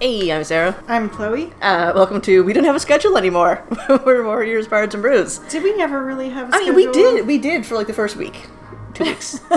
Hey, I'm Sarah. I'm Chloe. Uh, welcome to We Don't Have a Schedule Anymore. We're Warriors, Bards, and Brews. Did we never really have a I schedule? I mean, we did. We did for like the first week. Two weeks.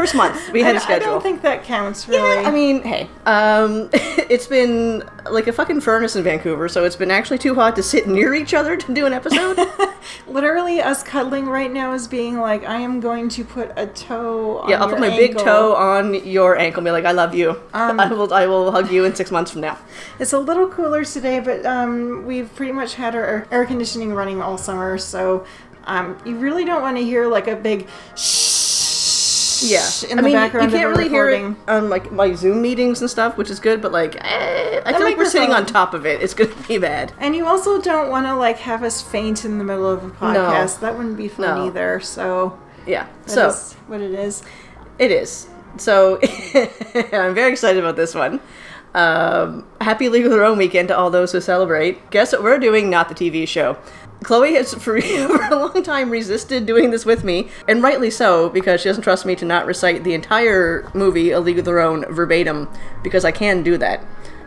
first month, we had I, a schedule. I don't think that counts, really. Yeah, I mean, hey, um, it's been like a fucking furnace in Vancouver, so it's been actually too hot to sit near each other to do an episode. Literally, us cuddling right now is being like, I am going to put a toe on yeah, I'll put my big toe on your ankle, and be like, "I love you. Um, I will. I will hug you in six months from now." It's a little cooler today, but um, we've pretty much had our air- air conditioning running all summer, so um, you really don't want to hear like a big shh Yeah, in I the mean, background you can't really hear recording. it on like my Zoom meetings and stuff, which is good. But like, eh, I feel like we're sitting on top of it. It's gonna be bad. And you also don't want to like have us faint in the middle of a podcast. No. That wouldn't be fun No. either. So Yeah. so what it is. it is. So I'm very excited about this one. Um, happy League of Their Own weekend to all those who celebrate. Guess what we're doing? Not the TV show. Chloe has for, for a long time resisted doing this with me, and rightly so, because she doesn't trust me to not recite the entire movie, A League of Their Own, verbatim, because I can do that.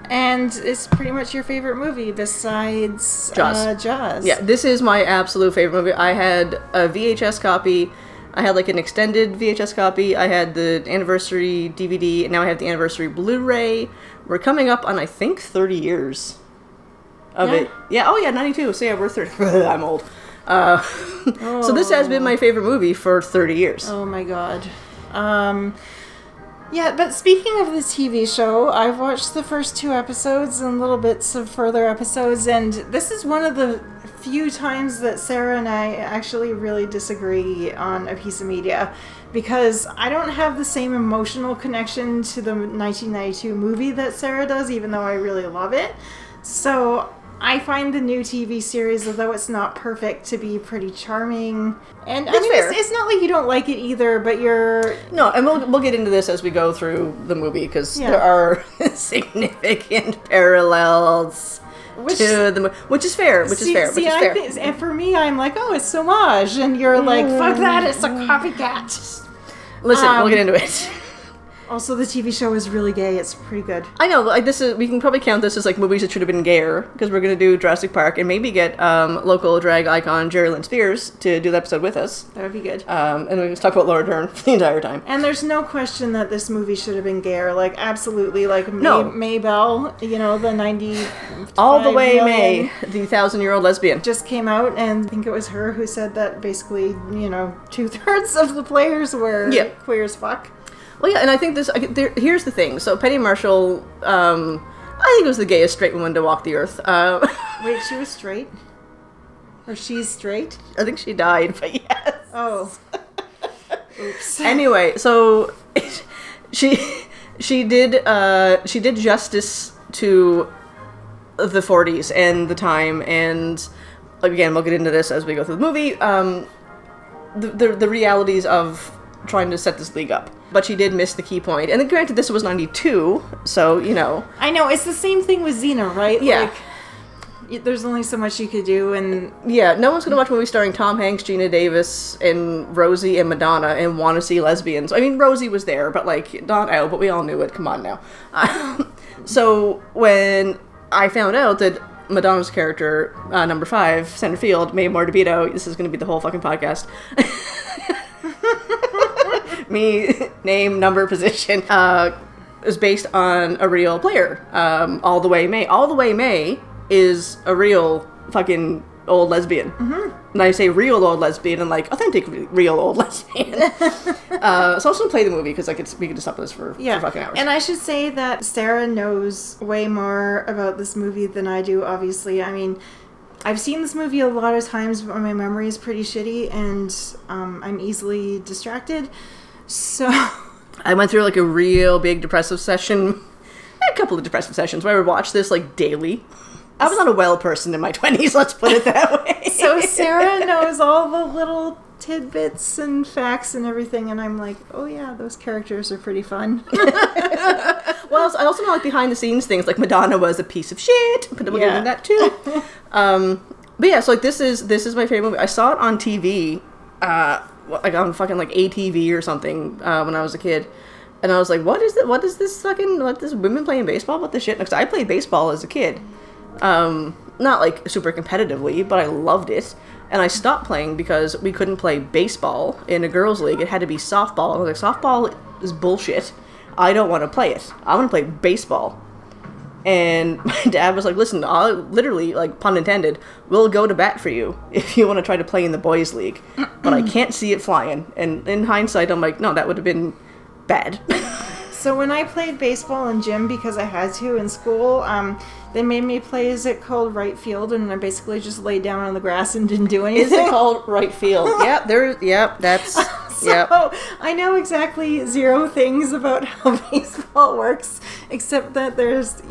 And it's pretty much your favorite movie besides Jaws. Uh, Jaws. Yeah, this is my absolute favorite movie. I had a VHS copy. I had like an extended VHS copy. I had the anniversary DVD, and now I have the anniversary Blu-ray. We're coming up on I think 30 years of Yeah. it. Yeah. Oh yeah, 92. So yeah, we're 30. I'm old. Uh, So this has been my favorite movie for 30 years. Oh my god. Um, yeah, but speaking of the TV show, I've watched the first two episodes and little bits of further episodes, and this is one of the few times that Sarah and I actually really disagree on a piece of media because I don't have the same emotional connection to the 1992 movie that Sarah does, even though I really love it. So I find the new TV series, although it's not perfect, to be pretty charming. And I That's mean, fair. it's, it's not like you don't like it either, but you're No, and we'll, we'll get into this as we go through the movie because Yeah. there are significant parallels Which- to the movie, which is fair, which is fair, which is I fair. think, and for me, I'm like, oh, it's homage, and you're like, fuck that, it's a copycat. Listen, um, we'll get into it. Also, the TV show is really gay. It's pretty good. I know, like this is we can probably count this as like movies that should have been gayer because we're gonna do Jurassic Park and maybe get um, local drag icon Jerry Lynn Spears to do the episode with us, That would be good. um, and we can talk about Laura Dern the entire time. And there's no question that this movie should have been gayer. Like, absolutely. Like, May- No. Maybelle, you know, the 90. All the way, May, the thousand-year-old lesbian. Just came out, and I think it was her who said that basically, you know, two thirds of the players were Yeah. queer as fuck. Well, yeah, and I think this. I, there, here's the thing. So Penny Marshall, um, I think it was the gayest straight woman to walk the earth. Uh, Wait, she was straight? Or she's straight? I think she died, but yes. Oh. Oops. anyway, so she she did uh, she did justice to the 40s and the time, and again, we'll get into this as we go through the movie. Um, the, the the realities of trying to set this league up, but she did miss the key point. And then, granted, this was '92, so you know, I know, it's the same thing with Xena, right? Yeah. Like, there's only so much you could do, and yeah, no one's gonna watch a movie starring Tom Hanks, Geena Davis, and Rosie and Madonna and want to see lesbians. I mean, Rosie was there, but like not out. But we all knew it. Come on now. so when I found out that Madonna's character, uh, number five, center field, Mae Mordabito, this is gonna be the whole fucking podcast. Me, name, number, position, uh, is based on a real player. Um, All the Way May. All the Way May is a real fucking old lesbian. Mm-hmm. And I say real old lesbian and like authentic real old lesbian. uh, so I was gonna play the movie because I could we could just stop this for, yeah. for fucking hours. And I should say that Sarah knows way more about this movie than I do, obviously. I mean, I've seen this movie a lot of times, but my memory is pretty shitty, and um, I'm easily distracted. So, I went through like a real big depressive session, a couple of depressive sessions where I would watch this like daily. I was not a well person in my twenties. Let's put it that way. so Sarah knows all the little tidbits and facts and everything, and I'm like, oh yeah, those characters are pretty fun. Well, I also know like behind the scenes things like Madonna was a piece of shit, but we'll Yeah. that too. um, but yeah, so like this is this is my favorite movie. I saw it on TV, uh, like on fucking like ATV or something uh, when I was a kid, and I was like, "What is it? What is this fucking? What this women playing baseball? What the shit?" Because I played baseball as a kid, um, not like super competitively, but I loved it. And I stopped playing because we couldn't play baseball in a girls' league. It had to be softball. I was like, "Softball is bullshit. I don't want to play it. I want to play baseball." And my dad was like, "Listen, I'll literally, like pun intended, we'll go to bat for you if you want to try to play in the boys' league, but I can't see it flying." And in hindsight, I'm like, "No, that would have been bad." So when I played baseball in gym because I had to in school, um, they made me play. Is it called right field? And I basically just laid down on the grass and didn't do anything. Is it called right field? yep, there. Yep, that's. So yep. I know exactly zero things about how baseball works, except that there's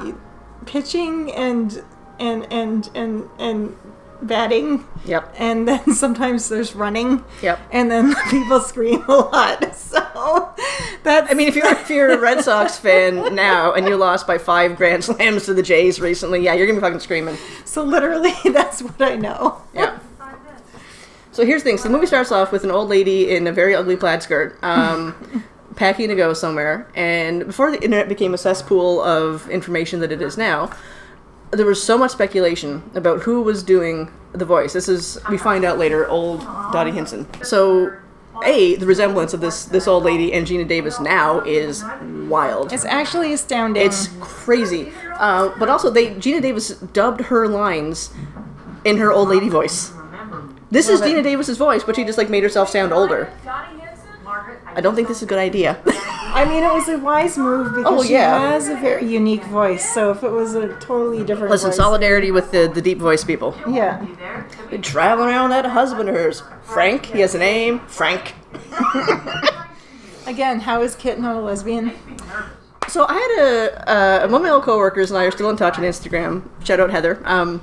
pitching and and and and and batting, Yep. and then sometimes there's running, Yep. and then people scream a lot. So that's I mean, if you're if you're a Red Sox fan now and you lost by five grand slams to the Jays recently, yeah, you're gonna be fucking screaming. so literally that's what I know. Yeah. So here's the thing. So the movie starts off with an old lady in a very ugly plaid skirt, um, packing to go somewhere. And before the internet became a cesspool of information that it is now, there was so much speculation about who was doing the voice. This is we find out later. Old Dottie Hinson. So. A, the resemblance of this this old lady and Geena Davis now is wild. It's actually astounding. It's crazy. Uh, but also, they Geena Davis dubbed her lines in her old lady voice. This is Love it. Geena Davis's voice, but she just like made herself sound older. I don't think this is a good idea. I mean, it was a wise move because Oh, she has a very unique voice. So if it was a totally different Listen, voice, solidarity with the, the deep voice people. yeah. Been traveling around that husband of hers. Frank, he has a name. Frank. Again, how is Kit not a lesbian? So I had a, uh, one of my old coworkers and I are still in touch on Instagram. Shout out Heather. Um,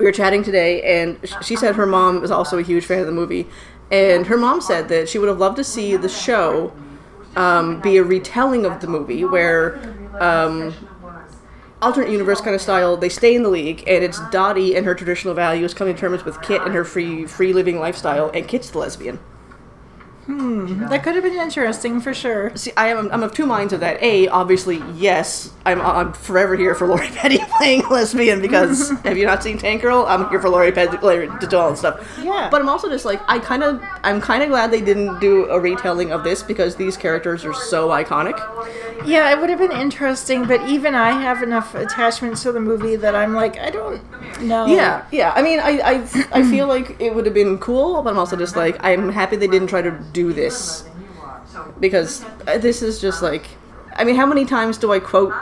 we were chatting today, and she said her mom was also a huge fan of the movie, and her mom said that she would have loved to see the show um, be a retelling of the movie, where um, alternate universe kind of style. They stay in the league, and it's Dottie and her traditional values coming to terms with Kit and her free free living lifestyle, and Kit's the lesbian. Hmm, that could have been interesting for sure. See, I am I'm of two minds of that. A, obviously, yes, I'm I'm forever here for Lori Petty playing lesbian because have you not seen Tank Girl? I'm here for Lori Petty Lori Detal and stuff. Yeah. But I'm also just like I kind of I'm kind of glad they didn't do a retelling of this because these characters are so iconic. Yeah, it would have been interesting, but even I have enough attachments to the movie that I'm like, I don't know. Yeah, yeah. I mean, I I, I feel like it would have been cool, but I'm also just like I'm happy they didn't try to do this because uh, this is just like I mean, how many times do I quote?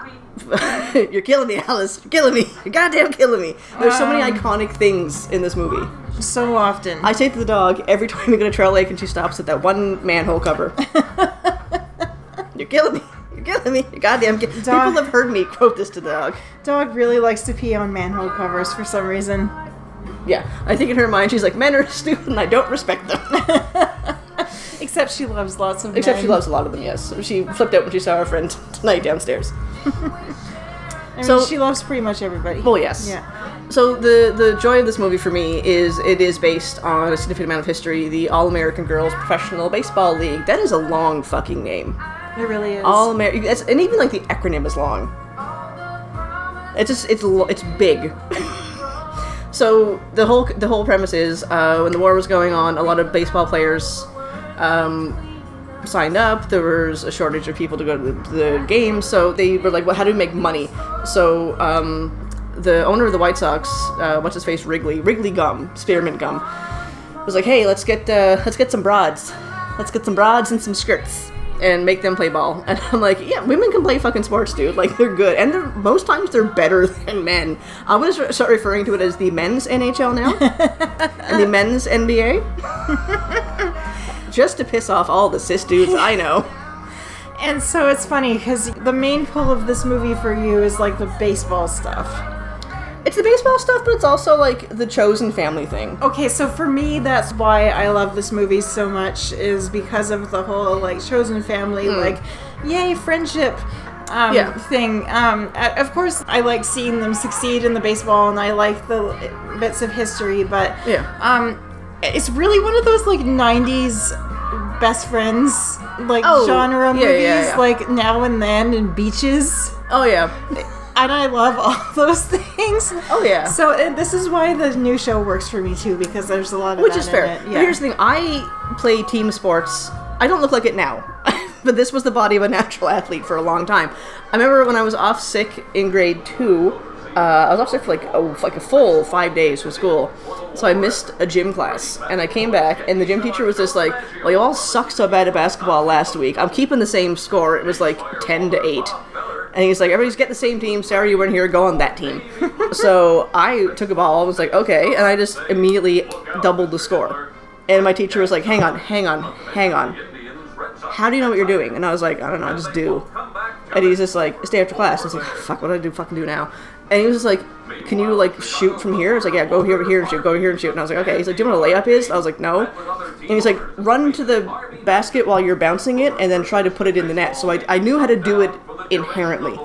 You're killing me, Alice. You're killing me. You're goddamn killing me. There's so many iconic things in this movie. So often. I say to the dog every time we go to Trout Lake and she stops at that one manhole cover. You're killing me. You're killing me. You're goddamn. Ki-. People have heard me quote this to the dog. Dog really likes to pee on manhole covers for some reason. Yeah, I think in her mind she's like, men are stupid and I don't respect them. Except she loves lots of Except men. she loves a lot of them, yes. She flipped out when she saw her friend tonight downstairs. I mean, so- she loves pretty much everybody. Well, yes. Yeah. So the the joy of this movie for me is it is based on a significant amount of history. The All American Girls Professional Baseball League. That is a long fucking name. It really is. All American, and even like the acronym is long. It's just it's it's big. so the whole the whole premise is uh, when the war was going on, a lot of baseball players um, signed up. There was a shortage of people to go to the, the games, so they were like, "Well, how do we make money?" So um, the owner of the White Sox, uh, what's his face, Wrigley, Wrigley Gum, Spearmint Gum, was like, "Hey, let's get uh, let's get some broads, let's get some broads and some skirts." And make them play ball, and I'm like, yeah, women can play fucking sports, dude. Like they're good, and they're most times they're better than men. I'm gonna start referring to it as the men's NHL now, and the men's NBA, just to piss off all the cis dudes I know. And so it's funny because the main pull of this movie for you is like the baseball stuff. It's the baseball stuff, but it's also like the chosen family thing. Okay, so for me, that's why I love this movie so much is because of the whole like chosen family, like yay friendship. Um. Yeah. thing. Um, of course, I like seeing them succeed in the baseball, and I like the bits of history. But Yeah. um, it's really one of those like '90s best friends like Oh, genre yeah, movies, yeah, yeah. like Now and Then and Beaches. Oh yeah. And I love all those things. Oh yeah. So and this is why the new show works for me too, because there's a lot of Which that is in fair. it. Yeah. here's the thing: I play team sports. I don't look like it now, but this was the body of a natural athlete for a long time. I remember when I was off sick in grade two. Uh, I was off sick for like a, like a full five days from school, so I missed a gym class, and I came back, and the gym teacher was just like, "Well, you all sucked so bad at basketball last week. I'm keeping the same score. It was like ten to eight." And he's like, everybody's get the same team. Sarah, you weren't here. Go on that team. so I took a ball. I was like, okay. And I just immediately doubled the score. And my teacher was like, hang on, hang on, hang on. How do you know what you're doing? And I was like, I don't know, I just do. And he's just like, stay after class. I was like, fuck, what do I do fucking do now? And he was just like, can you like shoot from here? I was like, yeah, go here, here and shoot, go here and shoot. And I was like, okay. He's like, do you know what a layup is? I was like, no. And he's like, run to the basket while you're bouncing it and then try to put it in the net. So I, I knew how to do it inherently.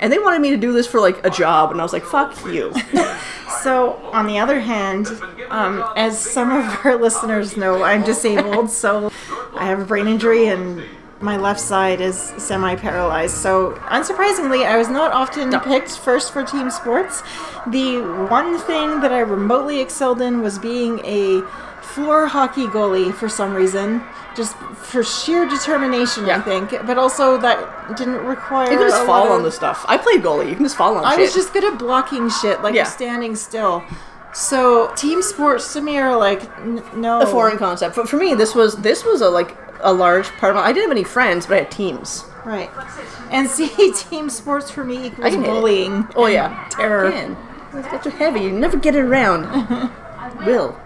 And they wanted me to do this for like a job, and I was like, fuck you. So, on the other hand, um, as some of our listeners know, I'm disabled, so I have a brain injury and my left side is semi paralyzed. So, unsurprisingly, I was not often No. picked first for team sports. The one thing that I remotely excelled in was being a floor hockey goalie for some reason. Just for sheer determination, I think. But also, that didn't require. You can just fall on of- the stuff. I played goalie. You can just fall on I shit. I was just good at blocking shit, like Yeah. standing still. So team sports to me are like n- no a foreign concept. But for me, this was this was a like a large part of my. I didn't have any friends, but I had teams. right. And see, team sports for me equals can hit it. bullying. Oh yeah, terror. Man, that's too heavy. You never get it around. Will.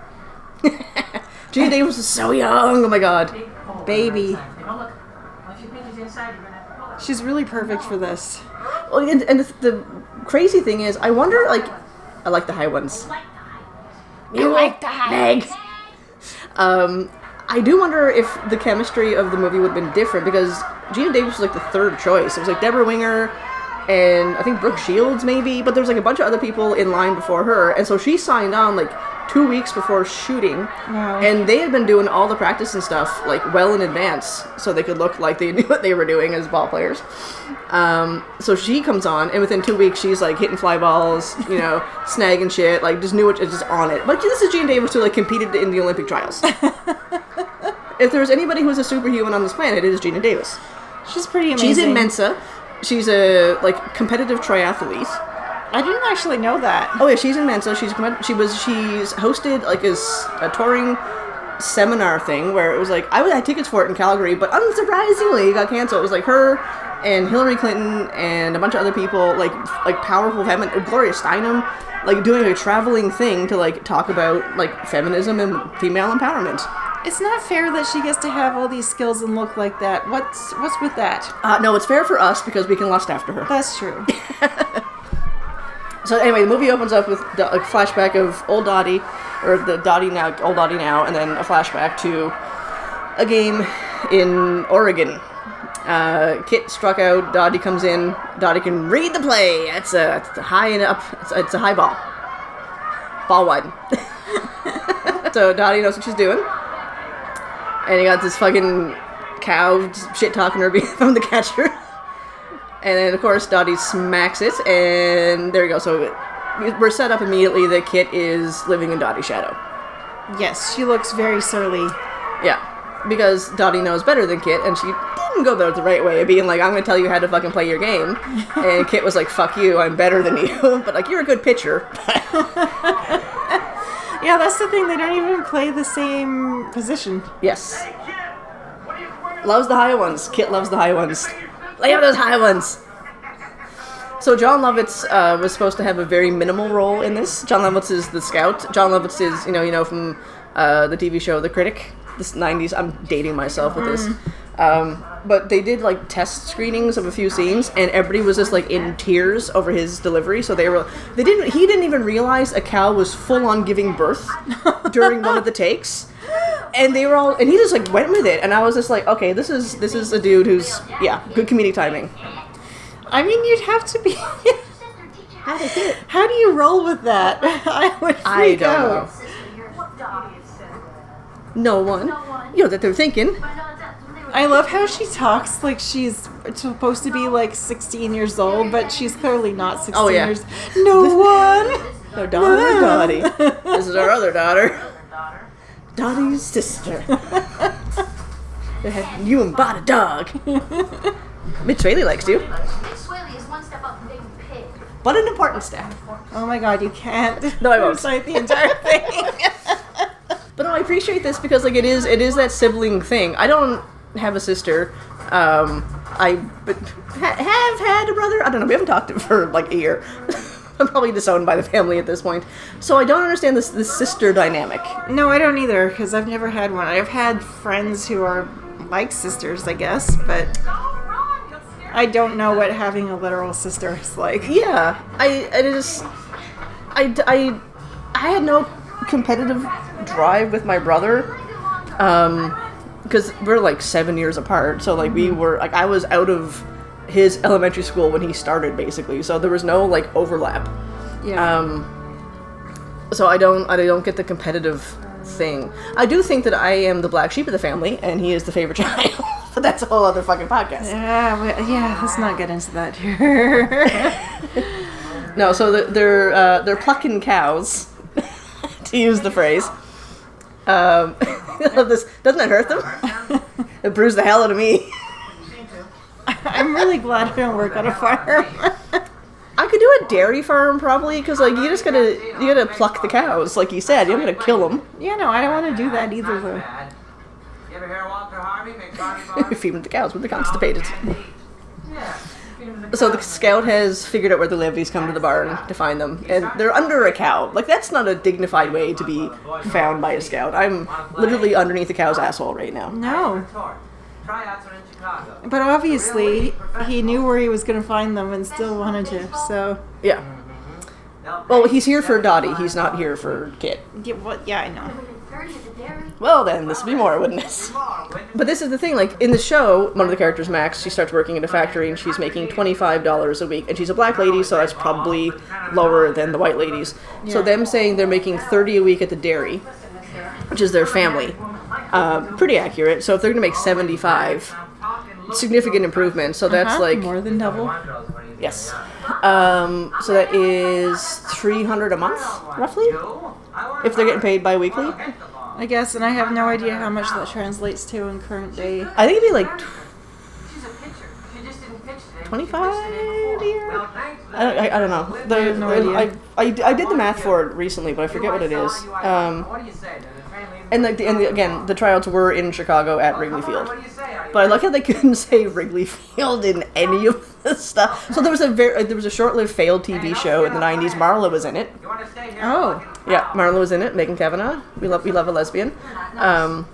Geena Davis was so young. Oh my god. Baby, Now look, once you think he's inside, you're gonna have to pull it. she's really perfect for this. Well, and, and the, the crazy thing is, I wonder like, I like the high ones. You like the high Meg. Um, I do wonder if the chemistry of the movie would have been different because Geena Davis was like the third choice. It was like Debra Winger and I think Brooke Shields maybe, but there was like a bunch of other people in line before her, and so she signed on like two weeks before shooting, Wow. and they had been doing all the practice and stuff like well in advance, so they could look like they knew what they were doing as ball players. Um, so she comes on, and within two weeks, she's like hitting fly balls, you know, snagging shit, like just knew it, just on it. But this is Geena Davis who like competed in the Olympic trials. if there was anybody who's a superhuman on this planet, it is Geena Davis. She's pretty amazing. She's in Mensa. She's a like competitive triathlete. I didn't actually know that. Oh yeah, she's in Mensa. She's she was she's hosted like a, a touring seminar thing where it was like I would had tickets for it in Calgary, but unsurprisingly it got canceled. It was like her and Hillary Clinton and a bunch of other people like like powerful feminine Gloria Steinem like doing a traveling thing to like talk about like feminism and female empowerment. It's not fair that she gets to have all these skills and look like that. What's what's with that? Uh, no, it's fair for us because we can lust after her. That's true. So anyway, the movie opens up with a flashback of old Dottie, or the Dottie now, old Dottie now, and then a flashback to a game in Oregon. Uh, Kit struck out. Dottie comes in. Dottie can read the play. It's a, it's a high and up. It's a, it's a high ball. Ball wide. so Dottie knows what she's doing. And he got this fucking cow shit talking her from the catcher. And then, of course, Dottie smacks it, and there you go. So we're set up immediately that Kit is living in Dottie's shadow. yes, she looks very surly. Yeah, because Dottie knows better than Kit, and she didn't go about it the right way, being like, I'm going to tell you how to fucking play your game. and Kit was like, fuck you, I'm better than you. but, like, you're a good pitcher. Yeah, that's the thing. They don't even play the same position. yes. Loves the high ones. Kit loves the high ones. Lay out those high ones. So Jon Lovitz uh, was supposed to have a very minimal role in this. Jon Lovitz is the scout. Jon Lovitz is, you know, you know from uh, the TV show The Critic, this '90s. I'm dating myself with this. Um, but they did like test screenings of a few scenes, and everybody was just like in tears over his delivery. So they were, they didn't. He didn't even realize a cow was full on giving birth during one of the takes and they were all and he just like went with it and i was just like okay this is this is a dude who's yeah good comedic timing I mean, you'd have to be. how did hit How do you roll with that? I would freak I don't out. know. no one you know that they're thinking I love how she talks like she's supposed to be like 16 years old, but she's clearly not 16 Oh, yeah. years. No one. No daughter, Dottie. This is our other daughter. Daughter. Dottie's sister. you and bought a dog. Mitch Whaley likes you, Nick Swaley is one step up from David Pig. but an important step. Oh my god, you can't. No, I won't. recite the entire thing. But no, I appreciate this because like it is it is that sibling thing. I don't have a sister. Um, I but ha- have had a brother. I don't know. We haven't talked for like a year. I'm probably disowned by the family at this point. So I don't understand this this sister dynamic. no, I don't either because I've never had one. I've had friends who are like sisters, I guess, but Don't run, you'll scare I don't know what having a literal sister is like. Yeah, I I just I I I had no competitive drive with my brother. Um because we're like 7 years apart. So like we were like I was out of his elementary school when he started basically. So there was no like overlap. Yeah. Um so I don't I don't get the competitive thing. I do think that I am the black sheep of the family and he is the favorite child. but that's a whole other fucking podcast. yeah, we- yeah, let's not get into that here. No, so they're they're, uh, they're plucking cows, to use the phrase. Um, I love this doesn't that hurt them? it bruised the hell out of me. I'm really glad I don't work on a farm. I could do a dairy farm probably because like you just gotta you gotta pluck the cows, like you said. You're gonna kill them. yeah, no, I don't want to do that either, though. Bad. You ever hear Walter Harvey make Bobby Bob? Feed them to cows when they're constipated. Yeah. Feed him to So the scout has figured out where they live. He's come to the barn to find them, and they're under a cow. Like that's not a dignified way to be found by a scout. I'm literally underneath a cow's asshole right now. No. Tour. Tryouts are in Chicago. But obviously, he knew where he was going to find them and still wanted to, so. Yeah. Well, he's here for Dottie. He's not here for Kit. Yeah, well, yeah I know. Within 30 at the dairy. Well, then this would be more, wouldn't it? But this is the thing. Like in the show, one of the characters, Max, she starts working in a factory and she's making twenty five dollars a week, and she's a black lady, so that's probably lower than the white ladies. So them saying they're making thirty a week at the dairy, which is their family, uh, pretty accurate. So if they're gonna make seventy five, significant improvement. So that's Huh? like more than double. yes. Um, so that is three hundred a month, roughly, if they're getting paid bi-weekly. I guess, and I have no idea how much that translates to in current day. I think it'd be like She's a pitcher. She just didn't pitch today. twenty five a year. I don't, I, I don't know. The, have no the- idea. I, I, I did the math for it recently, but I forget what it is. Um, and like the, and the, again, the tryouts were in Chicago at Wrigley Field. What do you say? Are But I like how they couldn't say Wrigley Field in any of the stuff. So there was a very there was a short-lived failed TV show in the '90s. Marla was in it. You want to stay here? Oh. Yeah, Marla was in it. Megan Cavanagh. We love we love a lesbian. Um,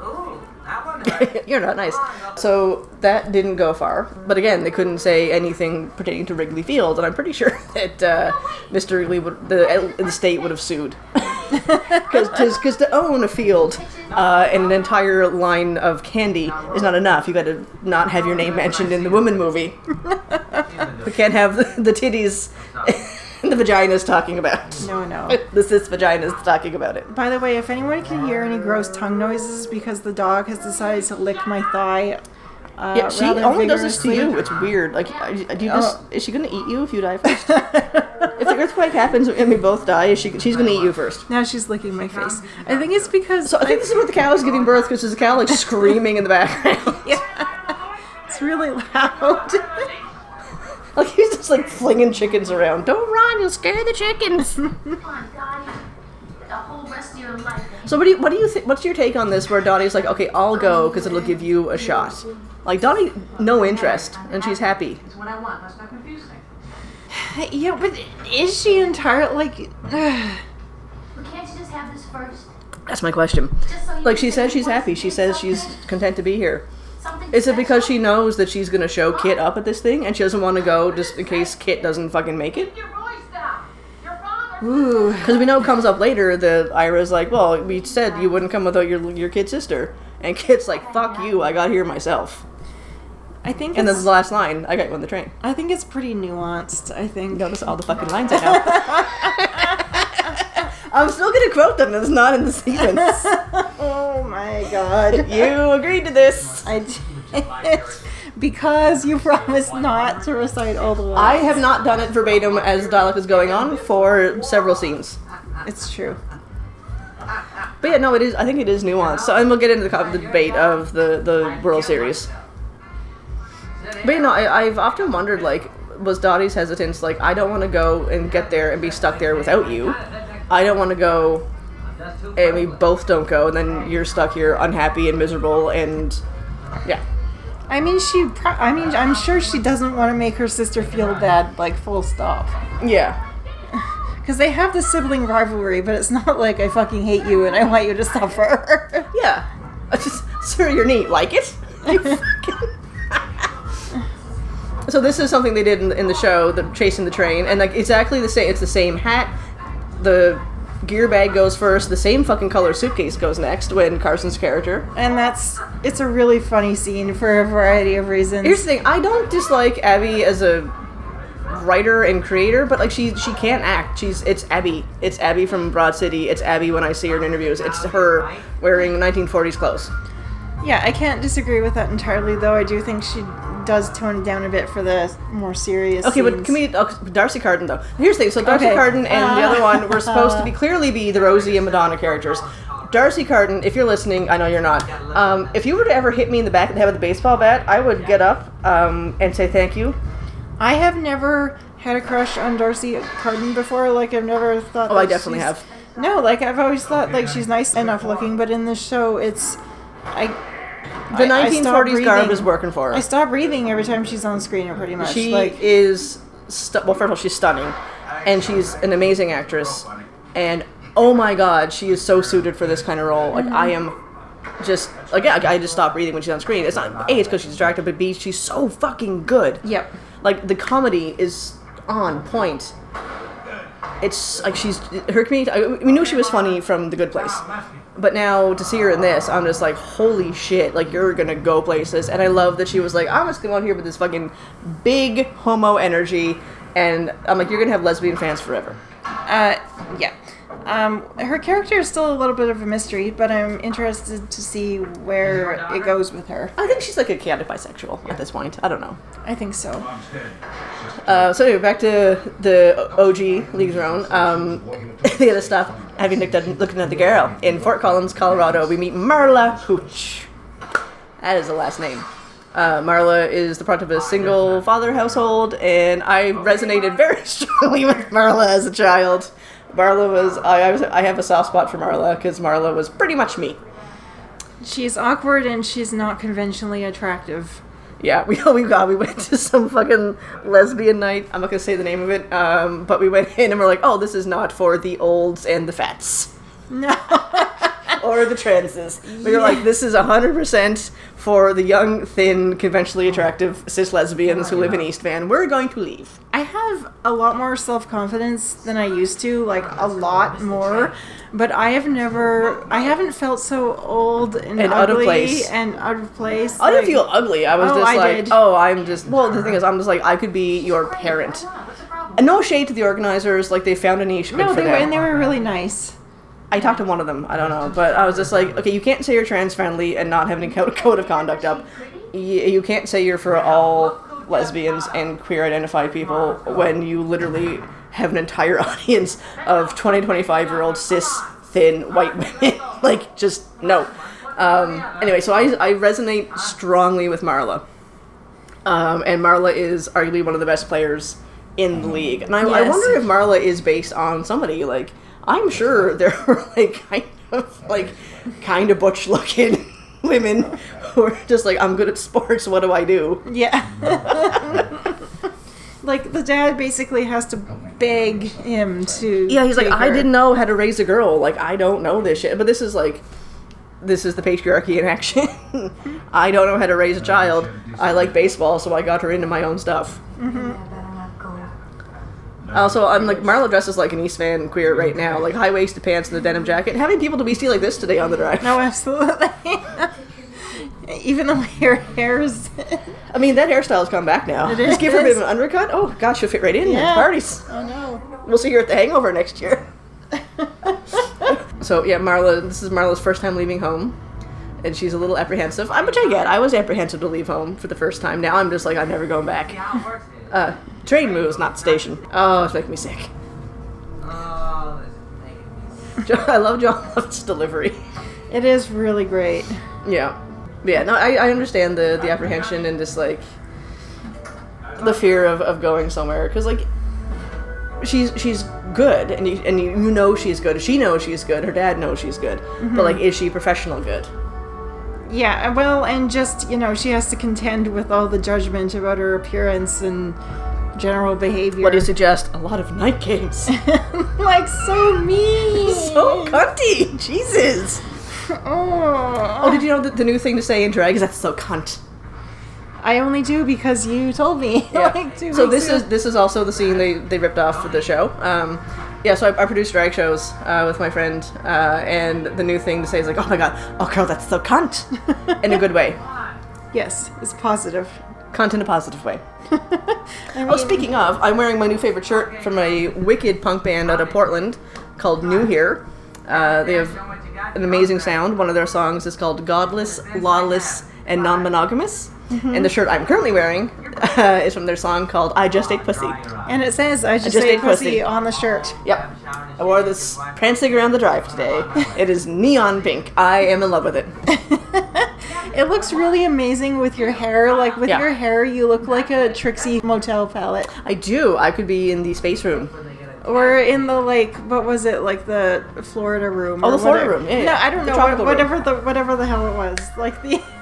Ooh, that one. You're not nice. So that didn't go far. But again, they couldn't say anything pertaining to Wrigley Field, and I'm pretty sure that uh, Mr. Wrigley would the the state would have sued because to own a field uh, and an entire line of candy is not enough. You got to not have your name mentioned in the woman movie. we can't have the, titties and the vaginas talking about. No, no. The cis vaginas talking about it. By the way, if anyone can hear any gross tongue noises because the dog has decided to lick my thigh, uh, Yeah, she only does this to you. It's weird. Like, do you just Oh. is she gonna eat you if you die first? if the earthquake happens and we both die, is she she's gonna eat you first? Now she's licking my face. I think it's because So I think this is where the cow is giving birth because there's a cow like screaming in the background. yeah, it's really loud. like he's just like flinging chickens around. Don't run, you'll scare the chickens. Come on, Dottie. The whole rest of your life. so what do you what do you think? What's your take on this? Where Dottie's like, okay, I'll go because it'll give you a shot. Like Dottie, no interest, and she's happy. It's what I want. Let's not confusing. yeah, but is she entirely like? Well, can't you just have this first? That's my question. Just so Like she says she's happy. She something says she's content to be here. Something Is it because special? she knows that she's gonna show Kit up at this thing and she doesn't want to go just in case Kit doesn't fucking make it? Keep your voice. Your father. Ooh. Because we know it comes up later that Ira's like, well, we said you wouldn't come without your your kid sister, and Kit's like, fuck you, I got here myself. I think And this it's, the last line, I got you on the train. I think it's pretty nuanced. I think. Notice all the fucking lines I know. I'm still gonna quote them. It's not in the sequence. Oh my god. you agreed to this. I did. because you promised not to recite all the lines. I have not done it verbatim as the dialogue is going on for several scenes. It's true. But yeah, no, it is. I think it is nuanced. So, and we'll get into the, the debate of the the World Series. But you know, I, I've often wondered, like, was Dottie's hesitance like, I don't want to go and get there and be stuck there without you. I don't want to go, and we both don't go, and then you're stuck here, unhappy and miserable, and yeah, I mean, she. Pro- I mean, I'm sure she doesn't want to make her sister feel bad. Like full stop. yeah. Because they have the sibling rivalry, but it's not like I fucking hate you and I want you to suffer. Yeah. I just, sir, you're neat. Like it? So this is something they did in, in the show, the chasing the train, and like exactly the same. It's the same hat. The gear bag goes first. The same fucking color suitcase goes next. When Carson's character. and that's. It's a really funny scene for a variety of reasons. Here's the thing. I don't dislike Abbi as a writer and creator, but like she she can't act. She's it's Abbi. It's Abbi from Broad City. It's Abby when I see her in interviews. It's her wearing 1940s clothes. Yeah, I can't disagree with that entirely, though. I do think she does tone it down a bit for the more serious. Okay, but scenes. can we oh, D'Arcy Carden though? Here's the thing. So Darcy Okay. Carden and the other one were supposed to be clearly be the Rosie and Madonna characters. D'Arcy Carden, if you're listening, I know you're not. Um, if you were to ever hit me in the back of the head with a baseball bat, I would get up um, and say thank you. I have never had a crush on D'Arcy Carden before. Like I've never thought. Oh, that I definitely she's- have. No, like I've always thought like she's nice enough looking, but in this show, it's I. The I- I stop 1940s garb is working for her. I stop breathing every time she's on screen, pretty much. She like is stu- well. First of all, she's stunning, and she's an amazing actress. And oh my god, she is so suited for this kind of role. Like I am just like yeah, I just stop breathing when she's on screen. It's not a it's because she's distracted, but b she's so fucking good. Yep. Like the comedy is on point. It's like she's her comedic. I- We knew she was funny from The Good Place, but now to see her in this, I'm just like, holy shit! Like you're gonna go places, and I love that she was like, I'm just gonna go out here with this fucking big homo energy, and I'm like, you're gonna have lesbian fans forever. Uh, yeah. Um, her character is still a little bit of a mystery, but I'm interested to see where it goes with her. I think she's like a chaotic bisexual at this point. I don't know. I think so. Uh, so anyway, back to the OG League of Their Own. Um, the other stuff, having looked at, looking at the girl. In Fort Collins, Colorado, we meet Marla Hooch. That is the last name. Uh, Marla is the product of a single father household, and I resonated very strongly with Marla as a child. Marla was, I, I, was, I have a soft spot for Marla because Marla was pretty much me. She's awkward and she's not conventionally attractive. Yeah, we we got we went to some fucking lesbian night. I'm not gonna say the name of it, um, but we went in and we're like, oh, this is not for the olds and the fats No. or the transes. We were like, this is 100 percent for the young, thin, conventionally attractive cis lesbians who live in East Van. We're going to leave. I have a lot more self confidence than I used to, like a lot more. But I have never, I haven't felt so old and, And out of ugly place. and out of place. I didn't like- feel ugly. I was Oh, just I like, did. oh, I'm just. Well, the thing is, I'm just like, I could be your parent. What's the problem? And no shade to the organizers. Like they found a niche. Good No, for they were, and they were really nice. I talked to one of them. I don't know, but I was just like, okay, you can't say you're trans friendly and not have any code, code of conduct up. You, can't say you're for all lesbians and queer identified people when you literally have an entire audience of 20 25 year old cis thin white women. like, just no. Um, anyway, so I, I resonate strongly with Marla. Um, and Marla is arguably one of the best players in the league. And I, I wonder if Marla is based on somebody like I'm sure there are like kind of like kind of butch looking women who are just like I'm good at sports. What do I do? Yeah. like the dad basically has to beg him to. Yeah, he's like take I didn't know how to raise a girl. Like I don't know this shit. But this is like this is the patriarchy in action. I don't know how to raise a child. I like baseball, so I got her into my own stuff. Mm-hmm. Also, I'm like Marla dresses like an East Van queer right now, like high waisted pants and a denim jacket. How many people do we see like this today on the drive? No, absolutely. Even though her hair is. I mean, that hairstyle's come back now. It Just give her a bit of an undercut. Oh gosh, she'll fit right in Yeah. at parties. Oh no. We'll see her at the Hangover next year. so yeah, Marla. This is Marla's first time leaving home. and she's a little apprehensive, uh, which I get. I was apprehensive to leave home for the first time. Now I'm just like, I'm never going back. How it works is. Uh, train moves, not station. Oh, it's making me sick. Oh, this is making I love Jon Lovitz's delivery. It is really great. Yeah. Yeah, no, I, I understand the, the apprehension and just like the fear of, of going somewhere because like she's she's good and you and you, you know she's good. She knows she's good. Her dad knows she's good. But like, is she professional good? Yeah, well, and just, you know, she has to contend with all the judgment about her appearance and general behavior. What do you suggest? A lot of night games. like, so mean. so cunty. Jesus. Oh. Oh, did you know that the new thing to say in drag is that's so cunt? I only do because you told me. like two so this ago. is this is also the scene they, they ripped off for the show. Um, yeah, so I, I produce drag shows uh, with my friend, uh, and the new thing to say is like, oh my god, oh girl, that's so cunt, in a good way, Yes, it's positive. cunt in a positive way. I Oh, speaking of, I'm wearing my new favorite shirt from a wicked punk band out of Portland called New Here. Uh, they have an amazing sound. One of their songs is called Godless, Lawless, and Non-Monogamous. And the shirt I'm currently wearing uh, is from their song called I Just Ate Pussy. And it says, I just, just ate ate pussy, pussy. on the shirt. Yep. I wore this prancing around the drive today. It is neon pink. I am in love with it. It looks really amazing with your hair. Like, with Yeah. your hair, you look like a Trixie Motel palette. I do. I could be in the space room. Or in the, like, what was it? Like the Florida room. Oh, or the Florida whatever. room, yeah, No. I don't know. tropical What, room. whatever the whatever the hell it was. Like the.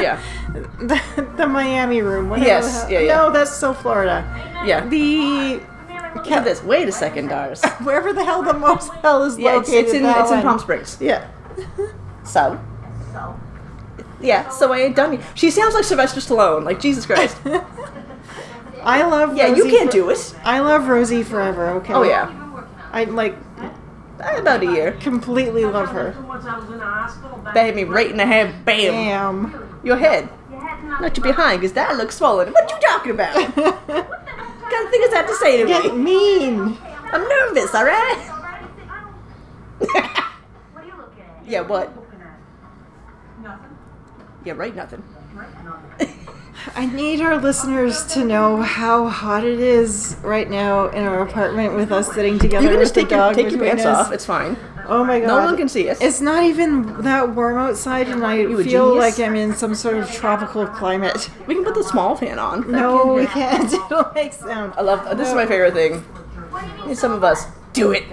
Yeah. the, the Miami room. Yes, yeah, yeah. No, that's still Florida. Yeah. The Look this. Wait a second, Dars. wherever the hell the motel is Yeah, located. it's in it's in. Palm Springs. Yeah. So. Yeah, so I ain't done. She sounds like Sylvester Stallone. Like Jesus Christ. I love. Yeah, you Rosie can't for- do it. I love Rosie forever. Okay. Oh yeah, I like about a year. completely love her. Once I was in the hospital back Bam me right in the head. Bam. Damn. Your head. Not your behind, because that looks swollen. What you talking about? what kind of thing is that to say to Get me? mean. I'm nervous, alright? What are you looking at? yeah, what? looking at nothing. Yeah, right, nothing. I need our listeners to know how hot it is right now in our apartment with us sitting together You can with just take your, take your pants us. off. It's fine. Oh my god. No one can see us. It's not even that warm outside, and I You feel like I'm in some sort of tropical climate. we can put the small fan on. No, we can't. It'll make sound. I love this is my favorite thing. Some of us do it.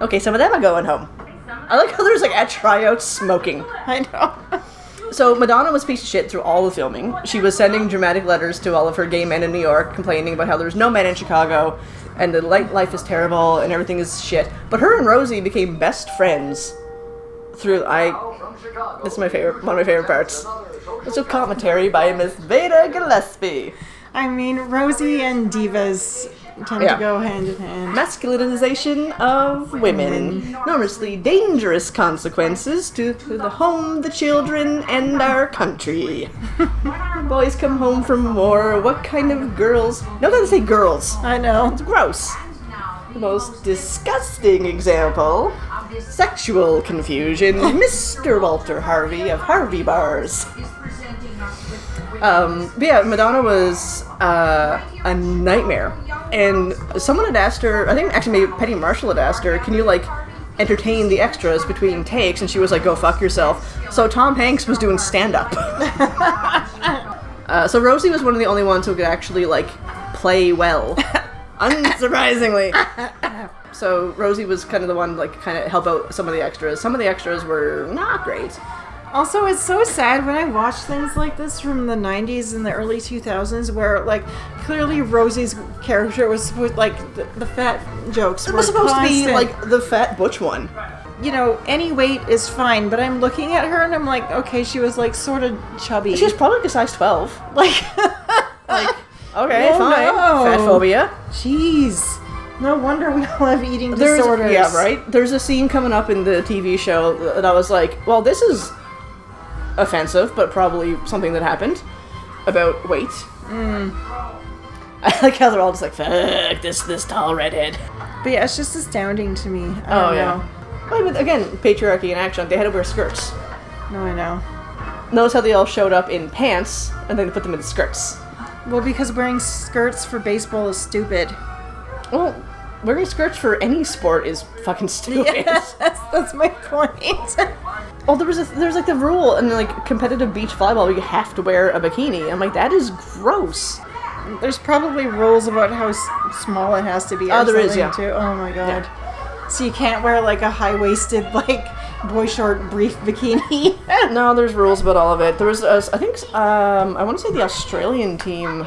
Okay, some of them are going home. I like how there's like at tryouts smoking. I know. So Madonna was a piece of shit through all the filming. She was sending dramatic letters to all of her gay men in New York, complaining about how there's no men in Chicago, and the life is terrible and everything is shit. But her and Rosie became best friends through. I. This is my favorite. One of my favorite parts. It's a commentary by Miss Veda Gillespie. I mean, Rosie and divas tend Yeah. to go hand in hand. Masculinization of women. Enormously dangerous consequences to, to the home, the children, and our country. Boys come home from war. What kind of girls? No, gotta say girls. I know. It's gross. The most disgusting example sexual confusion. Mr. Walter Harvey of Harvey Bars. Um, but yeah, Madonna was uh, a nightmare. And someone had asked her, I think actually maybe Penny Marshall had asked her, can you like entertain the extras between takes? And she was like, go fuck yourself. So Tom Hanks was doing stand up. uh, so Rosie was one of the only ones who could actually like play well. Unsurprisingly. So Rosie was kind of the one like kind of help out some of the extras. Some of the extras were not great. Also, it's so sad when I watch things like this from the 90s and the early 2000s where, like, clearly Rosie's character was supposed, like, the, the fat jokes It were was supposed to be constant. like the fat butch one. you know, any weight is fine, but I'm looking at her and I'm like, okay, she was, like, sort of chubby. She's probably like a size twelve. like, Like, okay, Oh, fine. no. Fat phobia. jeez. No wonder we all have eating There's, disorders. yeah, right. There's a scene coming up in the TV show that I was like, well, this is offensive, but probably something that happened about weight. Hmm. I like how they're all just like, fuck this this tall redhead. But yeah, it's just astounding to me. I Oh, yeah. Well, but again, patriarchy in action. They had to wear skirts. No, I know. Notice how they all showed up in pants, and then they put them in skirts. Well, because wearing skirts for baseball is stupid. Well, wearing skirts for any sport is fucking stupid. that's, that's my point. Oh, there was a, there's like the rule in like competitive beach volleyball, you have to wear a bikini. I'm like, that is gross. There's probably rules about how s- small it has to be. Oh, there is, yeah. Too. Oh my god. So you can't wear like a high waisted like boy short brief bikini. No, there's rules about all of it. There was, a, I think, um, I want to say the Australian team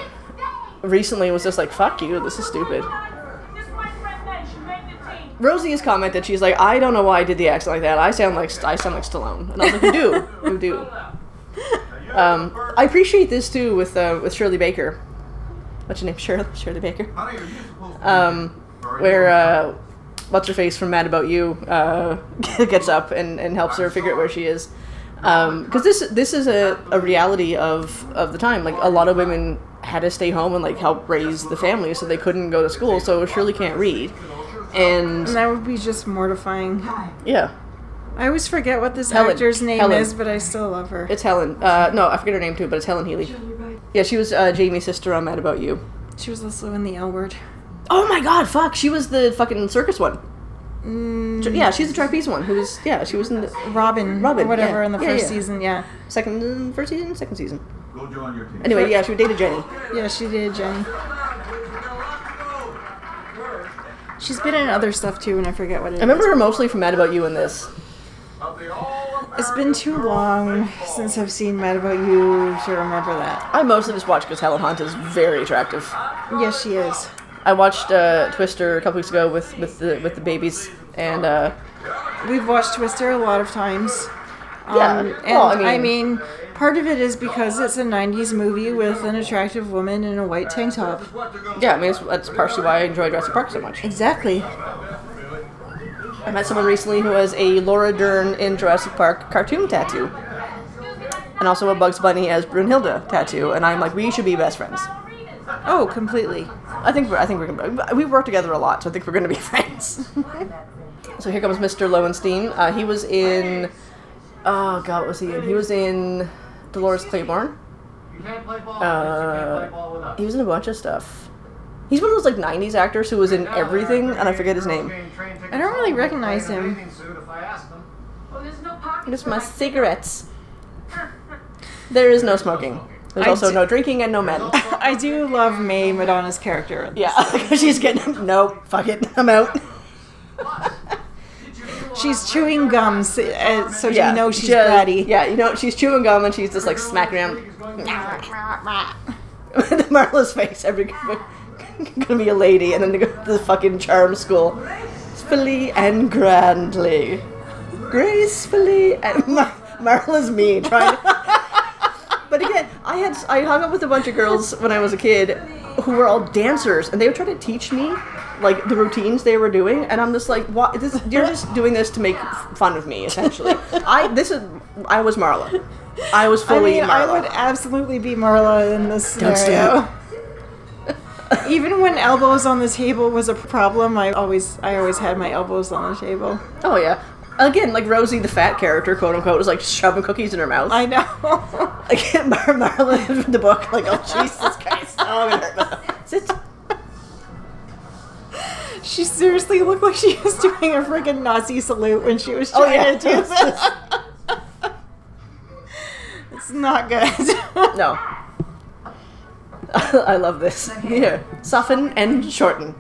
recently was just like, fuck you, this is stupid. This my friend Ben should make the team. Rosie has commented, she's like, I don't know why I did the accent like that. I sound like I sound like Stallone, and I was like, you do, you do. Um, I appreciate this too with uh, with Shirley Baker. What's your name, Shirley? Shirley Baker. Um, where uh, what's her face from Mad About You uh, gets up and, and helps her figure out where she is. Because this this is a, a reality of, of the time. Like a lot of women had to stay home and like help raise the family, so they couldn't go to school. So Shirley can't read, and and that would be just mortifying. yeah, I always forget what this Helen. actor's name Helen. is, but I still love her. it's Helen. Uh, no, I forget her name too, but it's Helen Haley. Yeah, she was uh, Jamie's sister on Mad About You. She was also in the L Word. Oh my God! Fuck, she was the fucking circus one. Mm, Yeah, she's the trapeze one. Who was yeah, she was in the Robin, Robin, or whatever yeah. in the Yeah, first yeah. season. Yeah, second first season, second season. Go join your team. Anyway, yeah, she dated Jenny. yeah, she did, Jenny. She's been in other stuff too, and I forget what it is. I remember her mostly from Mad About You in this. It's been too long since I've seen Mad About You to remember that. I mostly just watch because Helen Hunt is very attractive. Yes, she is. I watched uh, Twister a couple weeks ago with with the with the babies, and uh, We've watched Twister a lot of times. Yeah, Um, and well, I I mean- mean, part of it is because it's a 90s movie with an attractive woman in a white tank top. yeah, I mean that's partially why I enjoy Jurassic Park so much. Exactly. I met someone recently who has a Laura Dern in Jurassic Park cartoon tattoo, and also a Bugs Bunny as Brunhilde tattoo, and I'm like, we should be best friends. Oh, completely. I think we're, I think we're gonna we work together a lot, so I think we're gonna be friends. so here comes Mr. Lowenstein. Uh, he was in oh god, what was he in? He was in Dolores Claiborne. You can't play ball. Uh, play ball with us. He was in a bunch of stuff. He's one of those like '90s actors who was in everything, and I forget his name. I don't really recognize him. Oh, there's no pocket. It's for my cigarettes. There is no smoking. There's I also d- no drinking and no men. I do love May, Madonna's character. Yeah, she's getting no. Fuck it, I'm out. She's chewing gums, uh, so Yeah, you know she's just- bratty. Yeah, you know she's chewing gum and she's just like smacking around. Marla's face every gonna be a lady, and then they go to the fucking charm school, gracefully and grandly, gracefully and Mar- Marla's me trying. but again, I had I hung out with a bunch of girls when I was a kid who were all dancers, and they would try to teach me like the routines they were doing, and I'm just like, what? This, you're just doing this to make f- fun of me, essentially. I this is I was Marla. I was fully I mean, I would absolutely be Marla in this scenario. Even when elbows on the table was a problem, I always I always had my elbows on the table. Oh yeah. Again, like Rosie, the fat character, quote unquote, was like shoving cookies in her mouth. I know. Again, Mar- Marla in the book, like, oh Jesus Christ, seriously looked like she was doing a freaking Nazi salute when she was Oh, trying yeah. to do this. it's not good. No. I love this. Here, soften and shorten.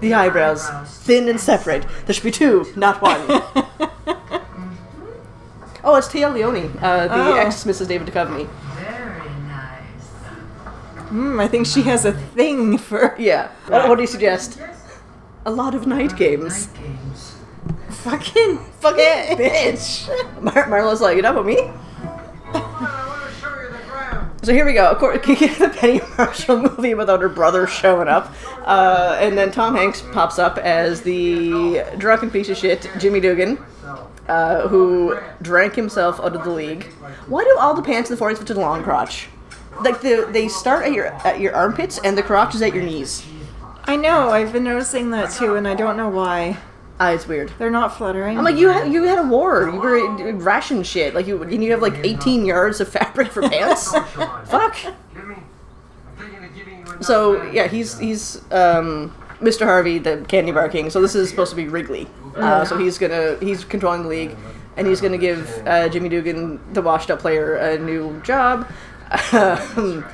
The eyebrows, thin and separate. There should be two, not one. oh, it's Téa Leoni, uh, the Oh. ex Mrs. David Duchovny. Very nice. Hmm, I think she has a thing for Yeah. What, what do you suggest? A lot of night games. Night games. fucking Fucking bitch. Mar- Marla's like, you know about me? Want to show you the ground. So here we go. Of course, you get the Penny Marshall movie without her brother showing up, uh, and then Tom Hanks pops up as the drunken piece of shit Jimmy Dugan, uh, who drank himself out of the league. Why do all the pants in the 40s fit to the long crotch? Like the they start at your at your armpits and the crotch is at your knees. I know, I've been noticing that too, and I don't know why. Ah, it's weird. They're not fluttering. I'm like, you had you had a war. You were ration shit. Like you, and you have like 18 yards of fabric for pants. Fuck. Give me. I'm thinking of giving you another So yeah, he's he's um, Mr. Harvey, the candy bar king. So this is supposed to be Wrigley. Uh, so he's gonna he's controlling the league, and he's gonna give uh, Jimmy Dugan, the washed-up player, a new job. Um,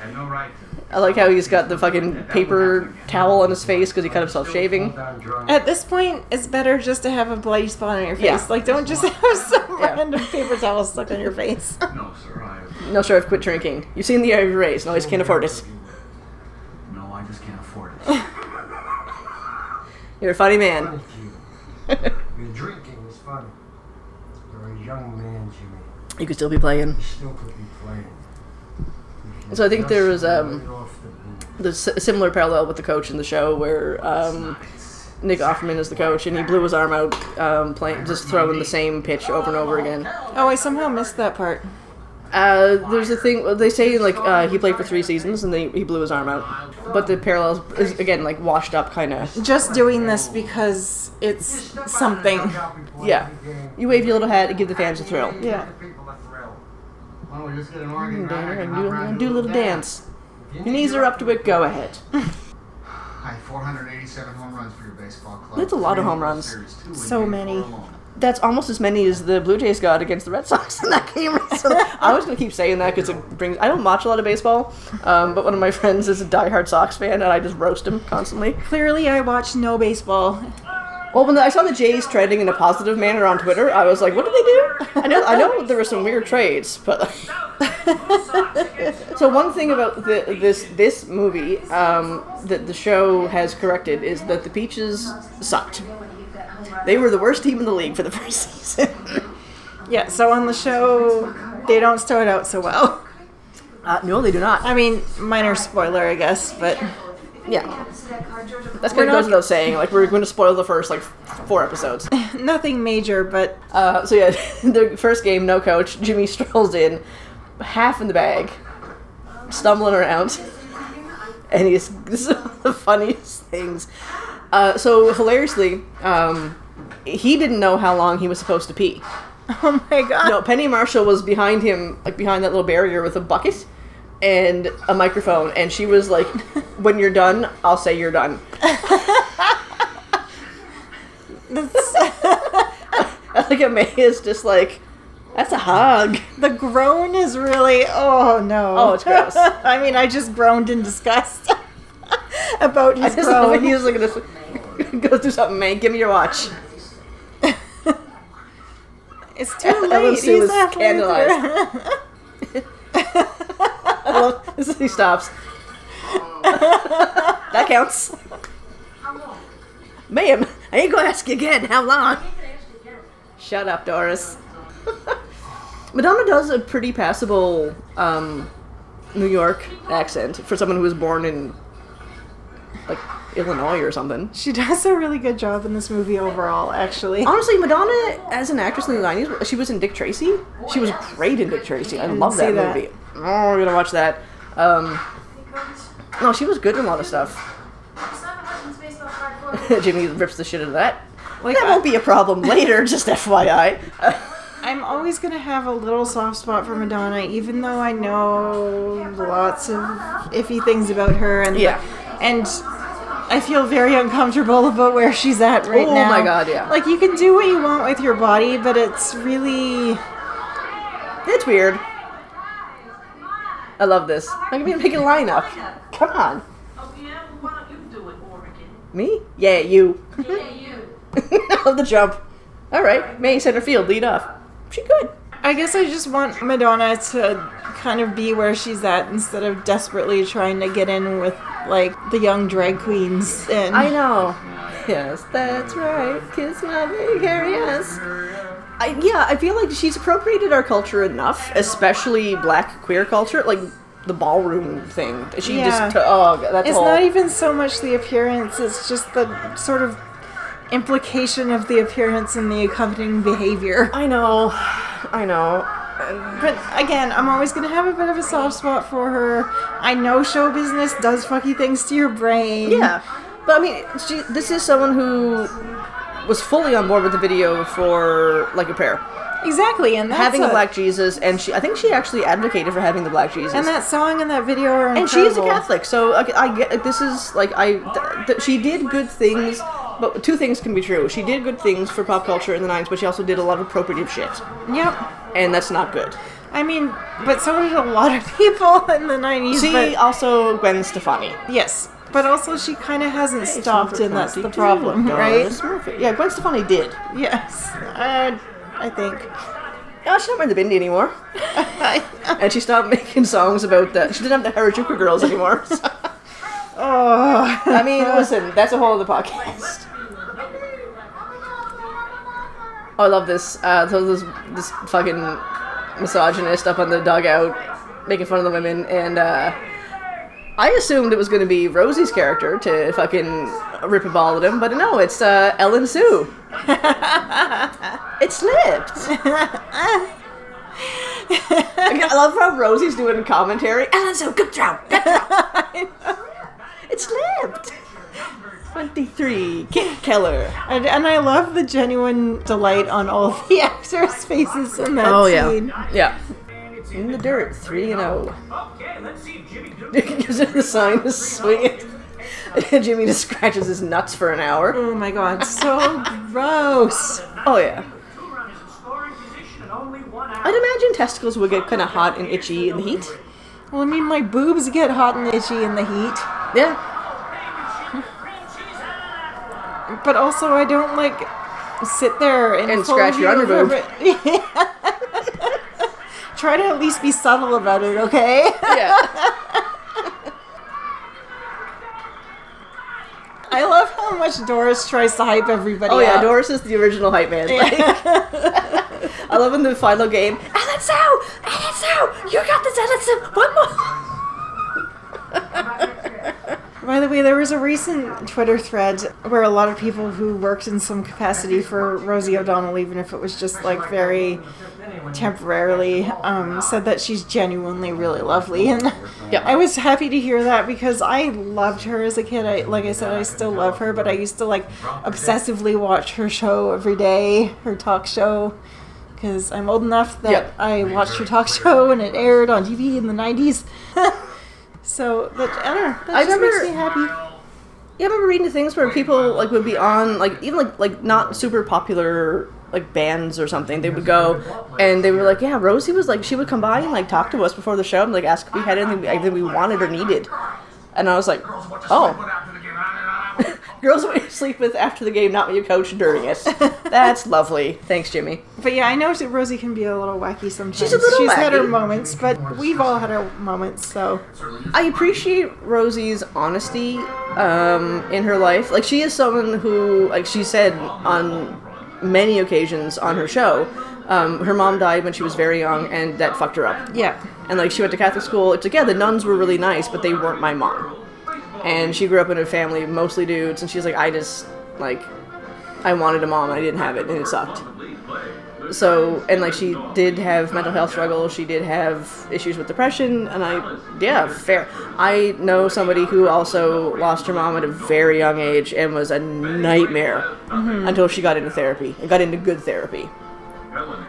I had no right to. I like how he's got the fucking paper towel on his face because he cut himself shaving. At this point, it's better just to have a bloody spot on your face. Yeah. Like, don't just have some Yeah. random paper towel stuck on your face. No, sir. I. No, sir, I've quit drinking. You've seen the Ivy Rays. No, he just can't afford it. No, I just can't afford it. You're a funny man. Thank you. Your drinking is funny. You're a young man, Jimmy. You could still be playing. You still could be playing. You So I think there was, um, the a similar parallel with the coach in the show where um, Nick Offerman is the coach and he blew his arm out um, playing, just throwing the same pitch over and over again. Oh, I somehow missed that part. Uh, there's a thing they say like uh, he played for three seasons and then he blew his arm out, but the parallels is again like washed up kind of. Just doing this because it's something. Yeah, you wave your little hat and give the fans a thrill. Yeah. Why don't we just get an organ Do, grinder and do, hop and do a little dance. Your knees are up to it. Go ahead. Hi, 487 home runs for your baseball club. That's a lot of home runs. Series, two So many. That's almost as many as the Blue Jays got against the Red Sox in that game. recently. I was gonna keep saying that because it brings. I don't watch a lot of baseball, um, but one of my friends is a diehard Sox fan, and I just roast him constantly. Clearly, I watch no baseball. Well, when I saw the Jays trending in a positive manner on Twitter, I was like, "What did they do?" I know, I know there were some weird trades, but so one thing about the, this this movie um, that the show has corrected is that the Peaches sucked. They were the worst team in the league for the first season. Yeah, so on the show, they don't start out so well. uh, no, they do not. I mean, minor spoiler, I guess, but Yeah, that's We're kind of goes not- without saying. Like we're going to spoil the first like four episodes. nothing major, but Uh, so yeah, the first game, no coach. Jimmy strolls in, half in the bag, stumbling around, and he's this is one of the funniest things. Uh, so hilariously, um, he didn't know how long he was supposed to pee. oh my god. No, Penny Marshall was behind him, like behind that little barrier with a bucket and a microphone, and she was like, "When you're done, I'll say you're done." I think May is just like, "That's a hug." the groan is really. Oh no. Oh, it's gross. I mean, I just groaned in disgust about I his just groan. he was like, this, "Go do something, May. Give me your watch." It's too late. Sue He's halfway scandalized. I he stops. that counts. How long? Ma'am, I ain't gonna ask you again. How long? Shut up, Doris. Madonna does a pretty passable um, New York accent for someone who was born in like Illinois or something. She does a really good job in this movie overall, actually. Honestly, Madonna as an actress in the nineties, she was in Dick Tracy. She was great in Dick Tracy. I love that, that. movie. Oh, we're gonna watch that. Um, no, she was good in a lot of stuff. Jimmy rips the shit out of that. Like, that won't be a problem later, just FYI. I'm always gonna have a little soft spot for Madonna, even though I know lots of iffy things about her, and Yeah. and I feel very uncomfortable about where she's at right Oh now. Oh my God, yeah. Like you can do what you want with your body, but it's really it's weird. I love this. Oh, I can be making a lineup. Come on. Oh, yeah? Well, why don't you do it, Oregon? Me? Yeah, you. Yeah, you. I love the jump. All right, May center field, lead off. She good. I guess I just want Madonna to kind of be where she's at instead of desperately trying to get in with like the young drag queens and I know. Yes, that's right. Kiss my baby, carry us. I, yeah, I feel like she's appropriated our culture enough, especially black queer culture, like the ballroom thing. She Yeah. just, t- oh, that's It's all. not even so much the appearance, it's just the sort of implication of the appearance and the accompanying behavior. I know, I know. But again, I'm always gonna have a bit of a soft spot for her. I know show business does fucky things to your brain. Yeah, but I mean, she, this is someone who was fully on board with the video for like a prayer, Exactly, and that's having a black Jesus, and she I think she actually advocated for having the black Jesus. and that song and that video are Incredible. and she is a. Catholic, so like, I get like, this is like I th- th- she did good things, but two things can be true. She did good things for pop culture in the '90s, but she also did a lot of appropriative shit, Yep. and that's not good. I mean, but so did a lot of people in the 90s. See, but, also Gwen Stefani. yes. But also, she kind of hasn't stopped, and that's the problem, right? Yeah, Gwen Stefani did. Yes. Uh, I think. Oh, she's not wearing the bindi anymore, and she stopped making songs about that. She didn't have the Harajuku girls anymore. so- oh. I mean, listen, that's a whole other podcast. Oh, I love this. Uh, so this this fucking misogynist up on the dugout making fun of the women, and uh, I assumed it was going to be Rosie's character to fucking rip a ball at him, but no, it's uh, Ellen Sue. it slipped. I love how Rosie's doing commentary. Ellen Sue, good throw, good throw. It slipped. 23, Kit Keller. And, and I love the genuine delight on all the actors' faces in that Oh, yeah. scene. Yeah. In the dirt, 3 and 0. Okay, let's see if Jimmy Duke Gives it the sign to swing it. And Jimmy just scratches his nuts for an hour. Oh my god, so gross. Oh, yeah. two run is in scoring position and only one out. I'd imagine testicles would get kind of hot and itchy in the heat. Well, I mean, my boobs get hot and itchy in the heat. Yeah. But also, I don't like sit there and, And full scratch your view underboob. every- Try to at least be subtle about it, okay? Yeah. I love how much Doris tries to hype everybody Oh, yeah. up. Doris is the original hype man. Like, I love in the final game. Ellen Sue! Ellen Sue! You got this, Sue! One more! By the way, there was a recent Twitter thread where a lot of people who worked in some capacity for Rosie O'Donnell, even if it was just like very temporarily, um, said that she's genuinely really lovely. And Yeah. I was happy to hear that because I loved her as a kid. I, like I said, I still love her, but I used to like obsessively watch her show every day, her talk show. Because I'm old enough that Yep. I watched her talk show and it aired on TV in the 90s. so, that, I don't know. That I just remember- makes me happy. Yeah, I remember reading things where people like would be on like even like like not super popular like bands or something. They would go and they were like, yeah, Rosie was like she would come by and like talk to us before the show and like ask if we had anything we, anything we wanted or needed. And I was like, oh, girls what you sleep with after the game, not what you coach during it. That's lovely. Thanks, Jimmy. But yeah, I know that Rosie can be a little wacky sometimes. She's a little She's had her moments, but we've all had our moments, so. I appreciate Rosie's honesty um, in her life. Like she is someone who, like she said on many occasions on her show, um, her mom died when she was very young, and that fucked her up. Yeah. And like she went to Catholic school. It's like yeah, the nuns were really nice, but they weren't my mom. And she grew up in a family of mostly dudes, and she's like, I just like, I wanted a mom, and I didn't have it, and it sucked. So and like she did have mental health struggles. She did have issues with depression, and I yeah, fair. I know somebody who also lost her mom at a very young age and was a nightmare until she got into therapy and got into good therapy.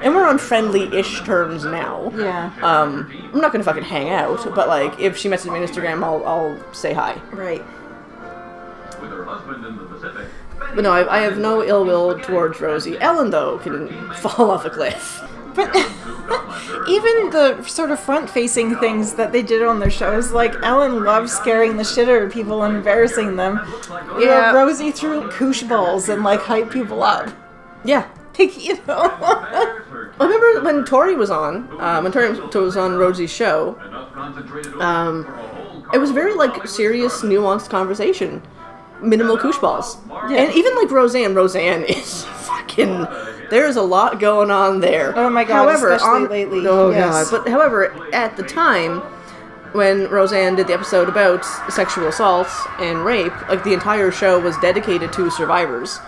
And we're on friendly-ish terms now. Yeah. Um, I'm not gonna fucking hang out, but like if she messages me on Instagram, I'll I'll say hi. Right. With her husband in the Pacific, But no, I, I have no ill will towards Rosie. Ellen though can fall off a cliff. But even the sort of front facing things that they did on their shows, like Ellen loves scaring the shit out of people and embarrassing them. You Yeah. know, Rosie threw koosh balls and like hype people up. Yeah. Like, you know. I remember when Tori was on, um, when Tori was on Rosie's show, enough concentrated oil um, for a whole it was very like serious, nuanced conversation. Minimal koosh balls. Yeah. And even like Roseanne, Roseanne is fucking. There's a lot going on there. Oh my God, However, especially on, lately, Oh yes. god. But however, at the time, when Roseanne did the episode about sexual assault and rape, like the entire show was dedicated to survivors.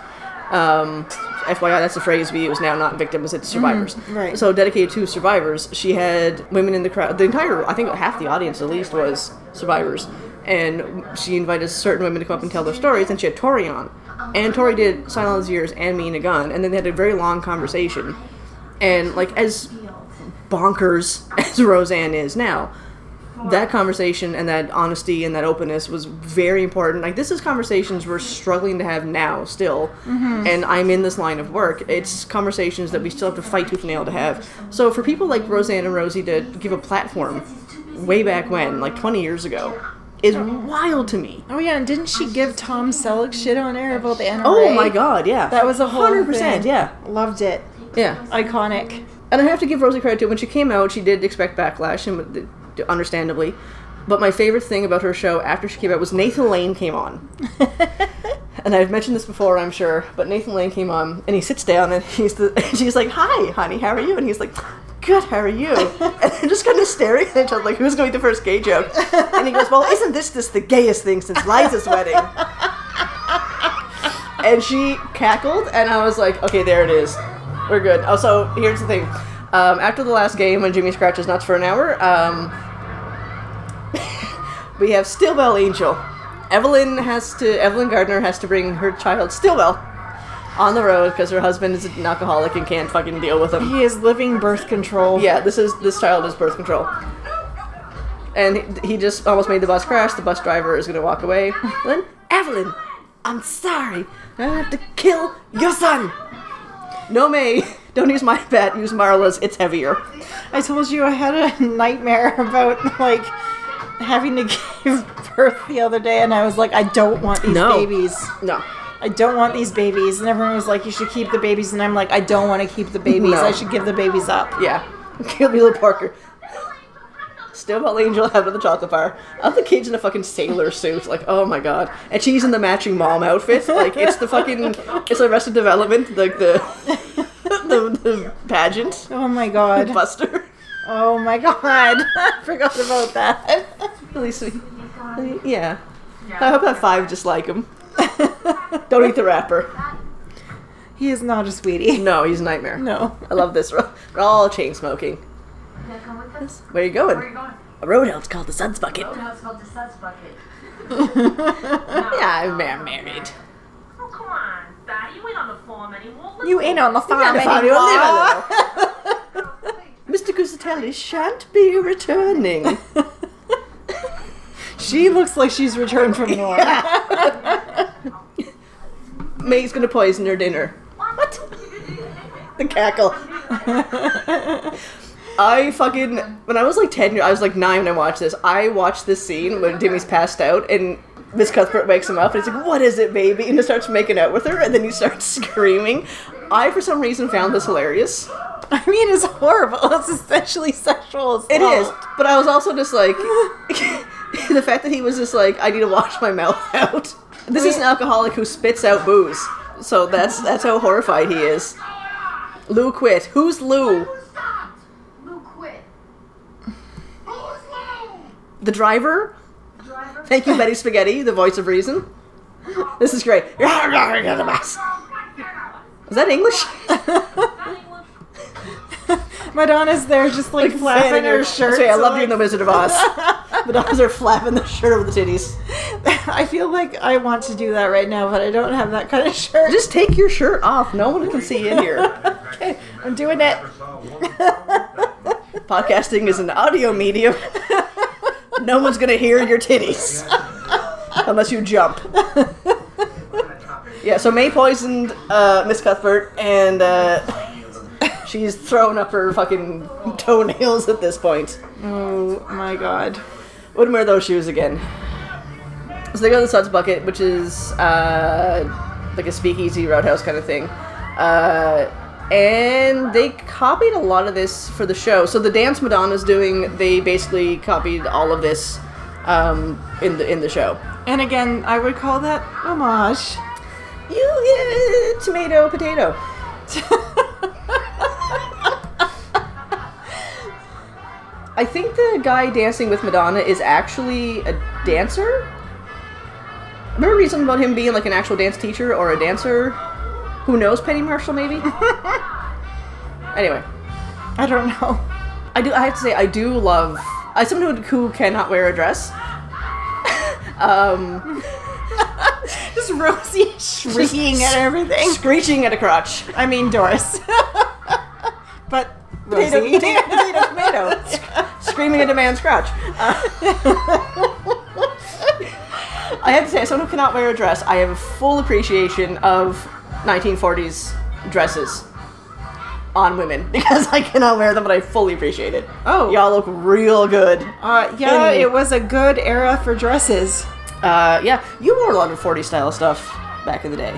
Um, FYI, that's the phrase we use now, not victims, it's survivors. right. So dedicated to survivors. She had women in the crowd. The entire, I think half the audience at least was survivors. And she invited certain women to come up and tell their stories, and she had Tori on. And Tori did Silent All These Years and Me and a Gun, and then they had a very long conversation. And like as bonkers as Roseanne is now, that conversation and that honesty and that openness was very important. Like this is conversations we're struggling to have now still, mm-hmm. and I'm in this line of work. It's conversations that we still have to fight tooth and nail to have. So for people like Roseanne and Rosie to give a platform, way back when, like 20 years ago, is oh. wild to me. Oh yeah, and didn't she give Tom Selleck shit on air about the NRA? Oh my god, yeah, That was a whole hundred percent, yeah, Loved it. yeah. Iconic. And I have to give Rosie credit too. When she came out, she did expect backlash, and uh, understandably. But my favorite thing about her show after she came out was Nathan Lane came on. and I've mentioned this before, I'm sure. But Nathan Lane came on, and he sits down, and he's the, and she's like, "Hi, honey, how are you?" And he's like, "Good, how are you?" And they're just kind of staring at each other, like, "Who's going to the first gay joke?" And he goes, "Well, isn't this just the gayest thing since Liza's wedding?" and she cackled, and I was like, "Okay, there it is. We're good." Also, here's the thing. Um, after the last game, when Jimmy scratches nuts for an hour, um, we have Stilwell Angel. Evelyn has to. Evelyn Gardner has to bring her child Stilwell on the road because her husband is an alcoholic and can't fucking deal with him. He is living birth control. Yeah, this is this child is birth control. And he, he just almost made the bus crash. The bus driver is gonna walk away. then Evelyn, I'm sorry. I have to kill your son. No, May. Don't use my bat. Use Marla's. It's heavier. I told you I had a nightmare about like having to give birth the other day, and I was like, I don't want these No. babies. No. I don't want these babies. And everyone was like, you should keep the babies. And I'm like, I don't want to keep the babies. No. I should give the babies up. Yeah. Kill Mila Parker. Stilwell Angel out of the chocolate bar. Of the kids in a fucking sailor suit. Like, oh my god. And she's in the matching mom outfit. Like, it's the fucking. It's Arrested Development. Like, the. the, the pageant. Oh my god. Buster. Oh my god. I forgot about that. Really sweet. Yeah. I hope that five just like him. Don't eat the wrapper. he is not a sweetie. No, he's a nightmare. No. I love this. We're all chain smoking. Come with us? Where are you going? Where are you going? going? A roadhouse called the Suds Bucket. No, it's called the Suds Bucket. Yeah, I'm mar- married. Oh, come on, Daddy. You ain't on the farm anymore. Let's You go. ain't on the farm gotta find anymore. your Mr. Gusatelli shan't be returning. She looks like she's returned from war. May's gonna poison her dinner. What? the cackle. I fucking when I was like ten, years- I was like nine when I watched this. I watched this scene when Jimmy's passed out and Miss Cuthbert wakes him up and he's like, "What is it, baby?" and he starts making out with her and then he starts screaming. I for some reason found this hilarious. I mean, it's horrible. It's essentially sexual assault. It is, but I was also just like the fact that he was just like, I need to wash my mouth out. This is an alcoholic who spits out booze, so that's that's how horrified he is. Lou quit. Who's Lou? Lou quit. The driver? Driver? Thank you, Betty Spaghetti, the voice of reason. This is great. Is that English? Madonna's there just like, flapping Fanning her shirt. Right, I love you in The Wizard of Oz. Madonna's are flapping the shirt over the titties. I feel like I want to do that right now, but I don't have that kind of shirt. Just take your shirt off. No one can see in here. okay, I'm doing it. Podcasting is an audio medium. No one's gonna hear your titties unless you jump. Yeah, so May poisoned uh, Miss Cuthbert, and uh, she's thrown up her fucking toenails at this point. Oh my god. Wouldn't wear those shoes again. So they go to the Suds Bucket, which is uh, like a speakeasy roadhouse kind of thing. Uh, and they copied a lot of this for the show. So the dance Madonna's doing, they basically copied all of this um, in the in the show. And again, I would call that homage. You get tomato potato. I think the guy dancing with Madonna is actually a dancer. I remember reading something about him being like an actual dance teacher or a dancer. Who knows, Penny Marshall maybe? anyway, I don't know. I do. I have to say, I do love. As someone who, who cannot wear a dress, Um, Just Rosie shrieking at everything. screeching at a crotch. I mean Doris. but Potato, Rosie. potato, potato, tomato. Sc- Screaming at a man's crotch. Uh, I have to say, as someone who cannot wear a dress, I have a full appreciation of 1940s dresses on women because I cannot wear them, but I fully appreciate it. Oh. y'all look real good. Uh, yeah, In- it was a good era for dresses. Uh, yeah, you wore a lot of 40s style stuff back in the day,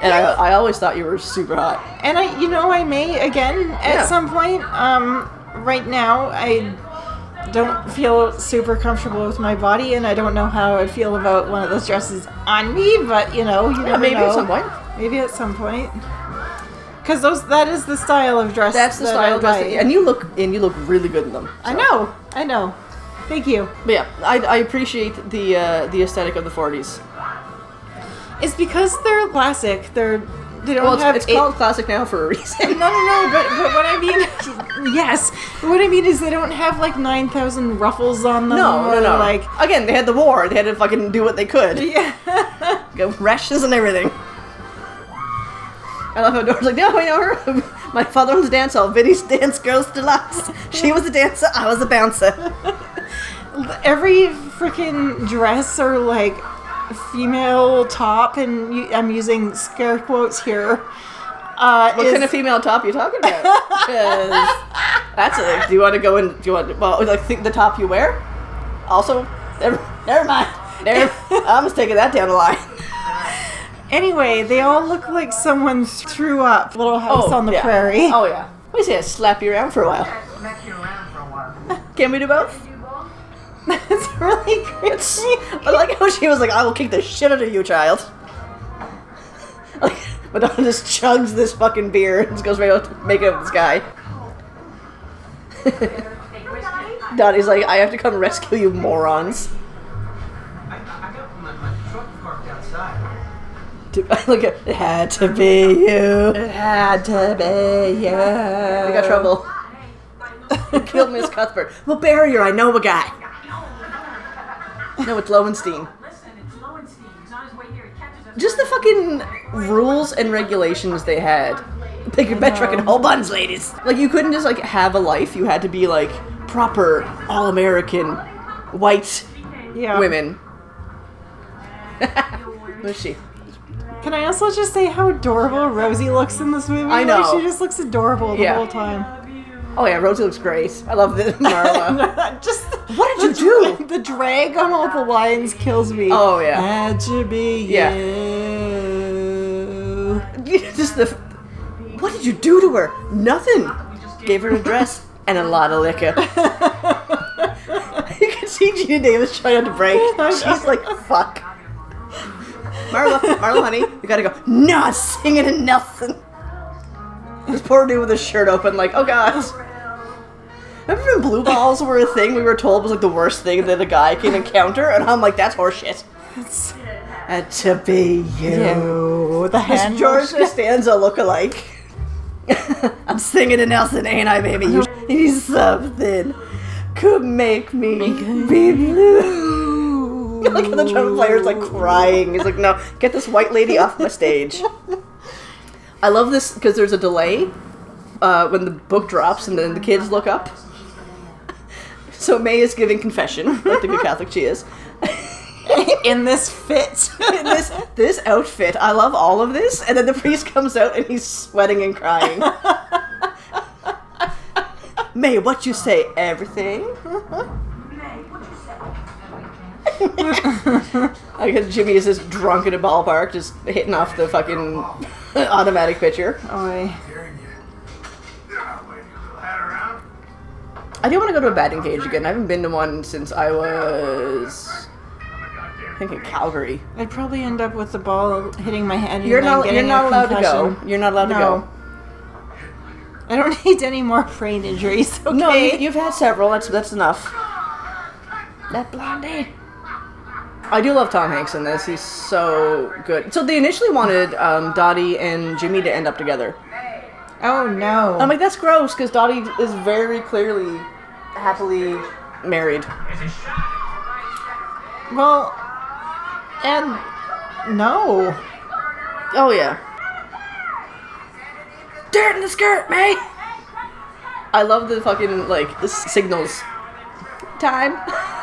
and I, I always thought you were super hot. And I, you know, I may again at Yeah. some point. Um, right now, I don't feel super comfortable with my body, and I don't know how I'd feel about one of those dresses on me. But you know, you Yeah, maybe know. at some point. Maybe at some point. Because those, that is the style of dress. That's the that style of dress, like. and you look and you look really good in them. I know, I know. Thank you. But yeah, I, I appreciate the uh, the aesthetic of the 40s. It's because they're classic. They're they don't Well, it's, have it's called classic now for a reason. No, no, no. But but what I mean, yes. What I mean is they don't have like nine thousand ruffles on them. No, no, or, no. Like again, they had the war. They had to fucking do what they could. yeah. Go rashes and everything. I love how Dora's like, no, I know her. My father owns a dance hall, Vinny's Dance Girls Deluxe. She was a dancer, I was a bouncer. Every freaking dress or like female top, and you, I'm using scare quotes here. Uh, What is, kind of female top are you talking about? that's it. Do you want to go in? Do you want? Well, like think the top you wear. Also, never, never mind. Never, I'm just taking that down the line. anyway, they all look like someone threw up Little House on the yeah. Prairie. Oh yeah. What do you say? I slap you around for a while. Smack you around for a while. Can we do both? That's really crazy. I like how she was like, "I will kick the shit out of you, child." Like, Madonna just chugs this fucking beer and just goes right out to make out with this guy. Donnie's like, "I have to come rescue you, morons." I, I got my, my truck parked outside. To- Like, it had to be you. It had to be you. I got trouble. Killed Miss Cuthbert. Well, bury her. I know a guy. No, it's Lowenstein. Listen, it's Lowenstein. He's on his way here. He catches us. Just the fucking rules and regulations they had. Pick your bet truck and whole buns, ladies. Like you couldn't just like have a life. You had to be like proper all American white Yeah. women. Who's she? Can I also just say how adorable Rosie looks in this movie? I Like, know. she just looks adorable the Yeah. whole time. Oh yeah, Rosie looks great. I love this Marla. just What did the you do? dra- The drag on all the lines kills me. Oh, yeah. Had to be Yeah. you. just the. What did you do to her? Nothing. Gave her a dress and a lot of liquor. you can see Geena Davis trying not to break. She's like, fuck. Marla, Marla, honey, you gotta go. Not singing and nothing. This poor dude with his shirt open, like, oh god. Remember when blue balls were a thing we were told was like the worst thing that a guy can encounter? And I'm like, that's horseshit. Had to be you. Ew, the This hand George motion. Costanza look-alike. I'm singing to Nelson, ain't I, baby? You, he's something could make me be blue. like how the drum player's like crying. He's like, no, get this white lady off my stage. I love this because there's a delay uh, when the book drops and then the kids look up. So May is giving confession, like the good Catholic she is. in this fit. in this this outfit. I love all of this. And then the priest comes out and he's sweating and crying. May, what you say? Everything. May what you say. I guess Jimmy is just drunk in a ballpark, just hitting off the fucking automatic pitcher. Oy. I do want to go to a batting cage again. I haven't been to one since I was, I think, in Calgary. I'd probably end up with the ball hitting my head. You're not. You're not allowed to go. You're not allowed to go. I don't need any more brain injuries. Okay. No, you, you've had several. That's that's enough. That blondie. I do love Tom Hanks in this. He's so good. So they initially wanted um, Dottie and Jimmy to end up together. oh no. I'm like, that's gross because Dottie is very clearly happily married. well, And no. Oh yeah. Dirt in the skirt, mate. I love the fucking like the signals. Time.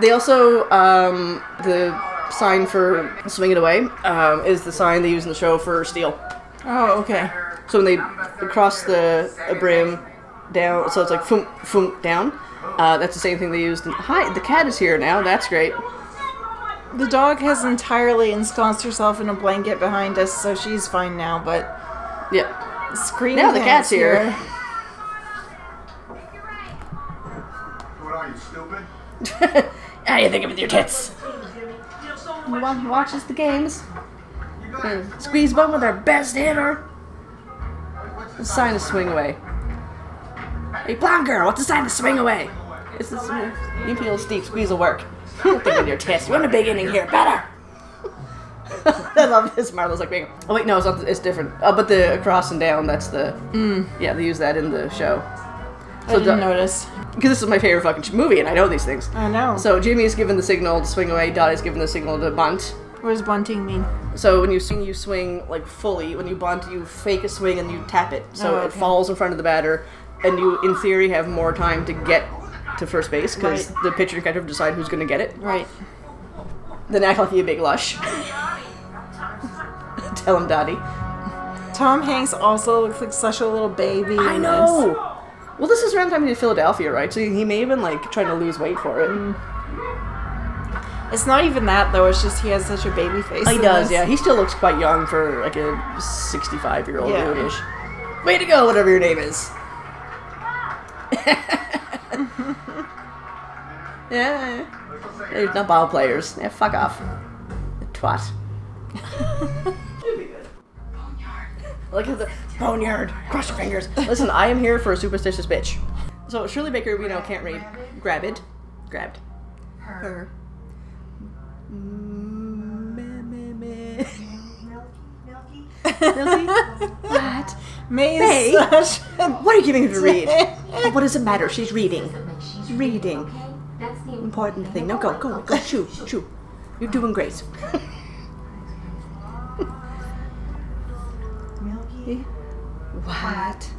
They also um, the sign for swing it away um, is the sign they use in the show for steel. Oh, okay. So when they cross the brim down, so it's like foom foom down. Uh, that's the same thing they used. In, Hi, the cat is here now. That's great. The dog has entirely ensconced herself in a blanket behind us, so she's fine now, but Yeah. screaming. Now the cat's here. What are you, stupid? How do you think of with your tits? One watches the games. and Squeeze bum with our best hitter. The sign to swing away. Hey, blonde girl, what's the sign to swing away? It's the swing. You feel steep squeeze will work. Think with your tits. We're in a big inning here. Better. I love this. Marlo's like, being, oh wait, no, it's not. It's different. Uh, but the across and down, that's the. Yeah, they use that in the show. I didn't the- notice. Because this is my favorite fucking movie, and I know these things. I know. So Jimmy is given the signal to swing away. Dottie's given the signal to bunt. what does bunting mean? So when you swing, you swing like fully. When you bunt, you fake a swing and you tap it. So Oh, it falls in front of the batter, and you, in theory, have more time to get to first base because Right. the pitcher and catcher decide who's going to get it. Right. Then act like you a big lush. Tell him, Dottie. Tom Hanks also looks like such a little baby. I know. Well, this is around the time he did Philadelphia, right? So he may have been like trying to lose weight for it. this. It's not even that though. It's just he has such a baby face. He does, this. yeah. He still looks quite young for like a 65 year old Yeah. Way to go, whatever your name is. Yeah. They're not ball players. Yeah, fuck off. Twat. Look at the boneyard. Cross your fingers. Listen, I am here for a superstitious bitch. So Shirley Baker, we know, can't read. Grab it. Grabbed. Her. Meh, meh. Milky? What? May May? is such a What are you giving her to read? what does it matter? She's reading. She's reading. That's the Important thing. No, go, go, go. Chew, chew. You're doing great. Milky. What?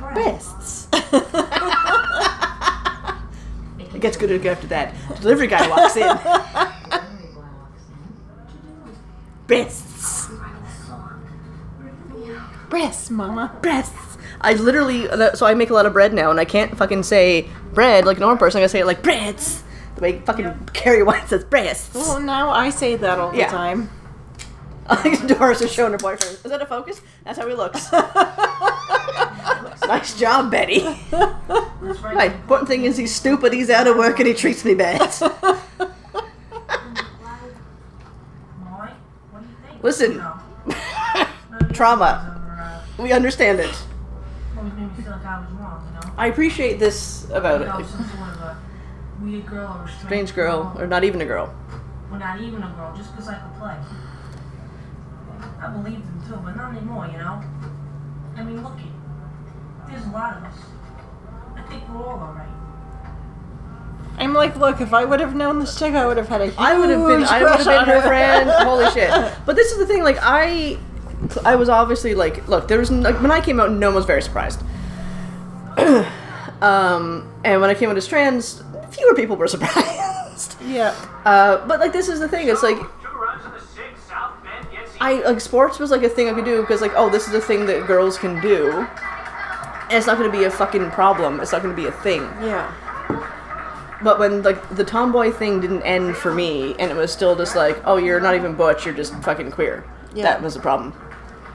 Breasts. it gets good after that. Delivery guy walks in. Breasts. breasts, Mama. breasts. I literally, so I make a lot of bread now, and I can't fucking say bread like a normal person. I gotta say it like breads. The way fucking Carrie White says breasts. Well, now I say that all the Yeah. time. I think Doris is showing her boyfriend. Is that a focus? That's how he looks. nice job, Betty. My important thing is he's stupid, he's out of work, and he treats me bad. Molly, what do you think? Listen. Maybe Trauma. over, uh, we understand it. always made me feel like I wrong, you know? I appreciate this about Like I was it. some of a weird girl or strange, Strange girl, or not even a girl. Or not even a girl, just because I could play. I believed them too, but not anymore, you know? I mean, look it. There's a lot of us. I think we're all alright. I'm like, look, if I would have known this chick, I would have had a huge I would have been, I would have been her friend. Holy shit! But this is the thing. Like I, I was obviously like, look, there was like when I came out, no one was very surprised. um, and when I came out as trans, fewer people were surprised. Yeah. Uh, but like this is the thing. It's like Two runs in the sixth, South Bend gets I like sports was like a thing I could do because like oh this is a thing that girls can do. And it's not going to be a fucking problem. It's not going to be a thing. Yeah. But when like the tomboy thing didn't end for me, and it was still just like, oh, you're not even butch, you're just fucking queer. Yeah. That was the problem.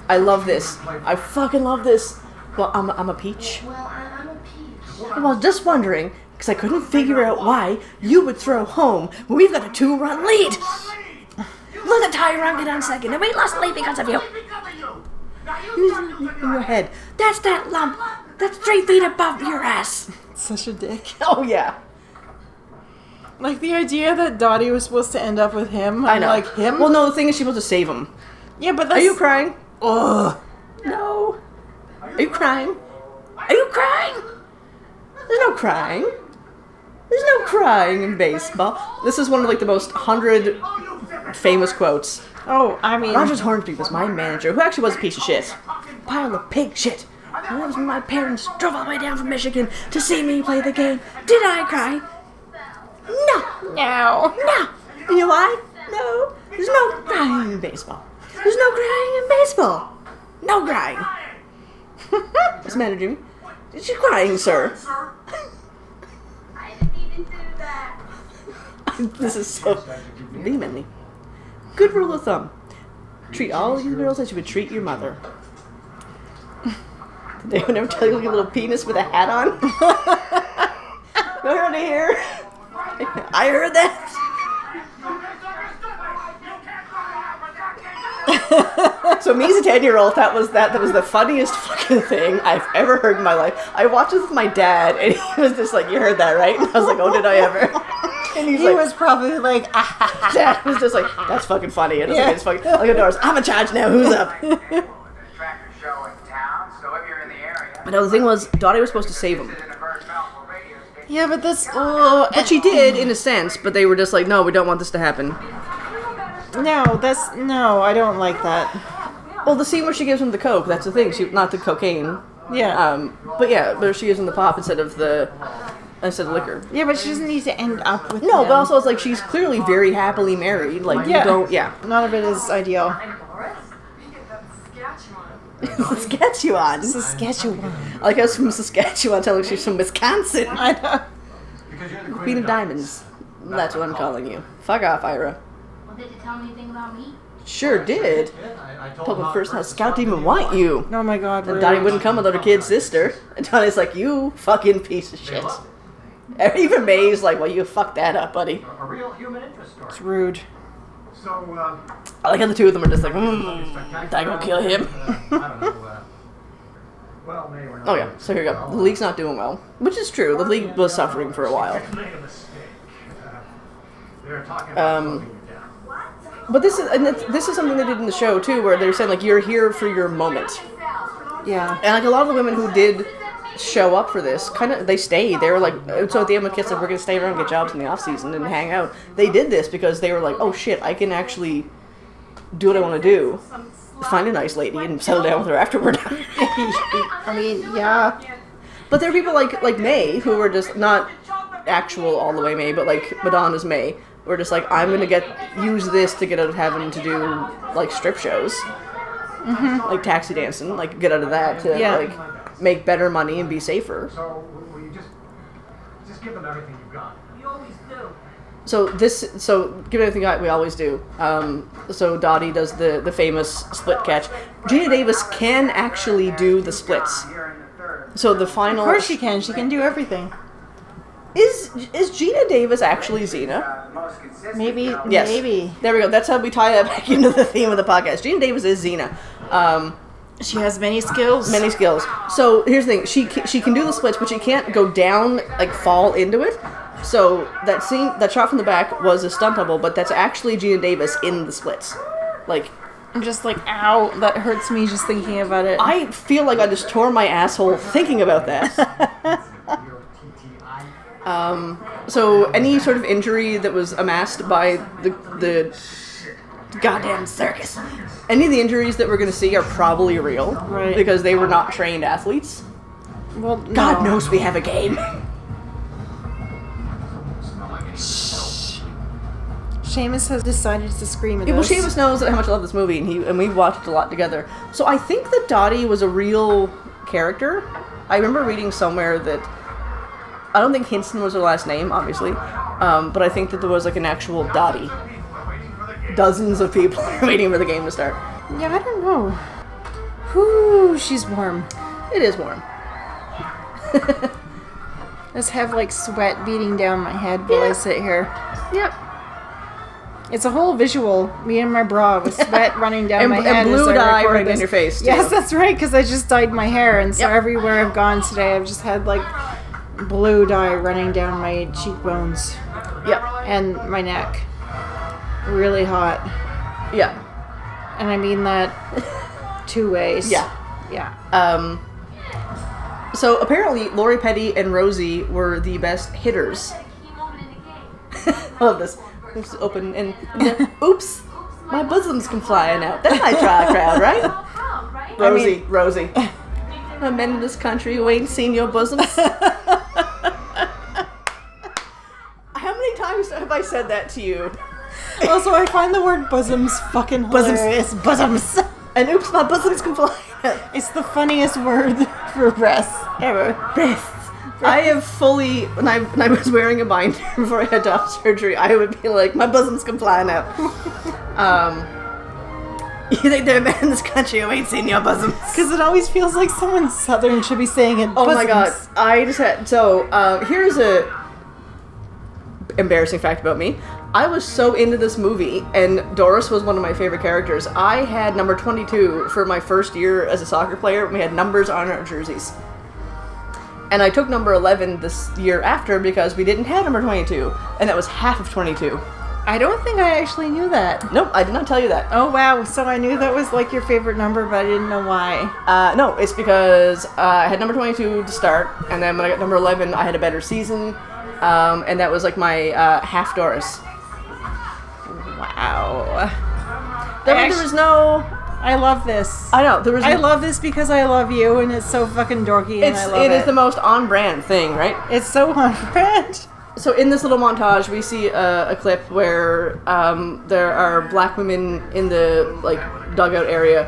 I love this. I fucking love this. Well, I'm, I'm a peach. Well, I, I'm a peach. I was just wondering because I couldn't figure out why you would throw home when we've got a two-run lead. Look at Tyrone get on second, and we lost the lead because of you. In your head. That's that lump. That's three feet above your ass. Such a dick. Oh yeah. Like the idea that Dottie was supposed to end up with him. I I'm know. Like him. Well, no. The thing is, she's supposed to save him. yeah, but Are you crying? Ugh. No. Are you crying? Are you crying? There's no crying. There's no crying in baseball. This is one of like the most hundred famous quotes. Oh, I mean, Rogers Hornsby was my manager, who actually was a piece of shit. Pile of pig shit. And that was when my parents drove all the way down from Michigan to see me play the game. Did I cry? No. no. No. You know why? No. There's no crying in baseball. There's no crying in baseball. No crying. What's the matter, Jimmy? Is you crying, sir? I didn't even do that. this is so vehemently. Good rule of thumb. Treat all these girls as you would treat your mother. Did anyone ever tell you look at a little penis with a hat on? no heard it here. I heard that. so me as a ten year old, that was that that was the funniest fucking thing I've ever heard in my life. I watched this with my dad, and he was just like, "You heard that, right?" And I was like, "Oh, did I ever?" And he's He like, was probably like, ah, Dad was just like, "That's fucking funny." And I was Yeah. like, "It's fucking." I look doors. I'm in charge now. Who's up? tractor show in town, so if you're in the area, But no, the thing was, Dottie was supposed to save him. Yeah, but this, oh, But she did, in a sense. But they were just like, "No, we don't want this to happen." no, that's, no, I don't like that. Well, the scene where she gives him the coke, that's the thing. She not the cocaine. Yeah. Um, but yeah, but she gives him the pop instead of the instead of liquor. yeah, but she doesn't need to end up with No, him. but also it's like she's clearly very happily married. Like Yeah. you don't, yeah. None of it is ideal. Saskatchewan. Saskatchewan. I like us from Saskatchewan telling she's from Wisconsin. I know. Because you're the Queen of Diamonds. That's what I'm calling you. Fuck off, Ira. Well, did it tell me anything about me? Sure did. I, I told Told him me first how Scout didn't even want you. Oh my god. And rude. Dottie wouldn't come without her kid sister. And Dottie's like, you fucking piece of shit. Even May's like, well, you fucked that up, buddy. A real human interest story. It's rude. So, uh, I like how the two of them are just like, hmm, I gonna kill him. uh, I don't know. Uh, well, maybe we're not. Oh yeah, so here we go. The league's not doing well, which is true. The league was suffering for a while. Made a mistake. Uh, they're talking about Um, closing it down. But this is and this is something they did in the show too, where they're saying like you're here for your moment, Yeah. and like a lot of the women who did show up for this, kind of they stayed. They were like, so at the end, when kids said we're gonna stay around, and get jobs in the off season, and hang out. They did this because they were like, oh shit, I can actually do what I want to do, find a nice lady, and settle down with her afterward. I mean, yeah. But there are people like like May who were just not actual all the way May, but like Madonna's May, were just like I'm gonna get use this to get out of having to do like strip shows, mm-hmm. like taxi dancing, like get out of that to Yeah. like make better money and be safer. So, will you just just give them everything you've got? You always do. So this so give everything I- we always do. Um, so Dottie does the the famous split catch. Geena Davis can actually do the splits. Here in the third. So the final Of course she can. She can do everything. is is Geena Davis actually Xena? Maybe. Yes. Maybe. There we go. That's how we tie that back into the theme of the podcast. Geena Davis is Xena. Um, She has many skills. many skills. So here's the thing: she ca- she can do the splits, but she can't go down like fall into it. So that scene, that shot from the back was a stunt double, but that's actually Geena Davis in the splits. Like I'm just like, ow, that hurts me just thinking about it. I feel like I just tore my asshole thinking about that. Um, so any sort of injury that was amassed by the the goddamn circus, any of the injuries that we're gonna see are probably real, Right. Because they were not trained athletes. well, God knows we have a game. Seamus has decided to scream at Yeah, well, us. Seamus knows how much I love this movie, and he and we've watched it a lot together. So I think that Dottie was a real character. I remember reading somewhere that I don't think Hinson was her last name, obviously, um, but I think that there was like an actual Dottie. Dozens of people are waiting for the game to start. Yeah, I don't know. Whoo, she's warm. It is warm. I just have like sweat beating down my head while I sit here. Yep. It's a whole visual. Me and my bra with sweat running down And- my and head. as blue dye down this. your face, too. Yes, that's right. Because I just dyed my hair, and so Yep. everywhere I've gone today, I've just had like blue dye running down my cheekbones Yep. and my neck. Really hot, Yeah. and I mean that two ways. Yeah. Yeah. Um, So apparently, Lori Petty and Rosie were the best hitters. Key moment in the game. I love this. Oops, open and, oops, my bosoms come flying out. That might draw a crowd, right? All proud, right? Rosie, Rosie. The men in this country who ain't seen your bosoms. How many times have I said that to you? Also, I find the word bosoms fucking Bosoms. hilarious. Bosoms. And oops, my bosoms can fly. It's the funniest word for breasts ever. Breasts. I have fully, when I, when I was wearing a binder before I had to have surgery, I would be like, my bosoms come flying out. um, you think there are men in this country who ain't seen your bosoms? Because it always feels like someone southern should be saying it. Oh my god! I just had so um, here's a embarrassing fact about me. I was so into this movie, and Doris was one of my favorite characters. I had number 22 for my first year as a soccer player. We had numbers on our jerseys. And I took number 11 this year after because we didn't have number 22, and that was half of 22. I don't think I actually knew that. Nope, I did not tell you that. Oh wow! So I knew that was like your favorite number, but I didn't know why. Uh, no, it's because uh, I had number 22 to start, and then when I got number 11, I had a better season, um, and that was like my uh, half Doris. Wow! There, I there was no. I love this. I know there was. I love this because I love you, and it's so fucking dorky, and It's I love it it. is the most on brand thing, right? It's so on brand. So in this little montage, we see a, a clip where um, there are black women in the like dugout area,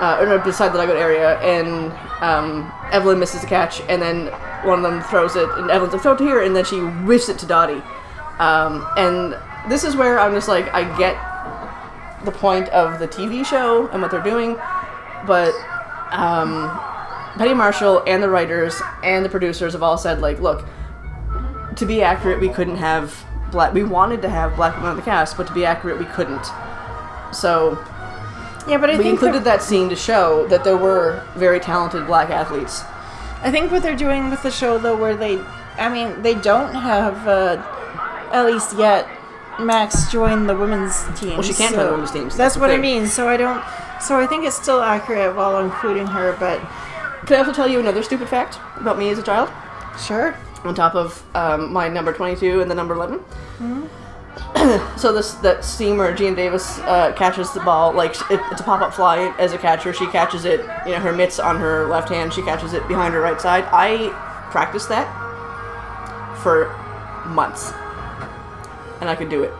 uh, or no, beside the dugout area, and um, Evelyn misses the catch, and then one of them throws it, and Evelyn's like, "Throw it to here," and then she whiffs it to Dottie. Um, and this is where I'm just like, I get the point of the TV show and what they're doing, but um, Penny Marshall and the writers and the producers have all said like, look, to be accurate, we couldn't have black. We wanted to have black women on the cast, but to be accurate, we couldn't. So Yeah, but I we included that, that scene to show that there were very talented black athletes. I think what they're doing with the show though, where they, I mean, they don't have uh, at least yet Max join the women's team. Well, she can't join the women's teams, That's, that's what I mean. So I don't. So I think it's still accurate while including her, but Can I also tell you another stupid fact about me as a child? sure. On top of um, my number twenty-two and the number 11 so this that steamer Geena Davis uh, catches the ball, like it, it's a pop-up fly as a catcher. She catches it, you know, her mitts on her left hand. She catches it behind her right side. I practiced that for months, and I could do it.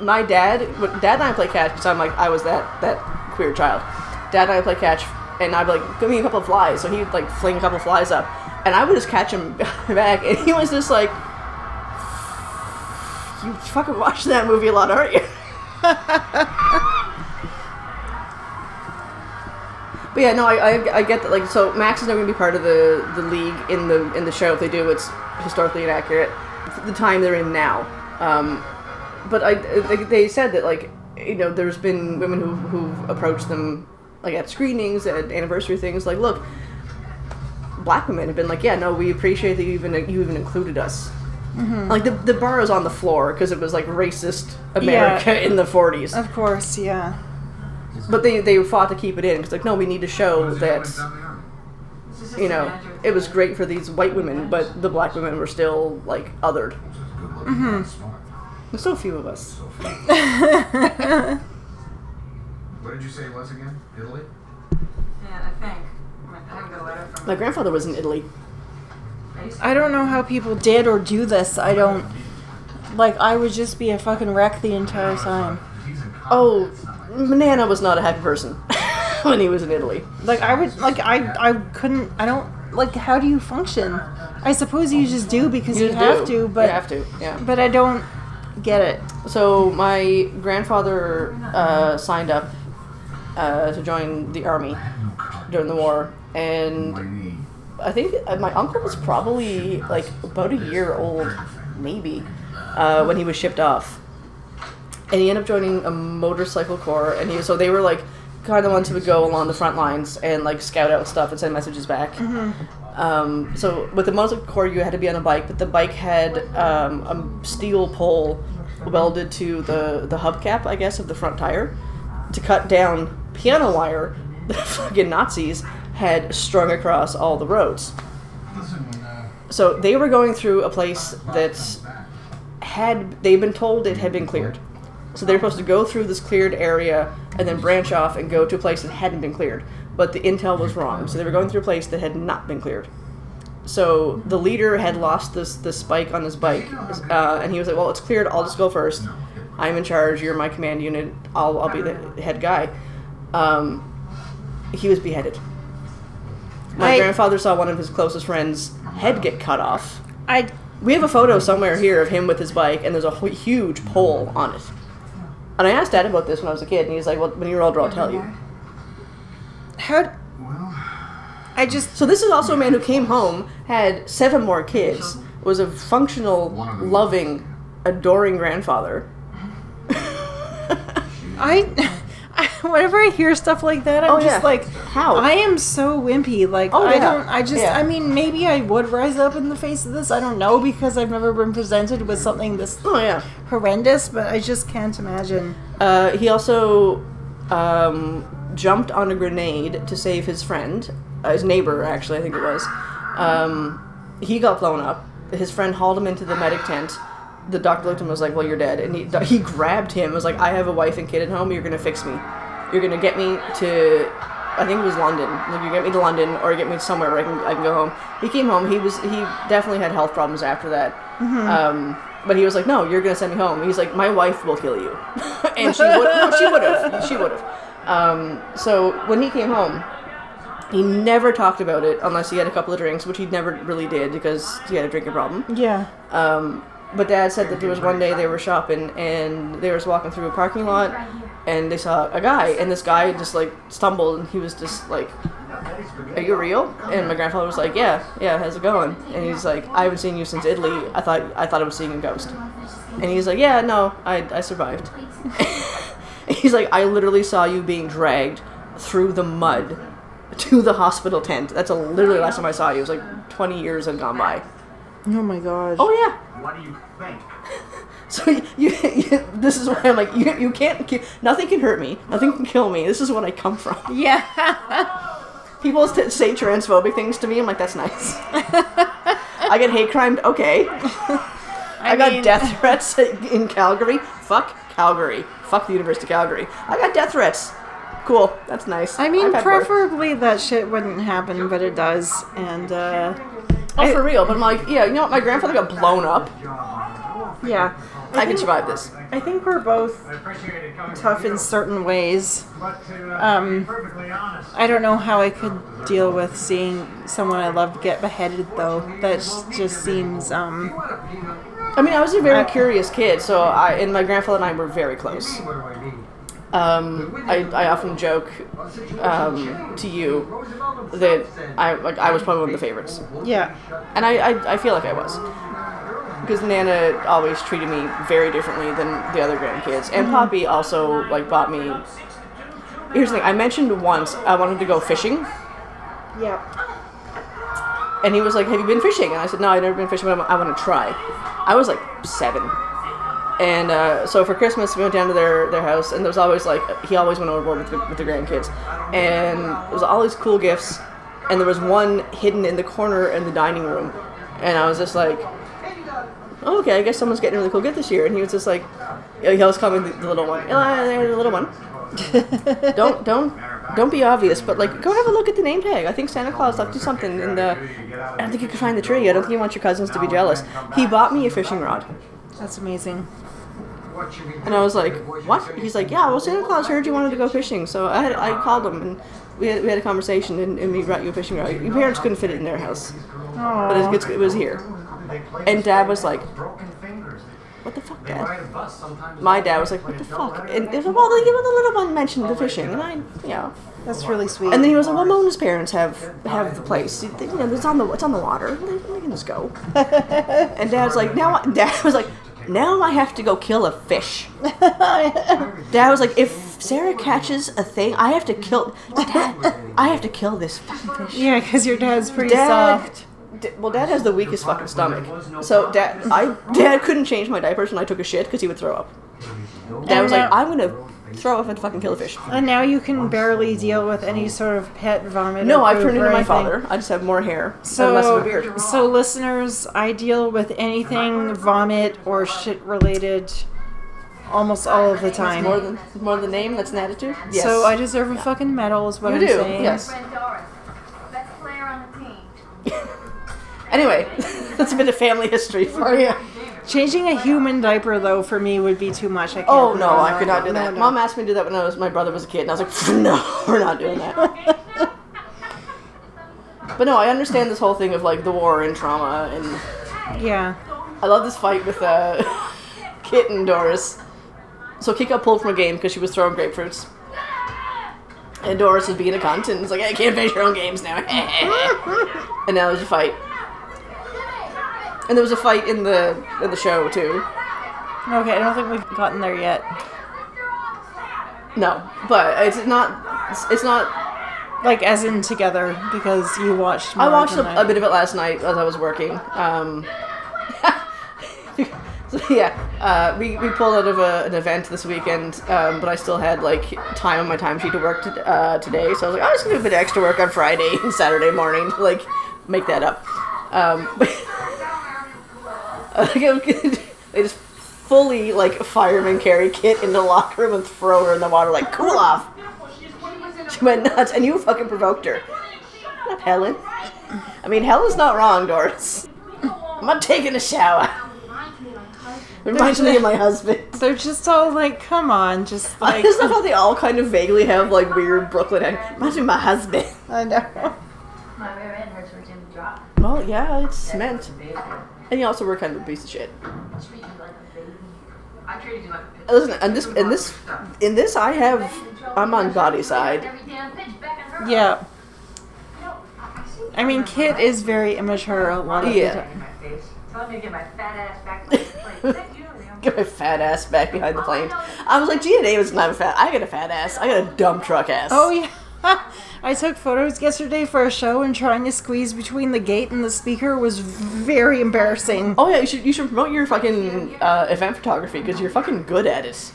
My dad, dad and I play catch because I'm like I was that that queer child. Dad and I play catch, and I'd be like, give me a couple of flies. So he'd like fling a couple of flies up, and I would just catch him back, and he was just like, you fucking watch that movie a lot, aren't you? but yeah, no, I, I, I get that. Like, so Max is never to be part of the, the league in the in the show. If they do, it's historically inaccurate. The time they're in now. Um, but I, they, they said that like you know, there's been women who who've approached them like at screenings, at anniversary things. Like, look, black women have been like, yeah, no, we appreciate that you even you even included us. Like the the bar is on the floor because it was like racist America in the 40s. Of course, yeah. But they they fought to keep it in because like no, we need to show that you know it was great for these white women, but the black women were still like othered. Mm-hmm. There's so few of us. What did you say it was again? Italy? Yeah, I think. I haven't got a from My grandfather was in Italy. I don't know how people did or do this. I don't. Like, I would just be a fucking wreck the entire time. Oh, Nana was not a happy person when he was in Italy. Like, I would. Like, I. I couldn't. I don't. Like, how do you function? I suppose you just do because you, just have do. to, but. you have to, yeah. But I don't get it. So my grandfather uh, signed up uh, to join the army during the war, and I think uh, my uncle was probably like about a year old, maybe, uh, when he was shipped off, and he ended up joining a motorcycle corps, and he so they were like kind of the ones who would go along the front lines and like scout out stuff and send messages back. Um, so with the motorcycle you had to be on a bike, but the bike had um, a steel pole welded to the the hubcap, I guess, of the front tire to cut down piano wire. The fucking Nazis had strung across all the roads. So they were going through a place that had they'd been told it had been cleared. So they were supposed to go through this cleared area and then branch off and go to a place that hadn't been cleared. But the intel was wrong. So they were going through a place that had not been cleared. So the leader had lost this this spike on his bike, uh, and he was like, "Well, it's cleared. I'll just go first. I'm in charge. You're my command unit. I'll I'll be the head guy." Um, he was beheaded. My I- grandfather saw one of his closest friends' head get cut off. I We have a photo somewhere here of him with his bike, and there's a huge pole on it. And I asked Dad about this when I was a kid, and he's like, "Well, when you're older, I'll tell you." How well, I just So this is also a man who came home, had seven more kids, was a functional, One of loving, adoring grandfather. I, I whenever I hear stuff like that, I'm Oh, just yeah. like, How? I am so wimpy. Like, Oh, I yeah. don't. I just. Yeah. I mean, maybe I would rise up in the face of this. I don't know because I've never been presented with something this Oh yeah. horrendous. But I just can't imagine. Uh, he also um, jumped on a grenade to save his friend, uh, his neighbor, actually, I think it was. Um, he got blown up. His friend hauled him into the medic tent. The doctor looked at him and was like, Well, you're dead. And he, he grabbed him, was like, I have a wife and kid at home. You're going to fix me. You're going to get me to, I think it was London. Like, you get me to London or get me somewhere where I can, I can go home. He came home. He was he definitely had health problems after that. Um, but he was like, "No, you're gonna send me home." He's like, "My wife will kill you," and she would. She would have. She would have. Um, so when he came home, he never talked about it unless he had a couple of drinks, which he never really did because he had a drinking problem. Yeah. Um, but Dad said that there was one day they were shopping and they was walking through a parking lot and they saw a guy and this guy just like stumbled and he was just like, "Are you real?" And my grandfather was like, "Yeah, yeah, how's it going?" And he's like, "I haven't seen you since Italy. I thought I thought I was seeing a ghost." And he's like, "Yeah, no, I I survived." he's like, "I literally saw you being dragged through the mud." To the hospital tent. That's a literally last time I saw you. It was like 20 years had gone by. Oh my gosh. Oh yeah, what do you think? So you, you, this is why I'm like you, you can't ki- nothing can hurt me nothing can kill me this is what I come from Yeah. people t- say transphobic things to me I'm like that's nice I get hate crimed okay I, got mean- death threats in Calgary fuck Calgary fuck the University of Calgary I got death threats cool that's nice I mean, I've preferably that shit wouldn't happen, but it does. And uh, oh for real but I'm like yeah you know what my grandfather got blown up yeah, I can survive this I think we're both I it tough in certain ways. Um, perfectly honest, I don't know how I could deal with seeing someone I love get beheaded, though. That just seems um. I mean I was a very I- curious kid so I and my grandfather and I were very close I? Um, I, I often joke um, to you that I like I was probably one of the favorites, Yeah. and I, I, I feel like I was because Nana always treated me very differently than the other grandkids, and Poppy also like bought me. Here's the thing: I mentioned once I wanted to go fishing, Yeah. And he was like, "Have you been fishing?" And I said, "No, I've never been fishing, but I want to try." I was like seven. And uh, so for Christmas, we went down to their, their house, and there was always like he always went overboard with the, with the grandkids, and there was all these cool gifts, and there was one hidden in the corner in the dining room, and I was just like, oh, okay, I guess someone's getting a really cool gift this year, and he was just like, he always called me the, the little one, "Ah, the little one. don't don't don't be obvious, but like go have a look at the name tag. I think Santa Claus left you something, and uh, I don't think you can find the tree. I don't think you want your cousins to be jealous. He bought me a fishing rod. That's amazing. What should we do? And I was like, "What?" He's like, "Yeah, well, Santa Claus heard you wanted to go fishing, so I had, I called him and we had, we had a conversation, and, and we brought you a fishing rod. Your parents couldn't fit it in their house, but it, it was here." And Dad was like. "What the fuck, They Dad?" ride a bus sometimes. My dad was like, "What the fuck?" And they was like, "Well, the, the little one mentioned the fishing, and I, you know." That's really sweet. And then he was like, "Well, Mona's parents have have the place. You know, it's on the it's on the water. They, they can just go." and Dad's like, "Now," I- Dad was like, "Now I have to go kill a fish." Dad was like, "If Sarah catches a thing, I have to kill. Dad, I have to kill this fucking fish." yeah, because your dad's pretty Dad, soft. D- well, Dad has the weakest fucking stomach. So Dad, I Dad couldn't change my diapers when I took a shit because he would throw up. Dad And was like, "I'm gonna throw up and fucking kill a fish. And now you can barely deal with any sort of pet vomit. No, I've poop turned into my anything. father. I just have more hair So, and less of a beard. so listeners, I deal with anything vomit or shit related almost all of the time. More than more than name. That's an attitude. Yes. So I deserve a fucking medal, is what You I'm do, saying. yes. Friend Doris, best player on the team. Anyway, that's a bit of family history for you. Changing a human diaper though for me would be too much. I can't. Oh no, I could not do that. Mom asked me to do that when I was my brother was a kid, and I was like, no, we're not doing that. but no, I understand this whole thing of like the war and trauma, and Yeah. I love this fight with uh, Kit and Doris. So Kit got pulled from a game because she was throwing grapefruits. And Doris was being a cunt and was like, I can't finish your own games now. and now there's a fight. And there was a fight in the in the show too. Okay, I don't think we've gotten there yet. No, but it's not. It's, it's not. Like as in together because you watched. I more watched than a, I a bit of it last night as I was working. Um, so yeah, uh, we, we pulled out of a, an event this weekend, um, but I still had like time on my timesheet to work to, uh, today. So I was like, I'm just gonna do a bit of extra work on Friday and Saturday morning to like make that up. Um, but they just fully like fireman carry Kit into the locker room and throw her in the water like cool off. She went nuts, and you fucking provoked her. Shut up, Helen. I mean, Helen's not wrong, Doris. I'm not taking a shower. Reminds me of my husband. They're just all like, come on, just I like. just love how they all kind of vaguely have like weird Brooklyn. ac- Reminds me of my husband. I know. My rear end hurts for Jim to drop. Well, yeah, it's cement. And you also were kind of a piece of shit. Treat you like a baby. I treated you like a pit. Listen, and this, in this, in this, I have, I'm on body side. Every damn pitch back in her. Yeah. I mean, Kit is very immature a lot of Yeah. the time. my face. Telling me to get my fat ass back to the place. Is that you, Liam? Get my fat ass back behind the plane. I was like, Geena Davis doesn't have a fat. I got a fat ass. I got a dump truck ass. Oh yeah. I took photos yesterday for a show and trying to squeeze between the gate and the speaker was very embarrassing. Oh yeah, you should you should promote your fucking uh, event photography because you're fucking good at it.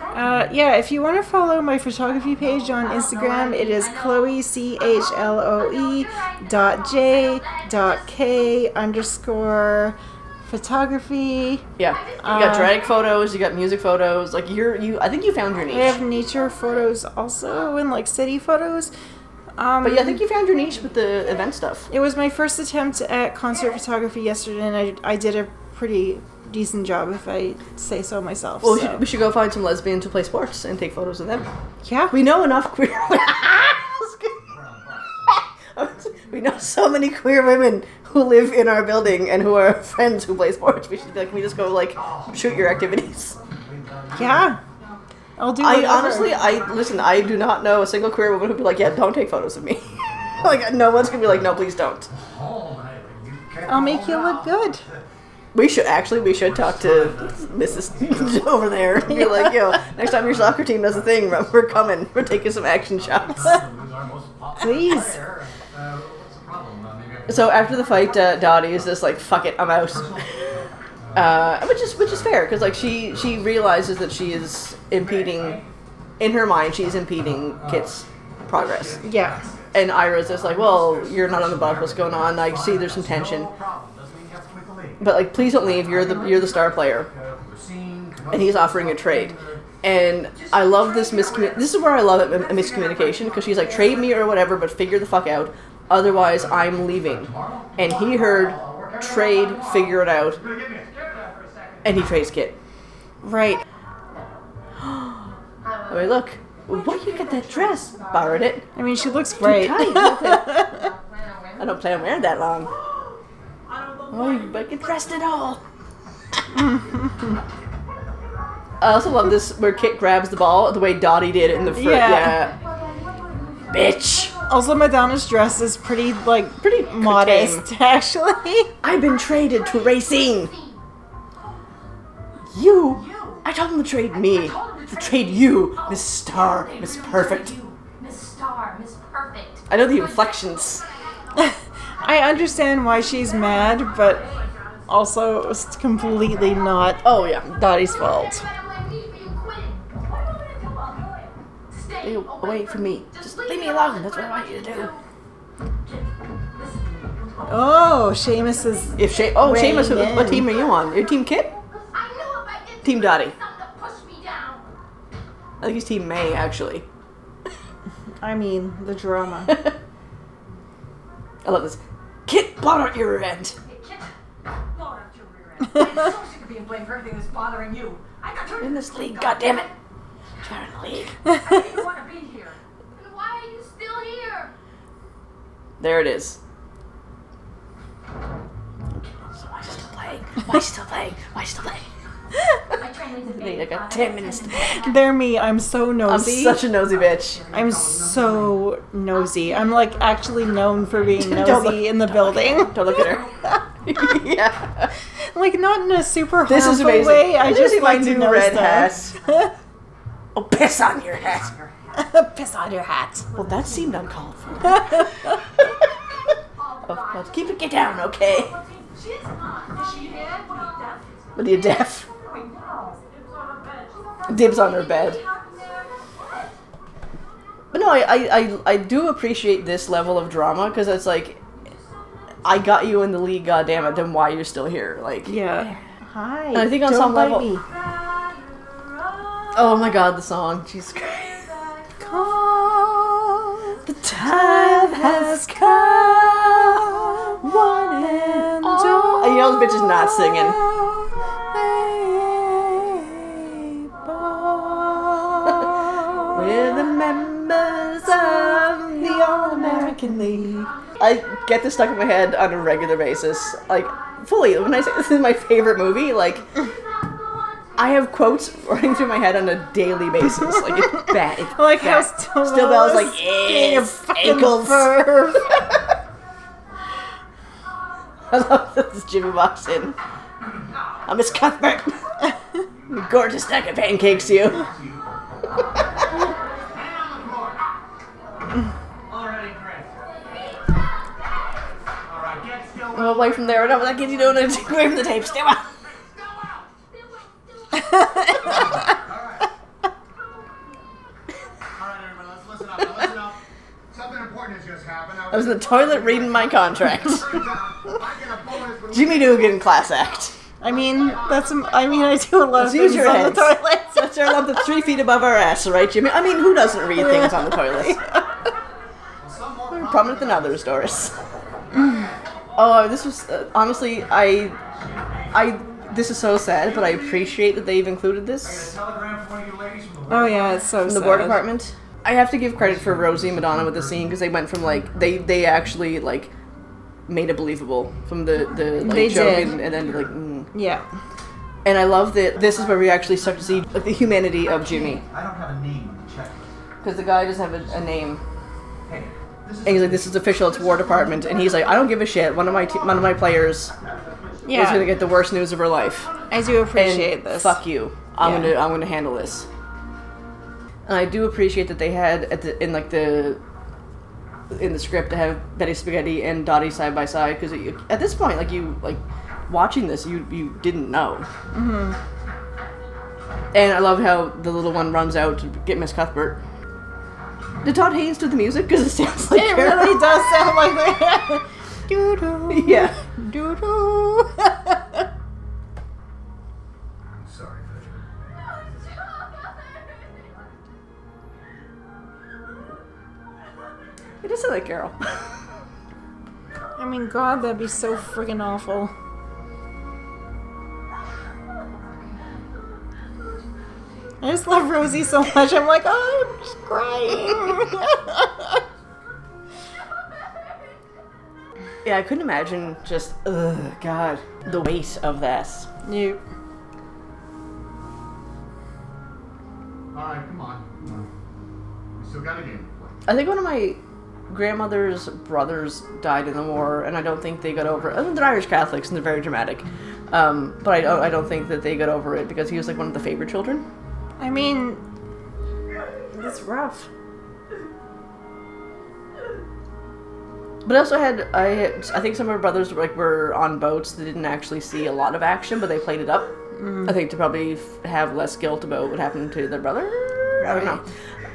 Uh, yeah, if you want to follow my photography page on Instagram, it is Chloe C H L O E dot J dot K underscore photography. Yeah, you got Uh, drag photos, you got music photos. Like you're you. I think you found your niche. I have nature photos also and like city photos. Um, But yeah, I think you found your niche with the event stuff. It was my first attempt at concert photography yesterday, and I, I did a pretty decent job, if I say so myself. Well, we should, we should go find some lesbians to play sports and take photos of them. yeah, We know enough queer. we know so many queer women who live in our building and who are friends who play sports. We should be like, can we just go like shoot your activities. yeah. I'll do. I whatever. honestly, I listen. I do not know a single queer woman who'd be like, "Yeah, don't take photos of me." like, no one's gonna be like, "No, please don't." I'll make you look good. We should actually, we should talk to Mrs. over there. and Be like, "Yo, next time your soccer team does a thing, we're coming. We're taking some action shots." Please. so after the fight, uh, Dottie is just like, "Fuck it, I'm out." Uh, which is which is fair because like she she realizes that she is impeding, in her mind, she's impeding Kit's progress. Yeah. And Ira's just like, well, you're not on the bus. What's going on? I see there's some tension, but like, please don't leave. You're the you're the star player, and he's offering a trade. And I love this miscommun. This is where I love it, a miscommunication, because she's like, trade me or whatever, but figure the fuck out. Otherwise, I'm leaving. And he heard trade, figure it out, and he trades Kit. Right. I mean, look, where you get that dress? Borrowed it. I mean, she looks great. I don't plan on wearing that long. Oh, you but get dressed at all. I also love this where Kit grabs the ball the way Dottie did in the front. Yeah. Yeah. Bitch. Also, Madonna's dress is pretty like Pretty modest, actually. I've been traded to Racine. You? I told him to trade me. To trade you, Miss Star, Miss Perfect. You, Miss Star, Miss Perfect. I know the inflections. I understand why she's mad, but also it's completely not Oh yeah. Dottie's fault. Stay away from me. Just leave me alone. That's what I want you to do. Oh, Seamus is. If she- oh, Weighing Seamus, what- what team are you on? Your team Kit? I knew if I did Team Dottie. something to push me down. I think he's Team May actually. I mean, the drama. I love this. Kit, blow out your rear end. Hey, kid, blow out your rear end. I'm so sick of being blamed for everything that's bothering you. I got turned In this league, goddammit. You're in. I didn't want to be here. And why are you still here? There it is. So why is he still playing? Why is he still playing? Why is he still playing? My training's in I got 10 minutes to They're me. I'm so I'm nosy. such a nosy bitch. I'm so nosy. I'm like actually known for being nosy look- in the building. Don't look at her. yeah. like not in a super This harmful amazing. way. I This just is like to new know red stuff. Oh, piss on your hat. Piss on your hat. Well, that seemed uncalled for. oh, well, keep it get down, okay? She's not. Is she dead? What are you deaf? But you deaf. Wait, no. It's on her bed. Dibs on her bed. But no, I, I, I, I do appreciate this level of drama because it's like, I got you in the league, goddammit, then why you're still here? Like, Yeah. Hi. And I think on Don't some level- me. Oh my god, the song. Jesus Christ. The time has come, one and all. You know bitch is not singing. We're the members of the All American League. I get this stuck in my head on a regular basis. Like, fully, when I say this is my favorite movie, like, I have quotes running through my head on a daily basis. Like, it's bad. It's I like how bad. Still, Stilwell's like, being a yes, fucking ankles. perv. I love this Jimmy walks in. I'm Miss Cuthbert. Gorgeous stack of pancakes, you. Alrighty, Chris. Alright, get still. I'm away from there. I know what that kid's doing. Away from the tape. Stay out. Alright, everybody, let's listen up. Now listen up. Something important has just happened. I was in the toilet reading my contract. I get a bonus when Jimmy Dugan class act. I mean, that's. I mean, I do a lot Let's of things on heads. the toilet. Let's turn up to three feet above our ass, right, Jimmy? I mean, who doesn't read things on the toilet? more More prominent than others, Doris. Oh, this was uh, honestly, I, I. This is so sad, but I appreciate that they've included this Telegram from one of you ladies from the Oh yeah, it's so from the sad. War Department. I have to give credit for Rosie and Madonna with the scene because they went from like they they actually like made it believable from the the like, They joke did. and, and then like. Mm. Yeah. And I love that this is where we actually start to see like, the humanity of Jimmy. I don't have a name on the checklist. Because the guy doesn't have a, a name. Hey, this is And he's like, this is official, it's War Department. And he's like, I don't give a shit. One of my, te- one of my players is Yeah. gonna get the worst news of her life. I do And appreciate this. fuck you. I'm Yeah. gonna, I'm gonna handle this. And I do appreciate that they had at the, in like the, in the script to have Betty Spaghetti and Dottie side by side because at this point, like you, like watching this, you you didn't know. Mm-hmm. And I love how the little one runs out to get Miss Cuthbert. Did Todd Haynes do the music? Because it sounds like It really does sound like that. Yeah. Doo doo. I'm sorry, Betty. It does sound like Carol. I mean, God, that'd be so friggin' awful. I just love Rosie so much. I'm like, oh, I'm just crying. yeah, I couldn't imagine just, ugh, God, the weight of this. you. Alright, come on. Come on. We still got a game to play. I think one of my grandmother's brothers died in the war, and I don't think they got over it. I mean, they're Irish Catholics and they're very dramatic. Um, but I don't, I don't think that they got over it because he was like one of the favorite children. I mean, it's rough. But I also had I had, I think some of her brothers like were on boats that didn't actually see a lot of action, but they played it up. Mm. I think to probably f- have less guilt about what happened to their brother. I don't know.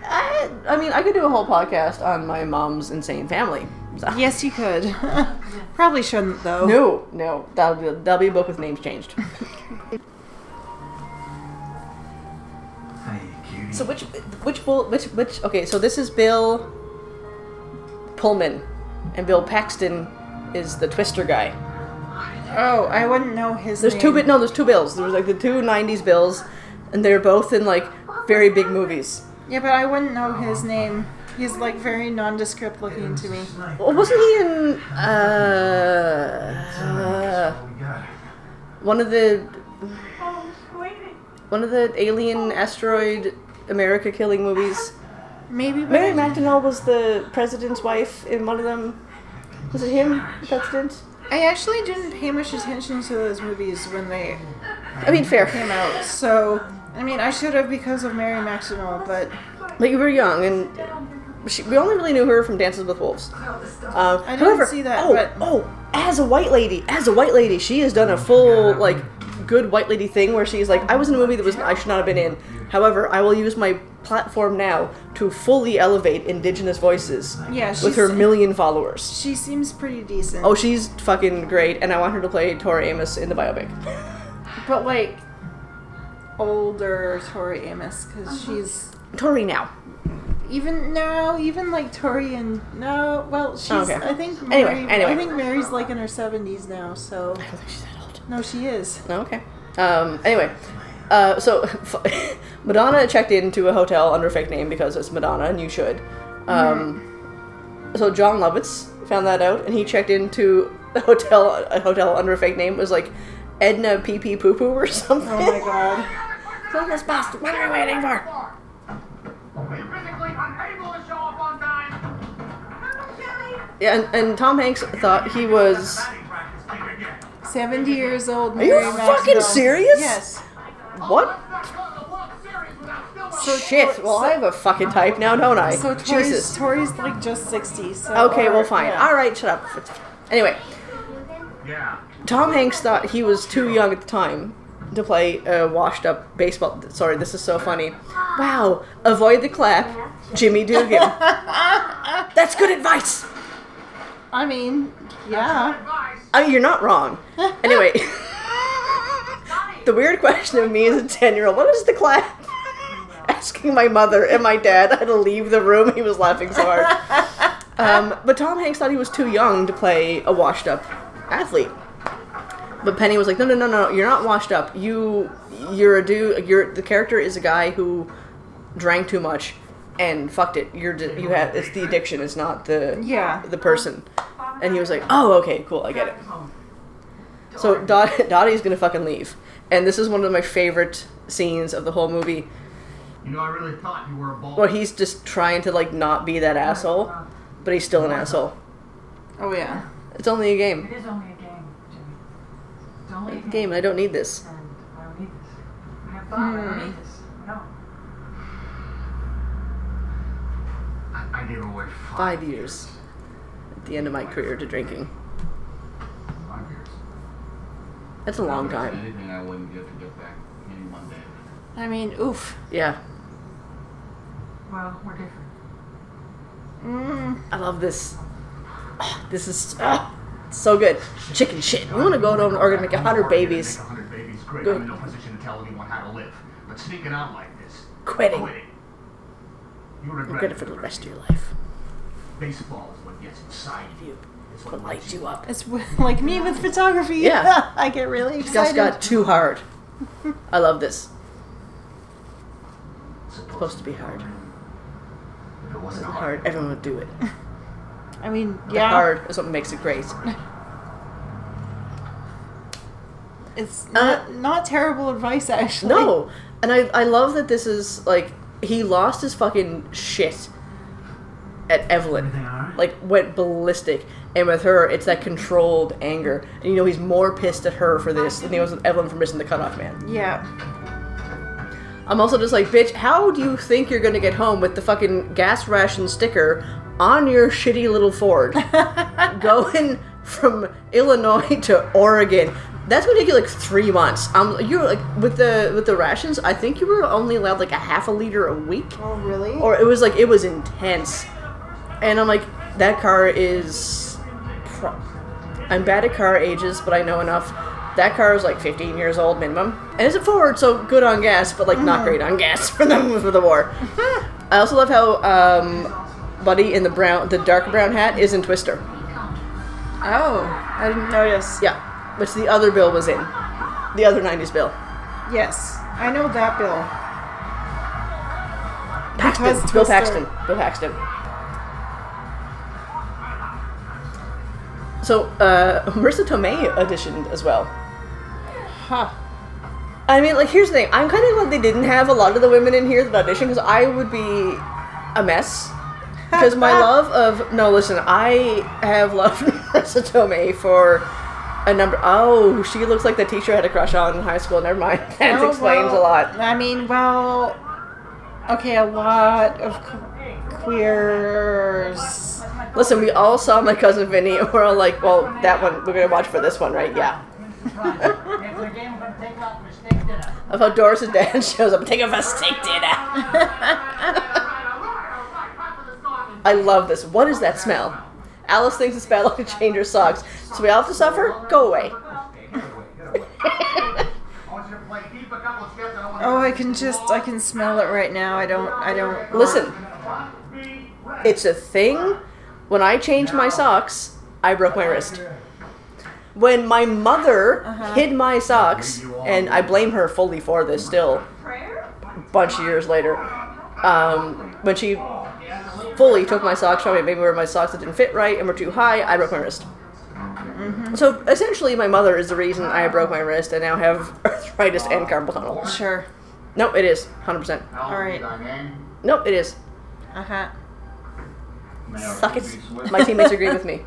I, I mean, I could do a whole podcast on my mom's insane family. So- Yes, you could. Probably shouldn't though. No, no, that'll be that'll be a book with names changed. So which which bull which which okay? So this is Bill Pullman, and Bill Paxton is the Twister guy. Oh, I wouldn't know his There's name. two bit no, there's two Bills. There's like the two '90s Bills, and they're both in like very big movies. Yeah, but I wouldn't know his name. He's like very nondescript looking to me. Well, wasn't he in uh, uh What we got? one of the one of the alien asteroid America killing movies? Maybe, Mary McDonnell was the president's wife in one of them. Was it him, the president? I actually didn't pay much attention to those movies when they I mean, fair. came out. So, I mean, I should have because of Mary McDonnell, but But you were young, and she, we only really knew her from Dances with Wolves. Um, I didn't however, see that, Oh, but- oh, as a white lady, as a white lady, she has done a full like good white lady thing where she's like, I was in a movie that was I should not have been in. However, I will use my platform now to fully elevate indigenous voices yeah, with her million followers. she seems pretty decent. Oh, she's fucking great, and I want her to play Tori Amos in the biopic. but like older Tori Amos, because uh-huh. she's Tori now. even now, even like Tori and no, well, she's. Okay. I think Anyway, Mary, anyway. I think Mary's like in her seventies now. So I don't think she's that old. No, she is. Oh, okay. Um, anyway, uh, so Madonna checked into a hotel under a fake name because it's Madonna, and you should. Um, So Jon Lovitz found that out, and he checked into a hotel a hotel under a fake name. It was like Edna Pee Pee Poo Poo or something. Oh my god. Son this bastard, what are we waiting for? Are you physically unable to show up on time? Yeah, and, and Tom Hanks thought he was. Batting practice can begin. Seventy years old. Are you fucking serious? Yes. What? Let's not go to the World Series without still So Shit. Tor- Well, I have a fucking type now, don't I? So Tori's, Jesus. Tori's like just sixty. So Okay, or- well, fine. yeah. All right, shut up. Anyway, Yeah. Tom Hanks thought he was too young at the time to play a washed up baseball. Sorry, this is so funny. Wow, avoid the clap, Jimmy Dugan. That's good advice. I mean, yeah. advice. I mean, you're not wrong. Anyway, the weird question of me as a 10 year old what is the class? Asking my mother and my dad how to leave the room. He was laughing so hard. Um, but Tom Hanks thought he was too young to play a washed up athlete. But Penny was like, no, no, no, no, you're not washed up. You, you're a dude. You're the character is a guy who drank too much and fucked it. You're di- you have it's the addiction. It's not the Yeah. the person. And he was like, oh, okay, cool, I get it. So Dot- Dottie's gonna fucking leave, and this is one of my favorite scenes of the whole movie, You know, I really thought you were a ball. where he's just trying to like not be that asshole, but he's still an asshole. Oh yeah. It's only a game. It is only a game, Jimmy. It's only a game. Game. I don't need this. And I don't need this. I have thought I don't hmm. need this. I, I gave away five, Five years at the end of my career to drinking. Five years. That's a long time. Anything I wouldn't get to get back in one day. I mean, oof. Yeah, Well, we're different. Mm. I love this. Ah, This is ah, so good. Chicken shit. We want to go to an organ make a hundred babies. Make a hundred babies. Great. Good. I'm in no position to tell anyone how to live. But sneaking out like this. Quitting. Quitting. You regret, Regret it for the rest of your life. Baseball is what gets inside of you. It's what What lights you up? It's like me with photography. Yeah. I get really Just excited. got too hard. I love this. Supposed, supposed to be hard. If it wasn't Wasn't hard, hard. Everyone would do it. I mean, The yeah. hard is what makes it great. It's uh, not, not terrible advice, actually. No, and I I love that this is like he lost his fucking shit at Evelyn. Everything all right? Like went ballistic, and with her, it's that controlled anger. And you know he's more pissed at her for this than he was with Evelyn for missing the cutoff man. Yeah. I'm also just like, bitch, how do you think you're gonna get home with the fucking gas ration sticker on your shitty little Ford? Going from Illinois to Oregon. That's gonna take you like three months. Um, you were like with the with the rations. I think you were only allowed like a half a liter a week, Oh, really? or it was like it was intense. And I'm like, that car is. Pro- I'm bad at car ages, but I know enough. That car is like 15 years old minimum, and it's a Ford, so good on gas, but like not great on gas for the for the war. I also love how um, Buddy in the brown, the dark brown hat is in Twister. oh, I didn't notice. Yeah, which the other bill was in. The other 90s bill. Yes, I know that bill. Paxton. Because Bill Twister- Paxton. Bill Paxton. So, uh, Marisa Tomei auditioned as well. Huh. I mean, like, here's the thing. I'm kind of glad they didn't have a lot of the women in here that audition because I would be a mess. Because my love of no, listen, I have loved Marisa Tomei for a number. Oh, she looks like the teacher I had a crush on in high school. Never mind. That Oh, explains well, a lot. I mean, well, okay, a lot of que- queers. Listen, we all saw my cousin Vinny, and we're all like, "Well, that one we're gonna watch for this one, right?" Yeah. After the game, we're gonna take out for steak dinner. Of how Doris' dad shows up, take a steak dinner. I love this. What is that smell? Alice thinks it's bad luck to change her socks, so we all have to suffer. Go away. I want you to play deep a couple of steps. I don't want Oh, I can just, I can smell it right now. I don't, I don't. Listen, it's a thing. When I changed my socks, I broke my wrist. When my mother hid my socks, and I blame her fully for this still, a bunch of years later, um, when she fully took my socks from me, maybe were my socks that didn't fit right and were too high, I broke my wrist. So essentially, my mother is the reason I broke my wrist and now have arthritis and carpal tunnel. Sure. No, it is 100%. All right. No, it is. Uh huh. Suck it. My teammates agree with me.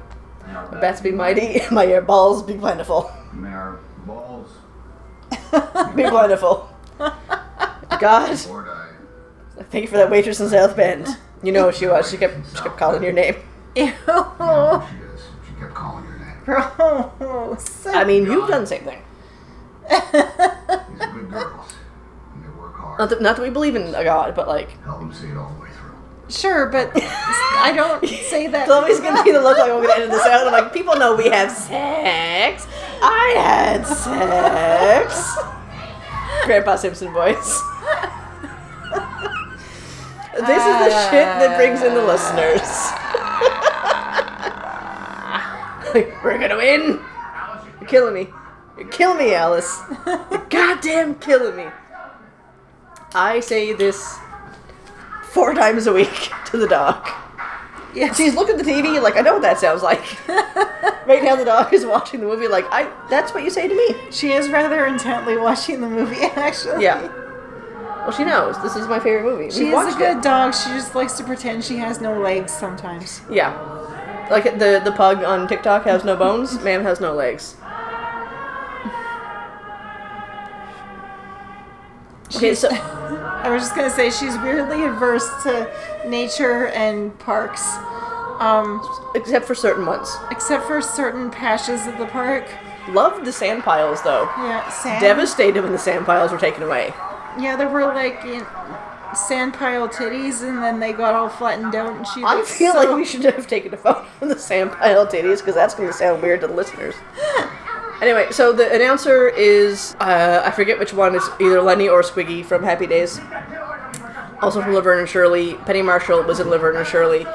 My bats be mighty, and my balls be plentiful. May our balls Be plentiful. God, thank you for that waitress in South Bend. You know who she was. She kept she kept calling your name. Ew. She is. She kept calling your name. Gross. I mean, you've done the same thing. These are good girls. And they work hard. Not that, not that we believe in a God, but like, Help them see it all the way through. Sure, but I don't say that. Chloe's gonna be the look like we're gonna edit this out. I'm like, people know we have sex. I had sex. Grandpa Simpson voice. this is the shit that brings in the listeners. Like, we're gonna win. You're killing me. You're killing me, Alice. You're goddamn killing me. I say this four times a week to the dog. Yeah, She's looking at the TV like I know what that sounds like. right now, the dog is watching the movie like I. That's what you say to me. She is rather intently watching the movie, actually. Yeah. Well, she knows this is my favorite movie. She We've is a good it. dog. She just likes to pretend she has no legs sometimes. Yeah. Like the the pug on TikTok has no bones. Ma'am has no legs. Okay, so I was just gonna say she's weirdly averse to nature and parks, um, except for certain ones, except for certain patches of the park. loved the sand piles though. Yeah, sand. Devastated when the sand piles were taken away. Yeah, there were like you know, sand pile titties, and then they got all flattened out, and she. I feel so- like we should have taken a photo of the sand pile titties because that's going to sound weird to the listeners. Anyway, so the announcer is uh, I forget which one. It's either Lenny or Squiggy from Happy Days. Also from Laverne and Shirley. Penny Marshall was in Laverne and Shirley.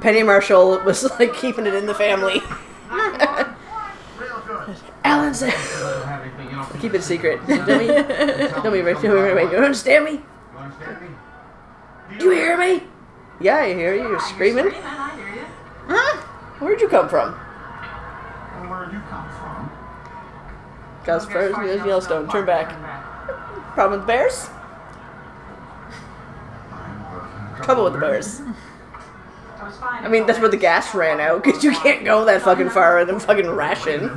Penny Marshall was like keeping it in the family. Alan said, "Keep it a secret." Don't me, don't me, don't me, don't me. You understand me? You understand me? Do you hear me? Yeah, I hear you. You're screaming. Huh? Where'd you come from? Well, where'd you come from? Gus first, Yellowstone. Turn back. Problem with the bears? Trouble with the bears. I mean, that's where the gas ran out, because you can't go that fucking far in the fucking ration.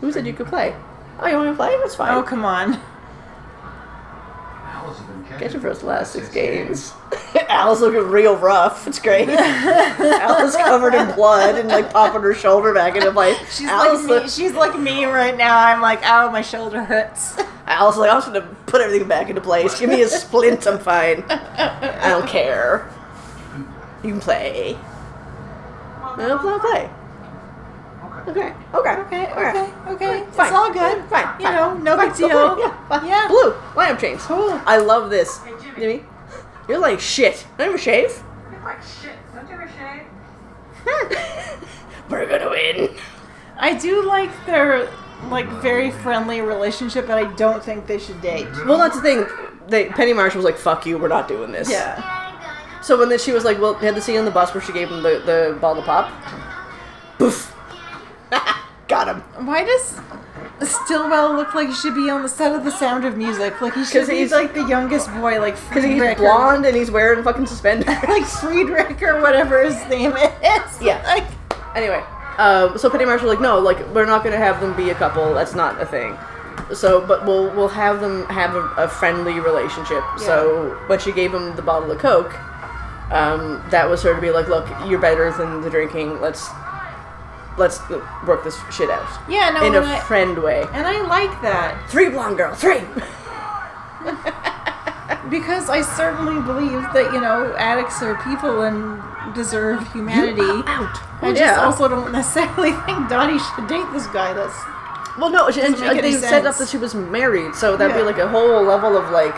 Who said you could play? Oh, you want me to play? That's fine. Oh come on! Alice has been catching Get your first last six games. Al's looking real rough. It's great. Al's covered in blood and like popping her shoulder back into place. She's Al's like me. look- She's like me right now. I'm like, oh, my shoulder hurts. Al's like, I'm just gonna put everything back into place. Give me a splint, I'm fine. I don't care. You can play. No, play, play. Okay. Okay. Okay, Alright. okay, okay. It's Fine. all good. Fine. You fine. know, no Fine, big go deal. play. Yeah. fine. Yeah. Blue. Lineup chains. Cool. I love this. Jimmy, you're like shit. Don't even shave. Look like shit. Don't you ever shave? We're gonna win. I do like their like very friendly relationship, but I don't think they should date. Well, that's the thing. They, Penny Marshall was like, "Fuck you, we're not doing this." Yeah. So when then she was like, "Well," had the scene on the bus where she gave him the the bottle of pop. Poof. Got him. Why does Stilwell look like he should be on the set of The Sound of Music? Like he should 'Cause be he's- like the youngest boy, like Because he's Friedrich or- blonde and he's wearing fucking suspenders. like Friedrich or whatever his name is. Yeah. Like, Anyway, um, so Penny Marshall was like, no, like we're not gonna have them be a couple. That's not a thing. So, but we'll we'll have them have a, a friendly relationship. So when she gave him the bottle of Coke, um, that was her to be like, look, you're better than the drinking. Let's let's work this shit out yeah, no, in a friend way. and I like that Three blonde girl, three. because I certainly believe that you know addicts are people and deserve humanity. out. I oh, just yeah. also don't necessarily think Dottie should date this guy. That's Well, no, she, and make uh, they any set up that she was married, so that'd be like a whole level of like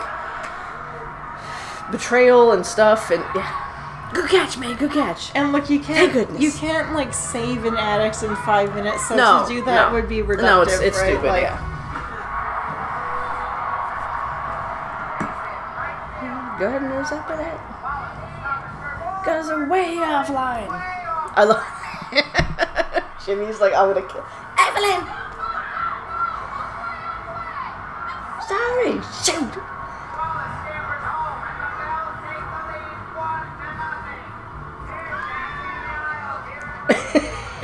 betrayal and stuff. And yeah, good catch, man, good catch. and look, you can't goodness. you can't like save an addict in five minutes. So No, to do that no. would be reductive. No, it's it's right? stupid. Like, yeah. Gardener's up with it. Cause they're way offline. I love. Jimmy's like, I'm gonna kill Evelyn. Sorry, shoot.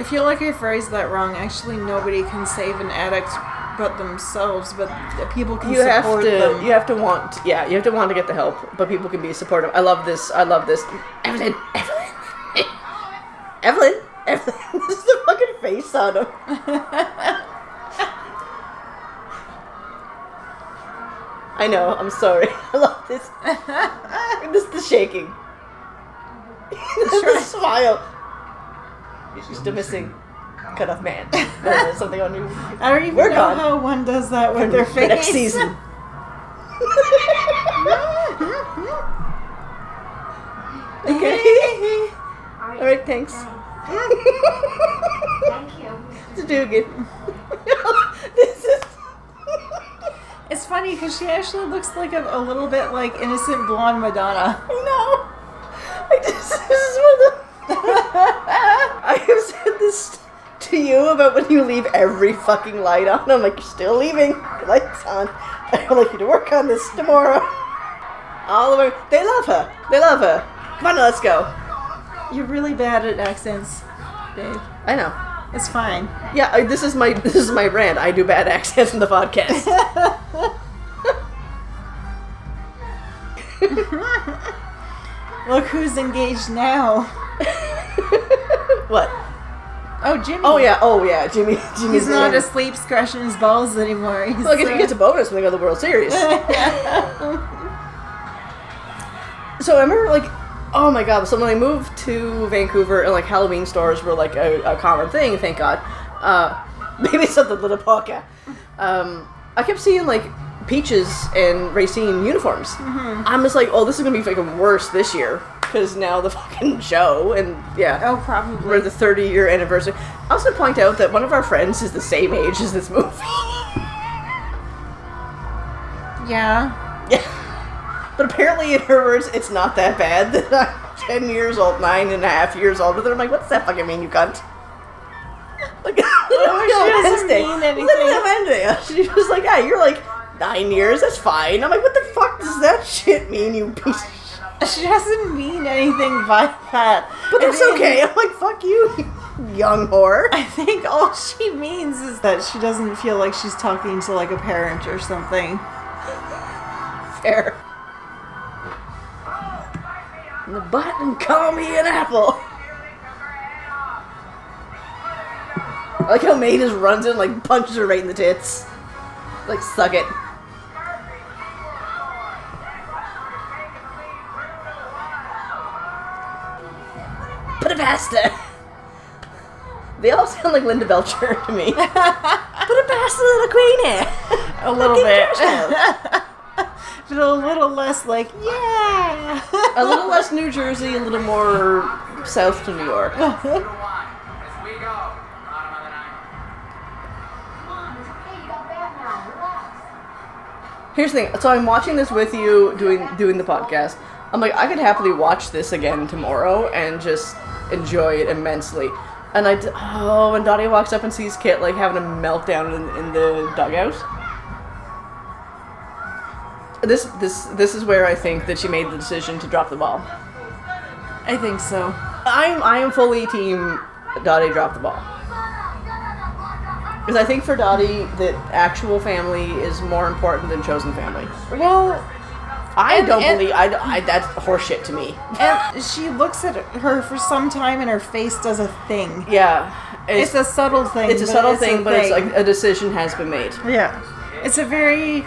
Feel like I phrased that wrong. Actually, nobody can save an addict but themselves, but people can you have to them. you have to want yeah you have to want to get the help but people can be supportive. I love this i love this. Evelyn evelyn evelyn evelyn this is the fucking face on him. I know i'm sorry. I love this. This is the shaking. This is the smile you're still missing cut off man There's something on you I don't even Work know on. how one does that with their face. next season okay all right thanks Thank you. to do again. this is. It's funny because she actually looks like a, a little bit like innocent blonde Madonna. I know. I just, this is one of the. I have said this to you about when you leave every fucking light on. I'm like, you're still leaving. The lights on. I would like you to work on this tomorrow. All the way. They love her. They love her. Come on, let's go. You're really bad at accents, babe. I know. It's fine. Yeah, I, this is my this is my brand. I do bad accents in the podcast. Look who's engaged now. What? Oh, Jimmy. Oh yeah. Oh yeah. Jimmy. Jimmy's He's not in. asleep scratching his balls anymore. He's, Look, he uh, gets a bonus when they go to the World Series. So I remember like, oh my god! So when I moved to Vancouver and like Halloween stores were like a, a common thing, thank God. Uh, maybe something the podcast. Um, I kept seeing like Peaches and Racine uniforms. I'm just like, oh, this is gonna be fucking worse this year because now the fucking show and yeah. oh, probably. We're the 30 year anniversary. I gonna point out that one of our friends is the same age as this movie. yeah. Yeah. But apparently, in her words, it's not that bad that I'm 10 years old, nine and a half years older than. I'm like, what's that fucking mean, you cunt? Like, Oh, she doesn't Wednesday. mean anything. Literally Wednesday. She was like, yeah, you're like nine years, that's fine. I'm like, what the fuck does that shit mean, you piece of? She doesn't mean anything by that. But that's mean, okay. I'm like, fuck you, you young whore. I think all she means is that she doesn't feel like she's talking to like a parent or something. Fair. in the butt and call me an apple. I like how Mae just runs in and like punches her right in the tits. Like, suck it. Put it past her. They all sound like Linda Belcher to me. Put it past the little queenie. A little bit. but a little less like, yeah. a little less New Jersey, a little more south to New York. As we go, bottom of the ninth. Mom, it's okay. You got that now. Relax. Here's the thing. So I'm watching this with you, doing doing the podcast. I'm like, I could happily watch this again tomorrow and just enjoy it immensely. And I, d- oh, when Dottie walks up and sees Kit like having a meltdown in, in the dugout. This this this is where I think that she made the decision to drop the ball. I think so. I'm I am fully team Dottie drop the ball. Because I think for Dottie that actual family is more important than chosen family. Well, I And- don't and- believe I, I that's horseshit to me. and she looks at her for some time and her face does a thing. Yeah, It's, a subtle thing. it's a subtle it's a thing, but it's like a decision has been made. Yeah. It's a very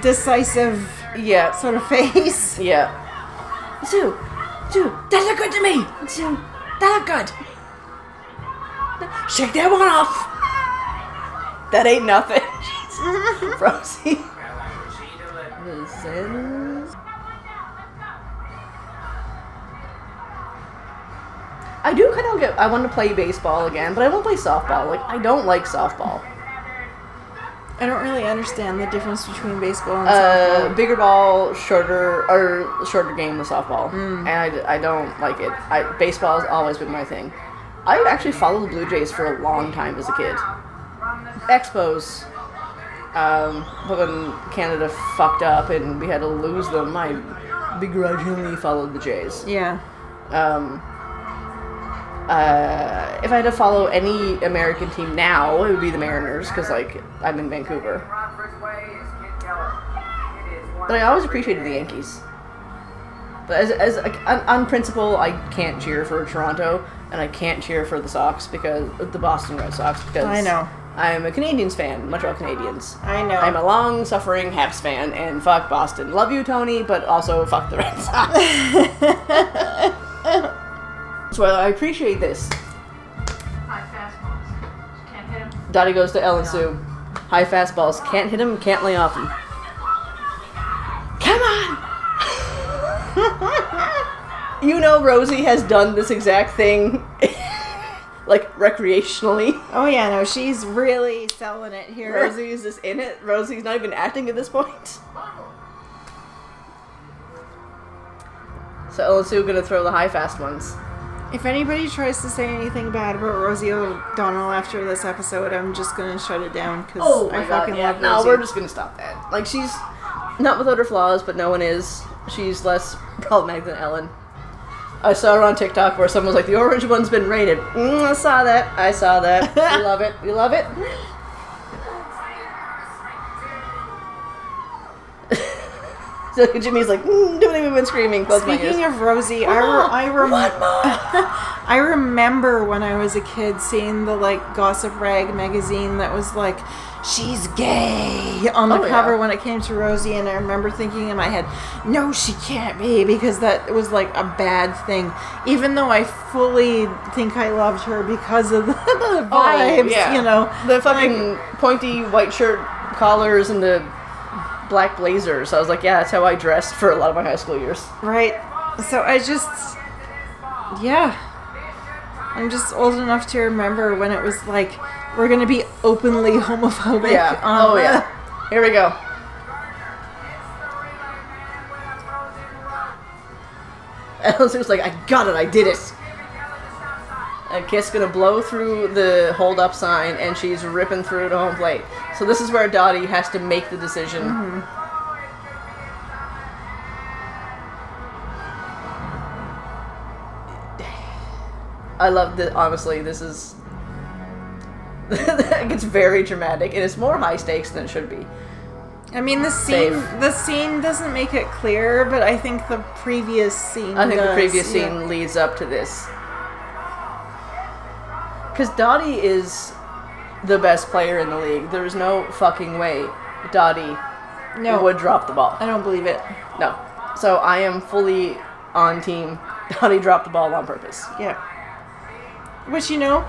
decisive Yeah, sort of face. yeah. Sue, Sue, that look good to me. Sue, that look good. Shake that one off. That ain't nothing. Rosie. Listen. I do kind of get. I want to play baseball again, but I won't play softball. Like I don't like softball. I don't really understand the difference between baseball and Uh, softball. bigger ball, shorter or shorter game with softball, Mm. and I don't like it. I baseball has always been my thing. I actually followed the Blue Jays for a long time as a kid. Expos. Um, but when Canada fucked up and we had to lose them, I begrudgingly followed the Jays. Yeah. Um, uh, if I had to follow any American team now, it would be the Mariners because like I'm in Vancouver. But I always appreciated the Yankees. But as, as like, on, on principle, I can't cheer for Toronto, and I can't cheer for the Sox because the Boston Red Sox because I know. I'm a Canadiens fan, Montreal Canadiens. I know. I'm a long-suffering Habs fan, and fuck Boston. Love you, Tony, but also fuck the Red Sox. so I appreciate this. High fastballs. Can't hit him. Dottie goes to Ellen Sue. High fastballs. Can't hit him, can't lay off him. Come on! you know Rosie has done this exact thing, like recreationally. Oh yeah, no, she's really selling it here. Rosie is just in it. Rosie's not even acting at this point. So Ellen Sue gonna throw the high fast ones. If anybody tries to say anything bad about Rosie O'Donnell after this episode, I'm just gonna shut it down because Oh I fucking love No, we're just gonna stop that. Like she's not without her flaws, but no one is. She's less problematic than Ellen. I saw her on TikTok where someone was like, "The orange one's been rated." Mm, I saw that. I saw that. you love it. You love it. so Jimmy's like, mm, "Don't even been screaming." Close Speaking of Rosie, I, re- I, rem- I remember when I was a kid seeing the like Gossip Rag magazine that was like, she's gay on the Oh, cover yeah. when it came to Rosie, and I remember thinking in my head, no, she can't be because that was like a bad thing. Even though I fully think I loved her because of the, the vibes, Oh, yeah. you know. the fucking pointy white shirt collars and the black blazers. I was like, yeah, that's how I dressed for a lot of my high school years. Right. So I just, yeah. I'm just old enough to remember when it was like, we're gonna be openly homophobic. Yeah. oh the- yeah. Here we go. Ellen was like, I got it, I did it. And Kiss gonna blow through the hold up sign and she's ripping through to home plate. So this is where Dottie has to make the decision. I love that honestly, this is it gets very dramatic and it's more high stakes than it should be. I mean, the scene the scene doesn't make it clear, but I think the previous scene. I think the does, previous yeah. scene leads up to this. Because Dottie is the best player in the league. There's no fucking way Dottie No, would drop the ball. I don't believe it. No. So I am fully on team Dottie dropped the ball on purpose. Yeah. Which you know,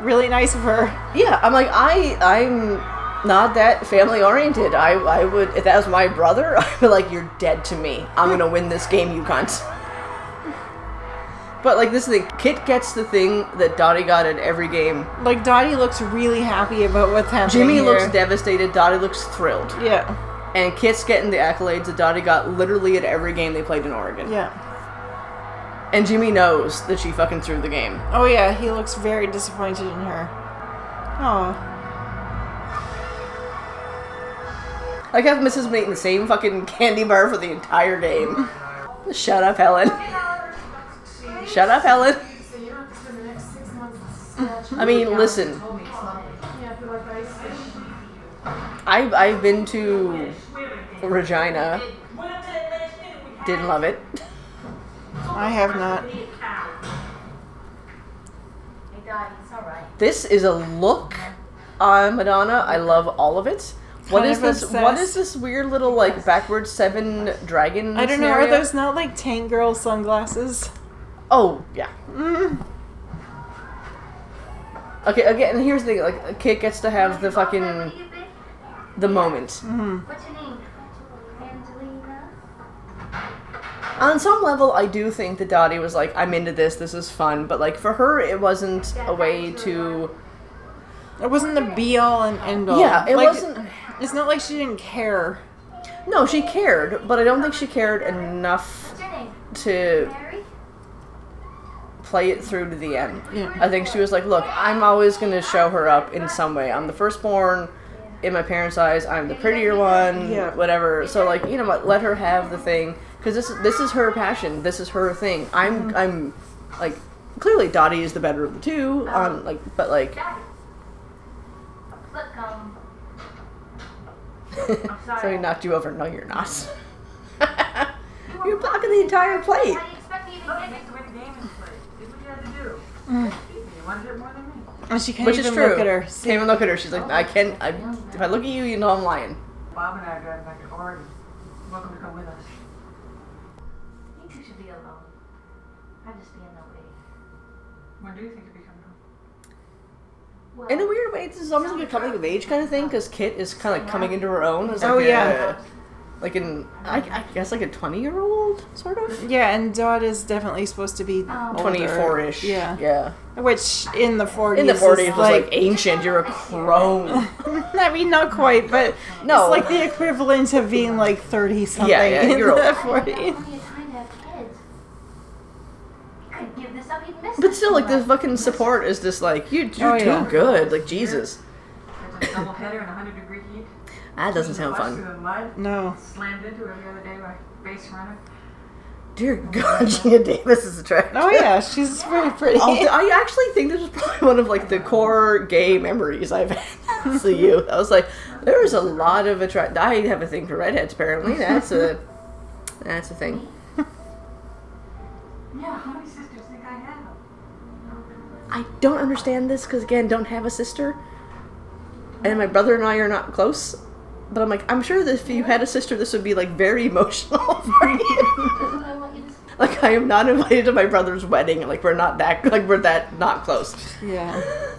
really nice of her. Yeah, I'm like I I'm not that family oriented. I I would if that was my brother, I'd be like you're dead to me. I'm gonna win this game, you cunt. But like this is the thing, Kit gets the thing that Dottie got at every game. Like Dottie looks really happy about what's happening. Jimmy here. looks devastated. Dottie looks thrilled. Yeah, And Kit's getting the accolades that Dottie got literally at every game they played in Oregon. yeah. And Jimmy knows that she fucking threw the game. Oh yeah, he looks very disappointed in her. Oh, I how Mrs. been eating the same fucking candy bar for the entire game. Shut up, Helen. Shut up, Helen. I mean, listen. I've, I've been to Regina. Didn't love it. I have not. Hey, Dottie, it's alright. This is a look on Madonna. I love all of it. What Kind is this? What obsessed. is this weird little like backwards seven dragon? I don't know. Are those not like Tank Girl sunglasses? Oh yeah. Mm. Okay. Again, and here's the thing: like, Kit gets to have the fucking What do you think? the moment. Mm-hmm. What's your name? On some level, I do think that Dottie was like, "I'm into this. This is fun," but like for her, it wasn't a way to. It wasn't the be all and end all. Yeah, it Like, wasn't. It's not like she didn't care. No, she cared, but I don't think she cared enough What's your name? to Mary? Play it through to the end. Yeah. I think she was like, look, I'm always going to show her up in some way. I'm the firstborn. In my parents' eyes, I'm the prettier one. Yeah. Whatever. So like, you know what? Let her have the thing because this this is her passion. This is her thing. I'm I'm like clearly Dottie is the better of the two. On like, but like, Daddy. Look, um, so he knocked you over. No, you're not. you're blocking the entire plate. Mm. You wanted it more than me. And she can't Which is true. look at her. Can't even look at her. She's like, I can't. I, if I look at you, you know I'm lying. Bob and I are driving back to Oregon. Welcome to come with us. i You two should be alone. I'm just being no way. When do you think you'll be coming home? Well, In a weird way, this is almost like a coming of age kind of thing because Kit is kind of like coming into her own as like Oh, a, yeah. Like an I, I guess like a twenty year old sort of Yeah, and Dot is definitely supposed to be Oh. twenty four ish. Yeah. yeah. Which in the 40s In the forties is was like, ancient. You're a crone. I mean, not quite, but No. it's like the equivalent of being like 30 something Yeah, yeah, in you're the old. 40s. of time to have kids. You could give this up, you'd miss but still, like the fucking support is just like you. You're Oh, too good. Like Jesus. There's a double header in 100 degree heat. That doesn't sound fun. No. Slammed into every other day by base runner. Dear God, Geena Davis is attractive. Oh yeah, she's very pretty. I'll- I actually think this was probably one of like the core gay memories I've had. See you. I was like, there is a lot of attract. I have a thing for redheads. Apparently, that's a that's a thing. Yeah, how many sisters think I have? I don't understand this because again, don't have a sister, and my brother and I are not close. But I'm like, I'm sure that if you had a sister, this would be like very emotional for you. I want you to like, I am not invited to my brother's wedding. Like, we're not that like we're that not close. yeah.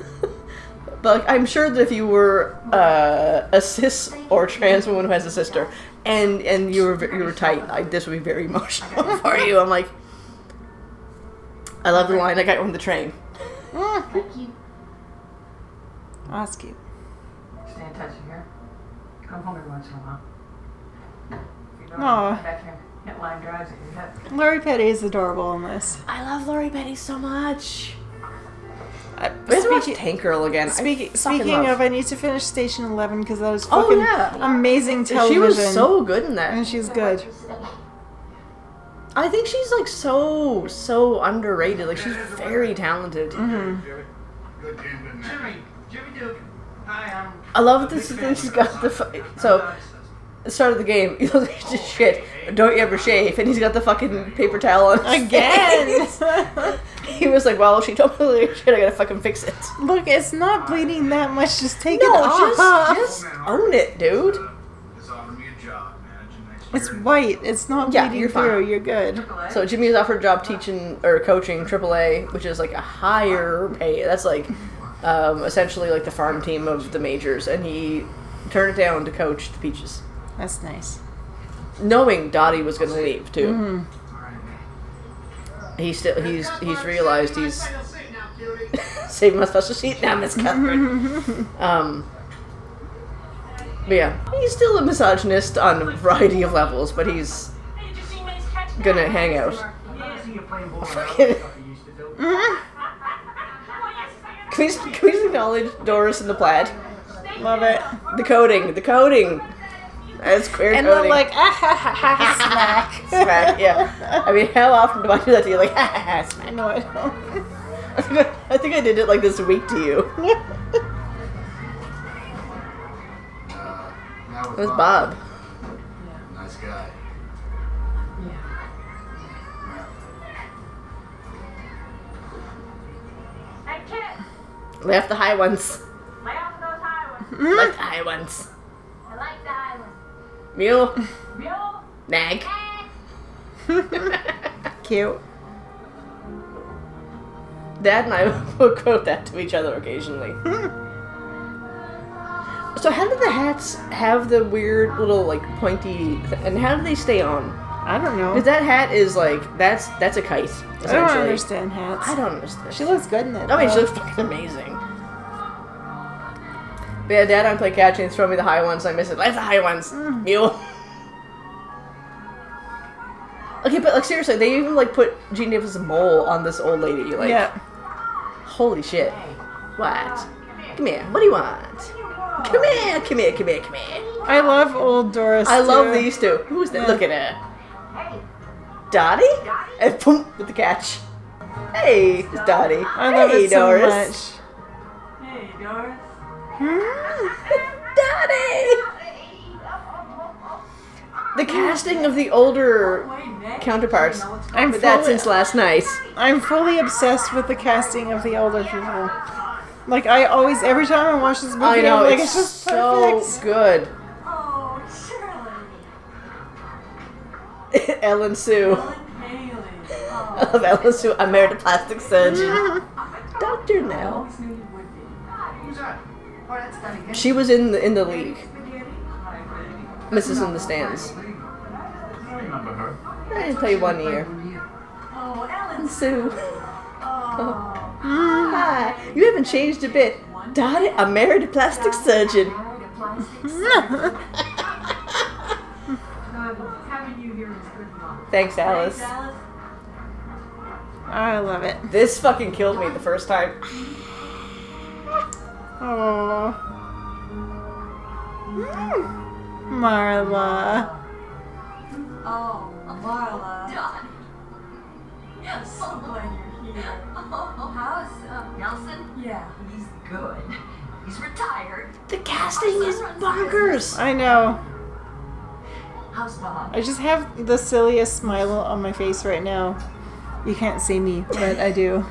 But like, I'm sure that if you were uh, a cis or trans woman who has a sister, and and you were you were tight, I, this would be very emotional for you. I'm like, I love the line I got on the train. Thank you. That's cute. Stay in touch here. Come home every once in a while. If you don't, Aw. come back here hit line drives at your head. Lori Petty is adorable in this. I love Lori Petty so much. We have watch speaking Tank Girl again. I speaking, fucking speaking love- of, I need to finish Station Eleven because that was Oh, fucking yeah. amazing television. she was so good in that. and that. she's good. I think she's like so so underrated. Like she's very talented. Mm-hmm. Good game, good match. Jimmy, Jimmy Dugan. I love this. This got the fu- so. The start of the game, you looks like just shit. Don't you ever shave? And he's got the fucking paper towel on his Again. face. he was like, "Well, she told me to look like shit. I gotta fucking fix it." Look, it's not bleeding that much. Just take No, it off. just just own it, dude. Just offered me a job managing next It's white. It's not Yeah, bleeding you're fine. through. You're good. So Jimmy was offered a job teaching or coaching AAA, which is like a higher pay. That's like um, essentially like the farm team of the majors, and he turned it down to coach the Peaches, That's nice. knowing Dottie was going to leave too. Mm-hmm. He still he's he's realized he's Final seat now, cutie. saving my special seat now, Miss Catherine. um, but yeah, he's still a misogynist on a variety of levels, but he's Hey, did you see Mae's catch gonna hang out. I see you Fucking- like you used to do. Can we, just, can we just acknowledge Doris and the plaid? Love it. The coding, the coding. That's queer And then coding. like ah ha ha ha smack. smack, yeah. I mean, how often do I do that to you? Like, ha ha ha, smack. No, I don't. I think I, I think I did it like this week to you. Uh, now with It was Bob. Lay off the high ones. lay off of those high ones. Like the high ones. I like the high ones. Mule. Mule, Nag. Eh. Cute. Dad and I will quote that to each other occasionally. so how do the hats have the weird little like pointy th- and how do they stay on? I don't know. Because that hat is like that's that's a kite. I don't understand hats. I don't understand. She looks good in it. I mean, she looks fucking amazing. But yeah, Dad I play catch and throw me the high ones. I miss it. Like the high ones, Mm. mule. Okay, but like seriously, they even like put Geena Davis' mole on this old lady. Like, yeah. holy shit. What? Come here. What do you want? Come here. Come here. Come here. Come here. I love old Doris. I love these two. Who's that? Yeah. Look at her. Dottie? And boom with the catch. Hey, it's Dottie. I love hey, it so Doris. much. Hey, Doris. Hmm? Dottie! The casting of the older counterparts. I'm But that fully, since last night. I'm fully obsessed with the casting of the older people. Like I always, every time I watch this movie, I know I'm like, it's, it's just so perfect. good. Ellen Sue. Haley. I love Ellen Sue. I married a plastic surgeon. Doctor now. Always knew you would be. Who's that? Oh, that's done again. She was in the in the league. Mrs. in the stands. I. I didn't play one year. Oh, Ellen. Sue. Oh. Hi. You haven't changed a bit. Dottie, I married a plastic surgeon. Having you here is good luck. Thanks, Alice. Alice. I love it. This fucking killed me the first time. Oh, Marla. Oh, Marla. Don. I'm so glad you're here. How's uh, Nelson? Yeah. He's good. He's retired. The casting is bonkers. I know. How's Bob? I just have the silliest smile on my face right now. You can't see me, but I do.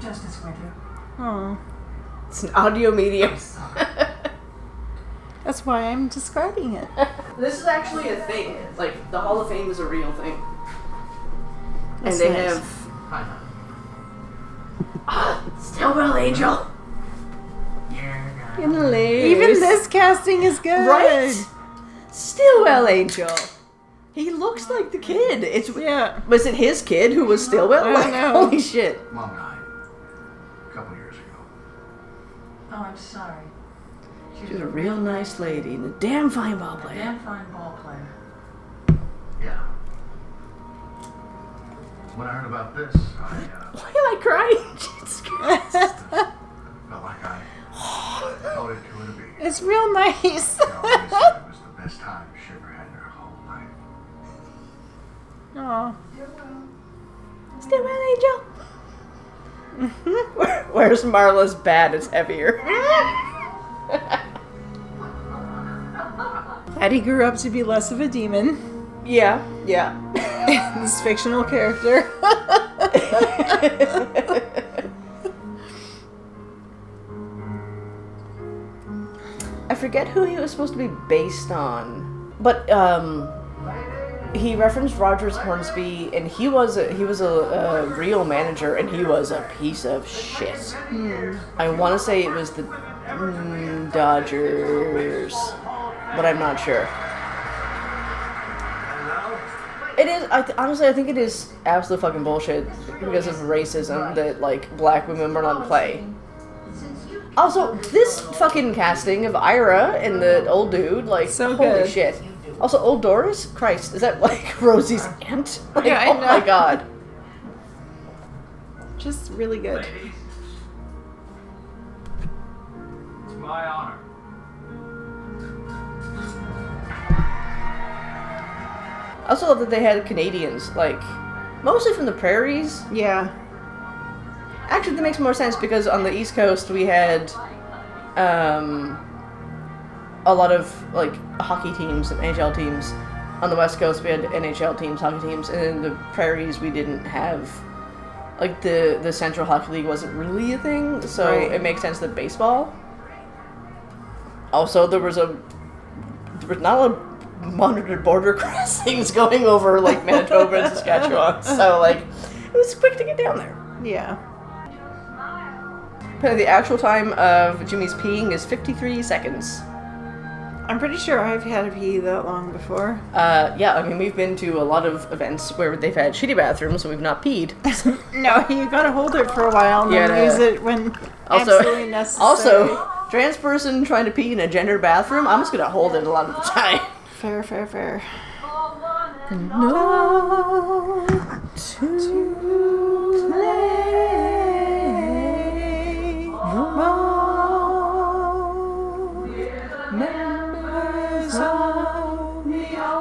Justice Winter. Oh, It's an audio medium. that's why I'm describing it. this is actually a thing. Like the Hall of Fame is a real thing, That's and they nice. have ah, Stilwell Angel. In the. Even this casting is good. right? Stilwell Angel. He looks like the kid. It's Yeah. was it his kid who was Stilwell? I Like, know. Holy shit! Mom died a couple years ago. Oh, I'm sorry. She's, was a real nice lady and a damn fine ball player. Damn fine ball player. Yeah. When I heard about this, I uh, Why am I crying? Jesus Christ. felt like I owed it to her to be. It's real nice. She always said the best time she ever had in her whole life. Aw. Stilwell Angel. Where- Where's Marla's bad? It's heavier. Addie grew up to be less of a demon. Yeah, yeah. this fictional character. I forget who he was supposed to be based on, but um, he referenced Rogers Hornsby, and he was a, he was a, a real manager, and he was a piece of shit. I want to say it was the mm, Dodgers, but I'm not sure. It is. I th- honestly, I think it is absolute fucking bullshit because of racism that like black women were not play. Also, this fucking casting of Ira and the old dude, like, So holy good. shit. Also, old Doris, Christ, is that like Rosie's aunt? Like, Yeah, I oh my god. Just really good. Ladies, it's my honor. I also love that they had Canadians, like, mostly from the prairies. Yeah. Actually, that makes more sense because on the East Coast we had um, a lot of like hockey teams and NHL teams. On the West Coast we had NHL teams, hockey teams, and in the prairies we didn't have like the the Central Hockey League wasn't really a thing, so Right. it makes sense that baseball. Also, there was a there was not a monitored border crossings going over like Manitoba and Saskatchewan, so like it was quick to get down there. Yeah. Apparently, the actual time of Jimmy's peeing is 53 seconds. I'm pretty sure I've had a pee that long before. Uh, yeah, I mean, we've been to a lot of events where they've had shitty bathrooms and we've not peed. No, you gotta hold it for a while and Yeah, then use it when Also, absolutely necessary. also, trans person trying to pee in a gender bathroom, I'm just gonna hold it a lot of the time. fair, fair, fair. No to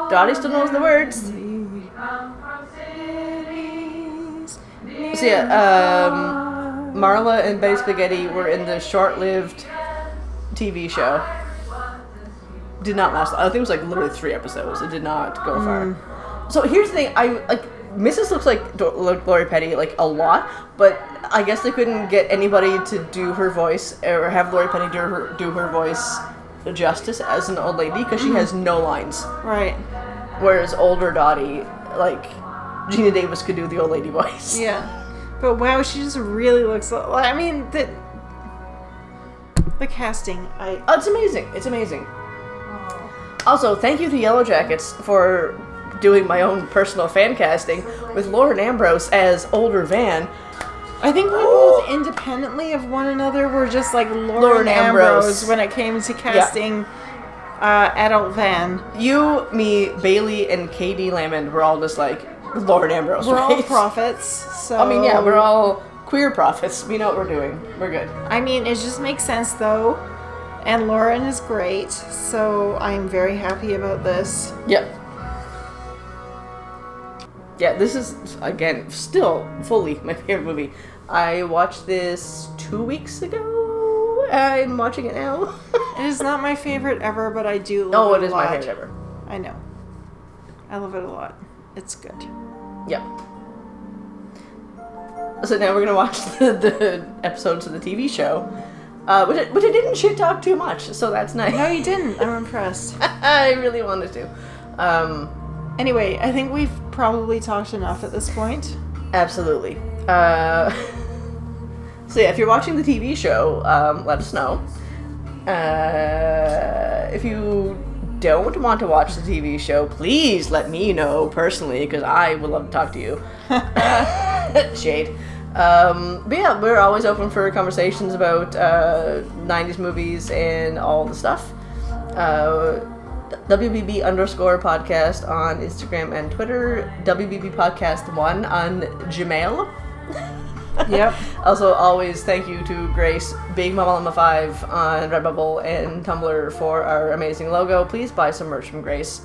Dottie still knows the words. So yeah, um, Marla and Betty Spaghetti were in the short-lived TV show. Did not last. I think it was like literally three episodes. It did not go far. So here's the thing. I like Mrs. looks like Lori Petty like a lot, but I guess they couldn't get anybody to do her voice or have Lori Petty do her do her voice the justice as an old lady because she mm-hmm. has no lines. Right. Whereas older Dottie, like Geena Davis, could do the old lady voice. Yeah. But wow, she just really looks like. I mean, the the casting. I Oh, it's amazing. It's amazing. Also, thank you to Yellow Jackets for doing my own personal fan casting with Lauren Ambrose as older Van. I think we both independently of one another were just like Lauren, Lauren Ambrose. Ambrose. when it came to casting uh, adult Van. You, me, Bailey, and Katie Lamond were all just like Lauren Ambrose. We're all prophets, so I mean, yeah, we're all queer prophets. We know what we're doing. We're good. I mean, it just makes sense though. And Lauren is great, so I'm very happy about this. Yep. Yeah, this is again still fully my favorite movie. I watched this two weeks ago. I'm watching it now. It is not my favorite ever, but I do love oh, it it is my favorite ever. I know. I love it a lot. It's good. Yep. So now we're gonna watch the, the episodes of the TV show, uh, which, I, which I didn't shit talk too much, so that's nice. No, you didn't. I'm impressed. I really wanted to. Um, Anyway, I think we've probably talked enough at this point. Absolutely. Uh, so yeah, if you're watching the TV show, um, let us know. Uh, if you don't want to watch the TV show, please let me know personally because I would love to talk to you. Shade. Um, but yeah, we're always open for conversations about uh, 90s movies and all the stuff. Uh, WBB underscore podcast on Instagram and Twitter. WBB podcast one on Gmail. Yep. Also, always thank you to Grace, Big Mama Llama 5 on Redbubble and Tumblr for our amazing logo. Please buy some merch from Grace.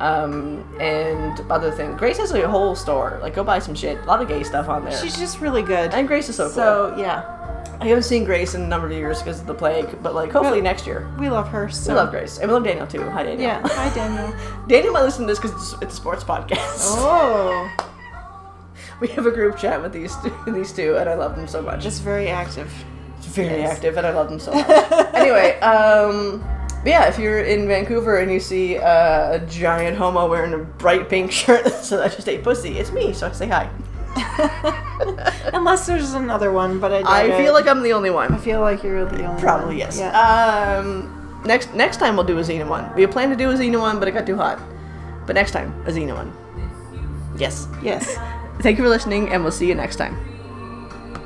Um, and other things. Grace has a whole store. Like, go buy some shit. A lot of gay stuff on there. She's just really good. and Grace is so cool. So, yeah. I haven't seen Grace in a number of years because of the plague, but like hopefully Well- next year. We love her. So. We love Grace, and we love Daniel too. Hi, Daniel. Yeah. Hi, Daniel. Daniel might listen to this because it's, it's a sports podcast. Oh, We have a group chat with these two, these two, and I love them so much. just very active. It's very Yes. active, and I love them so much. anyway, um, but yeah, if you're in Vancouver and you see uh, a giant homo wearing a bright pink shirt that says "I just ate pussy," it's me. So I say hi. Unless there's another one, but I doubt I it. feel like I'm the only one. I feel like you're the only one. Probably one. yes. Yeah. Um, next next time we'll do a Xena one. We had planned to do a Xena one, but it got too hot. But next time, a Xena one. Yes. yes. Thank you for listening, and we'll see you next time.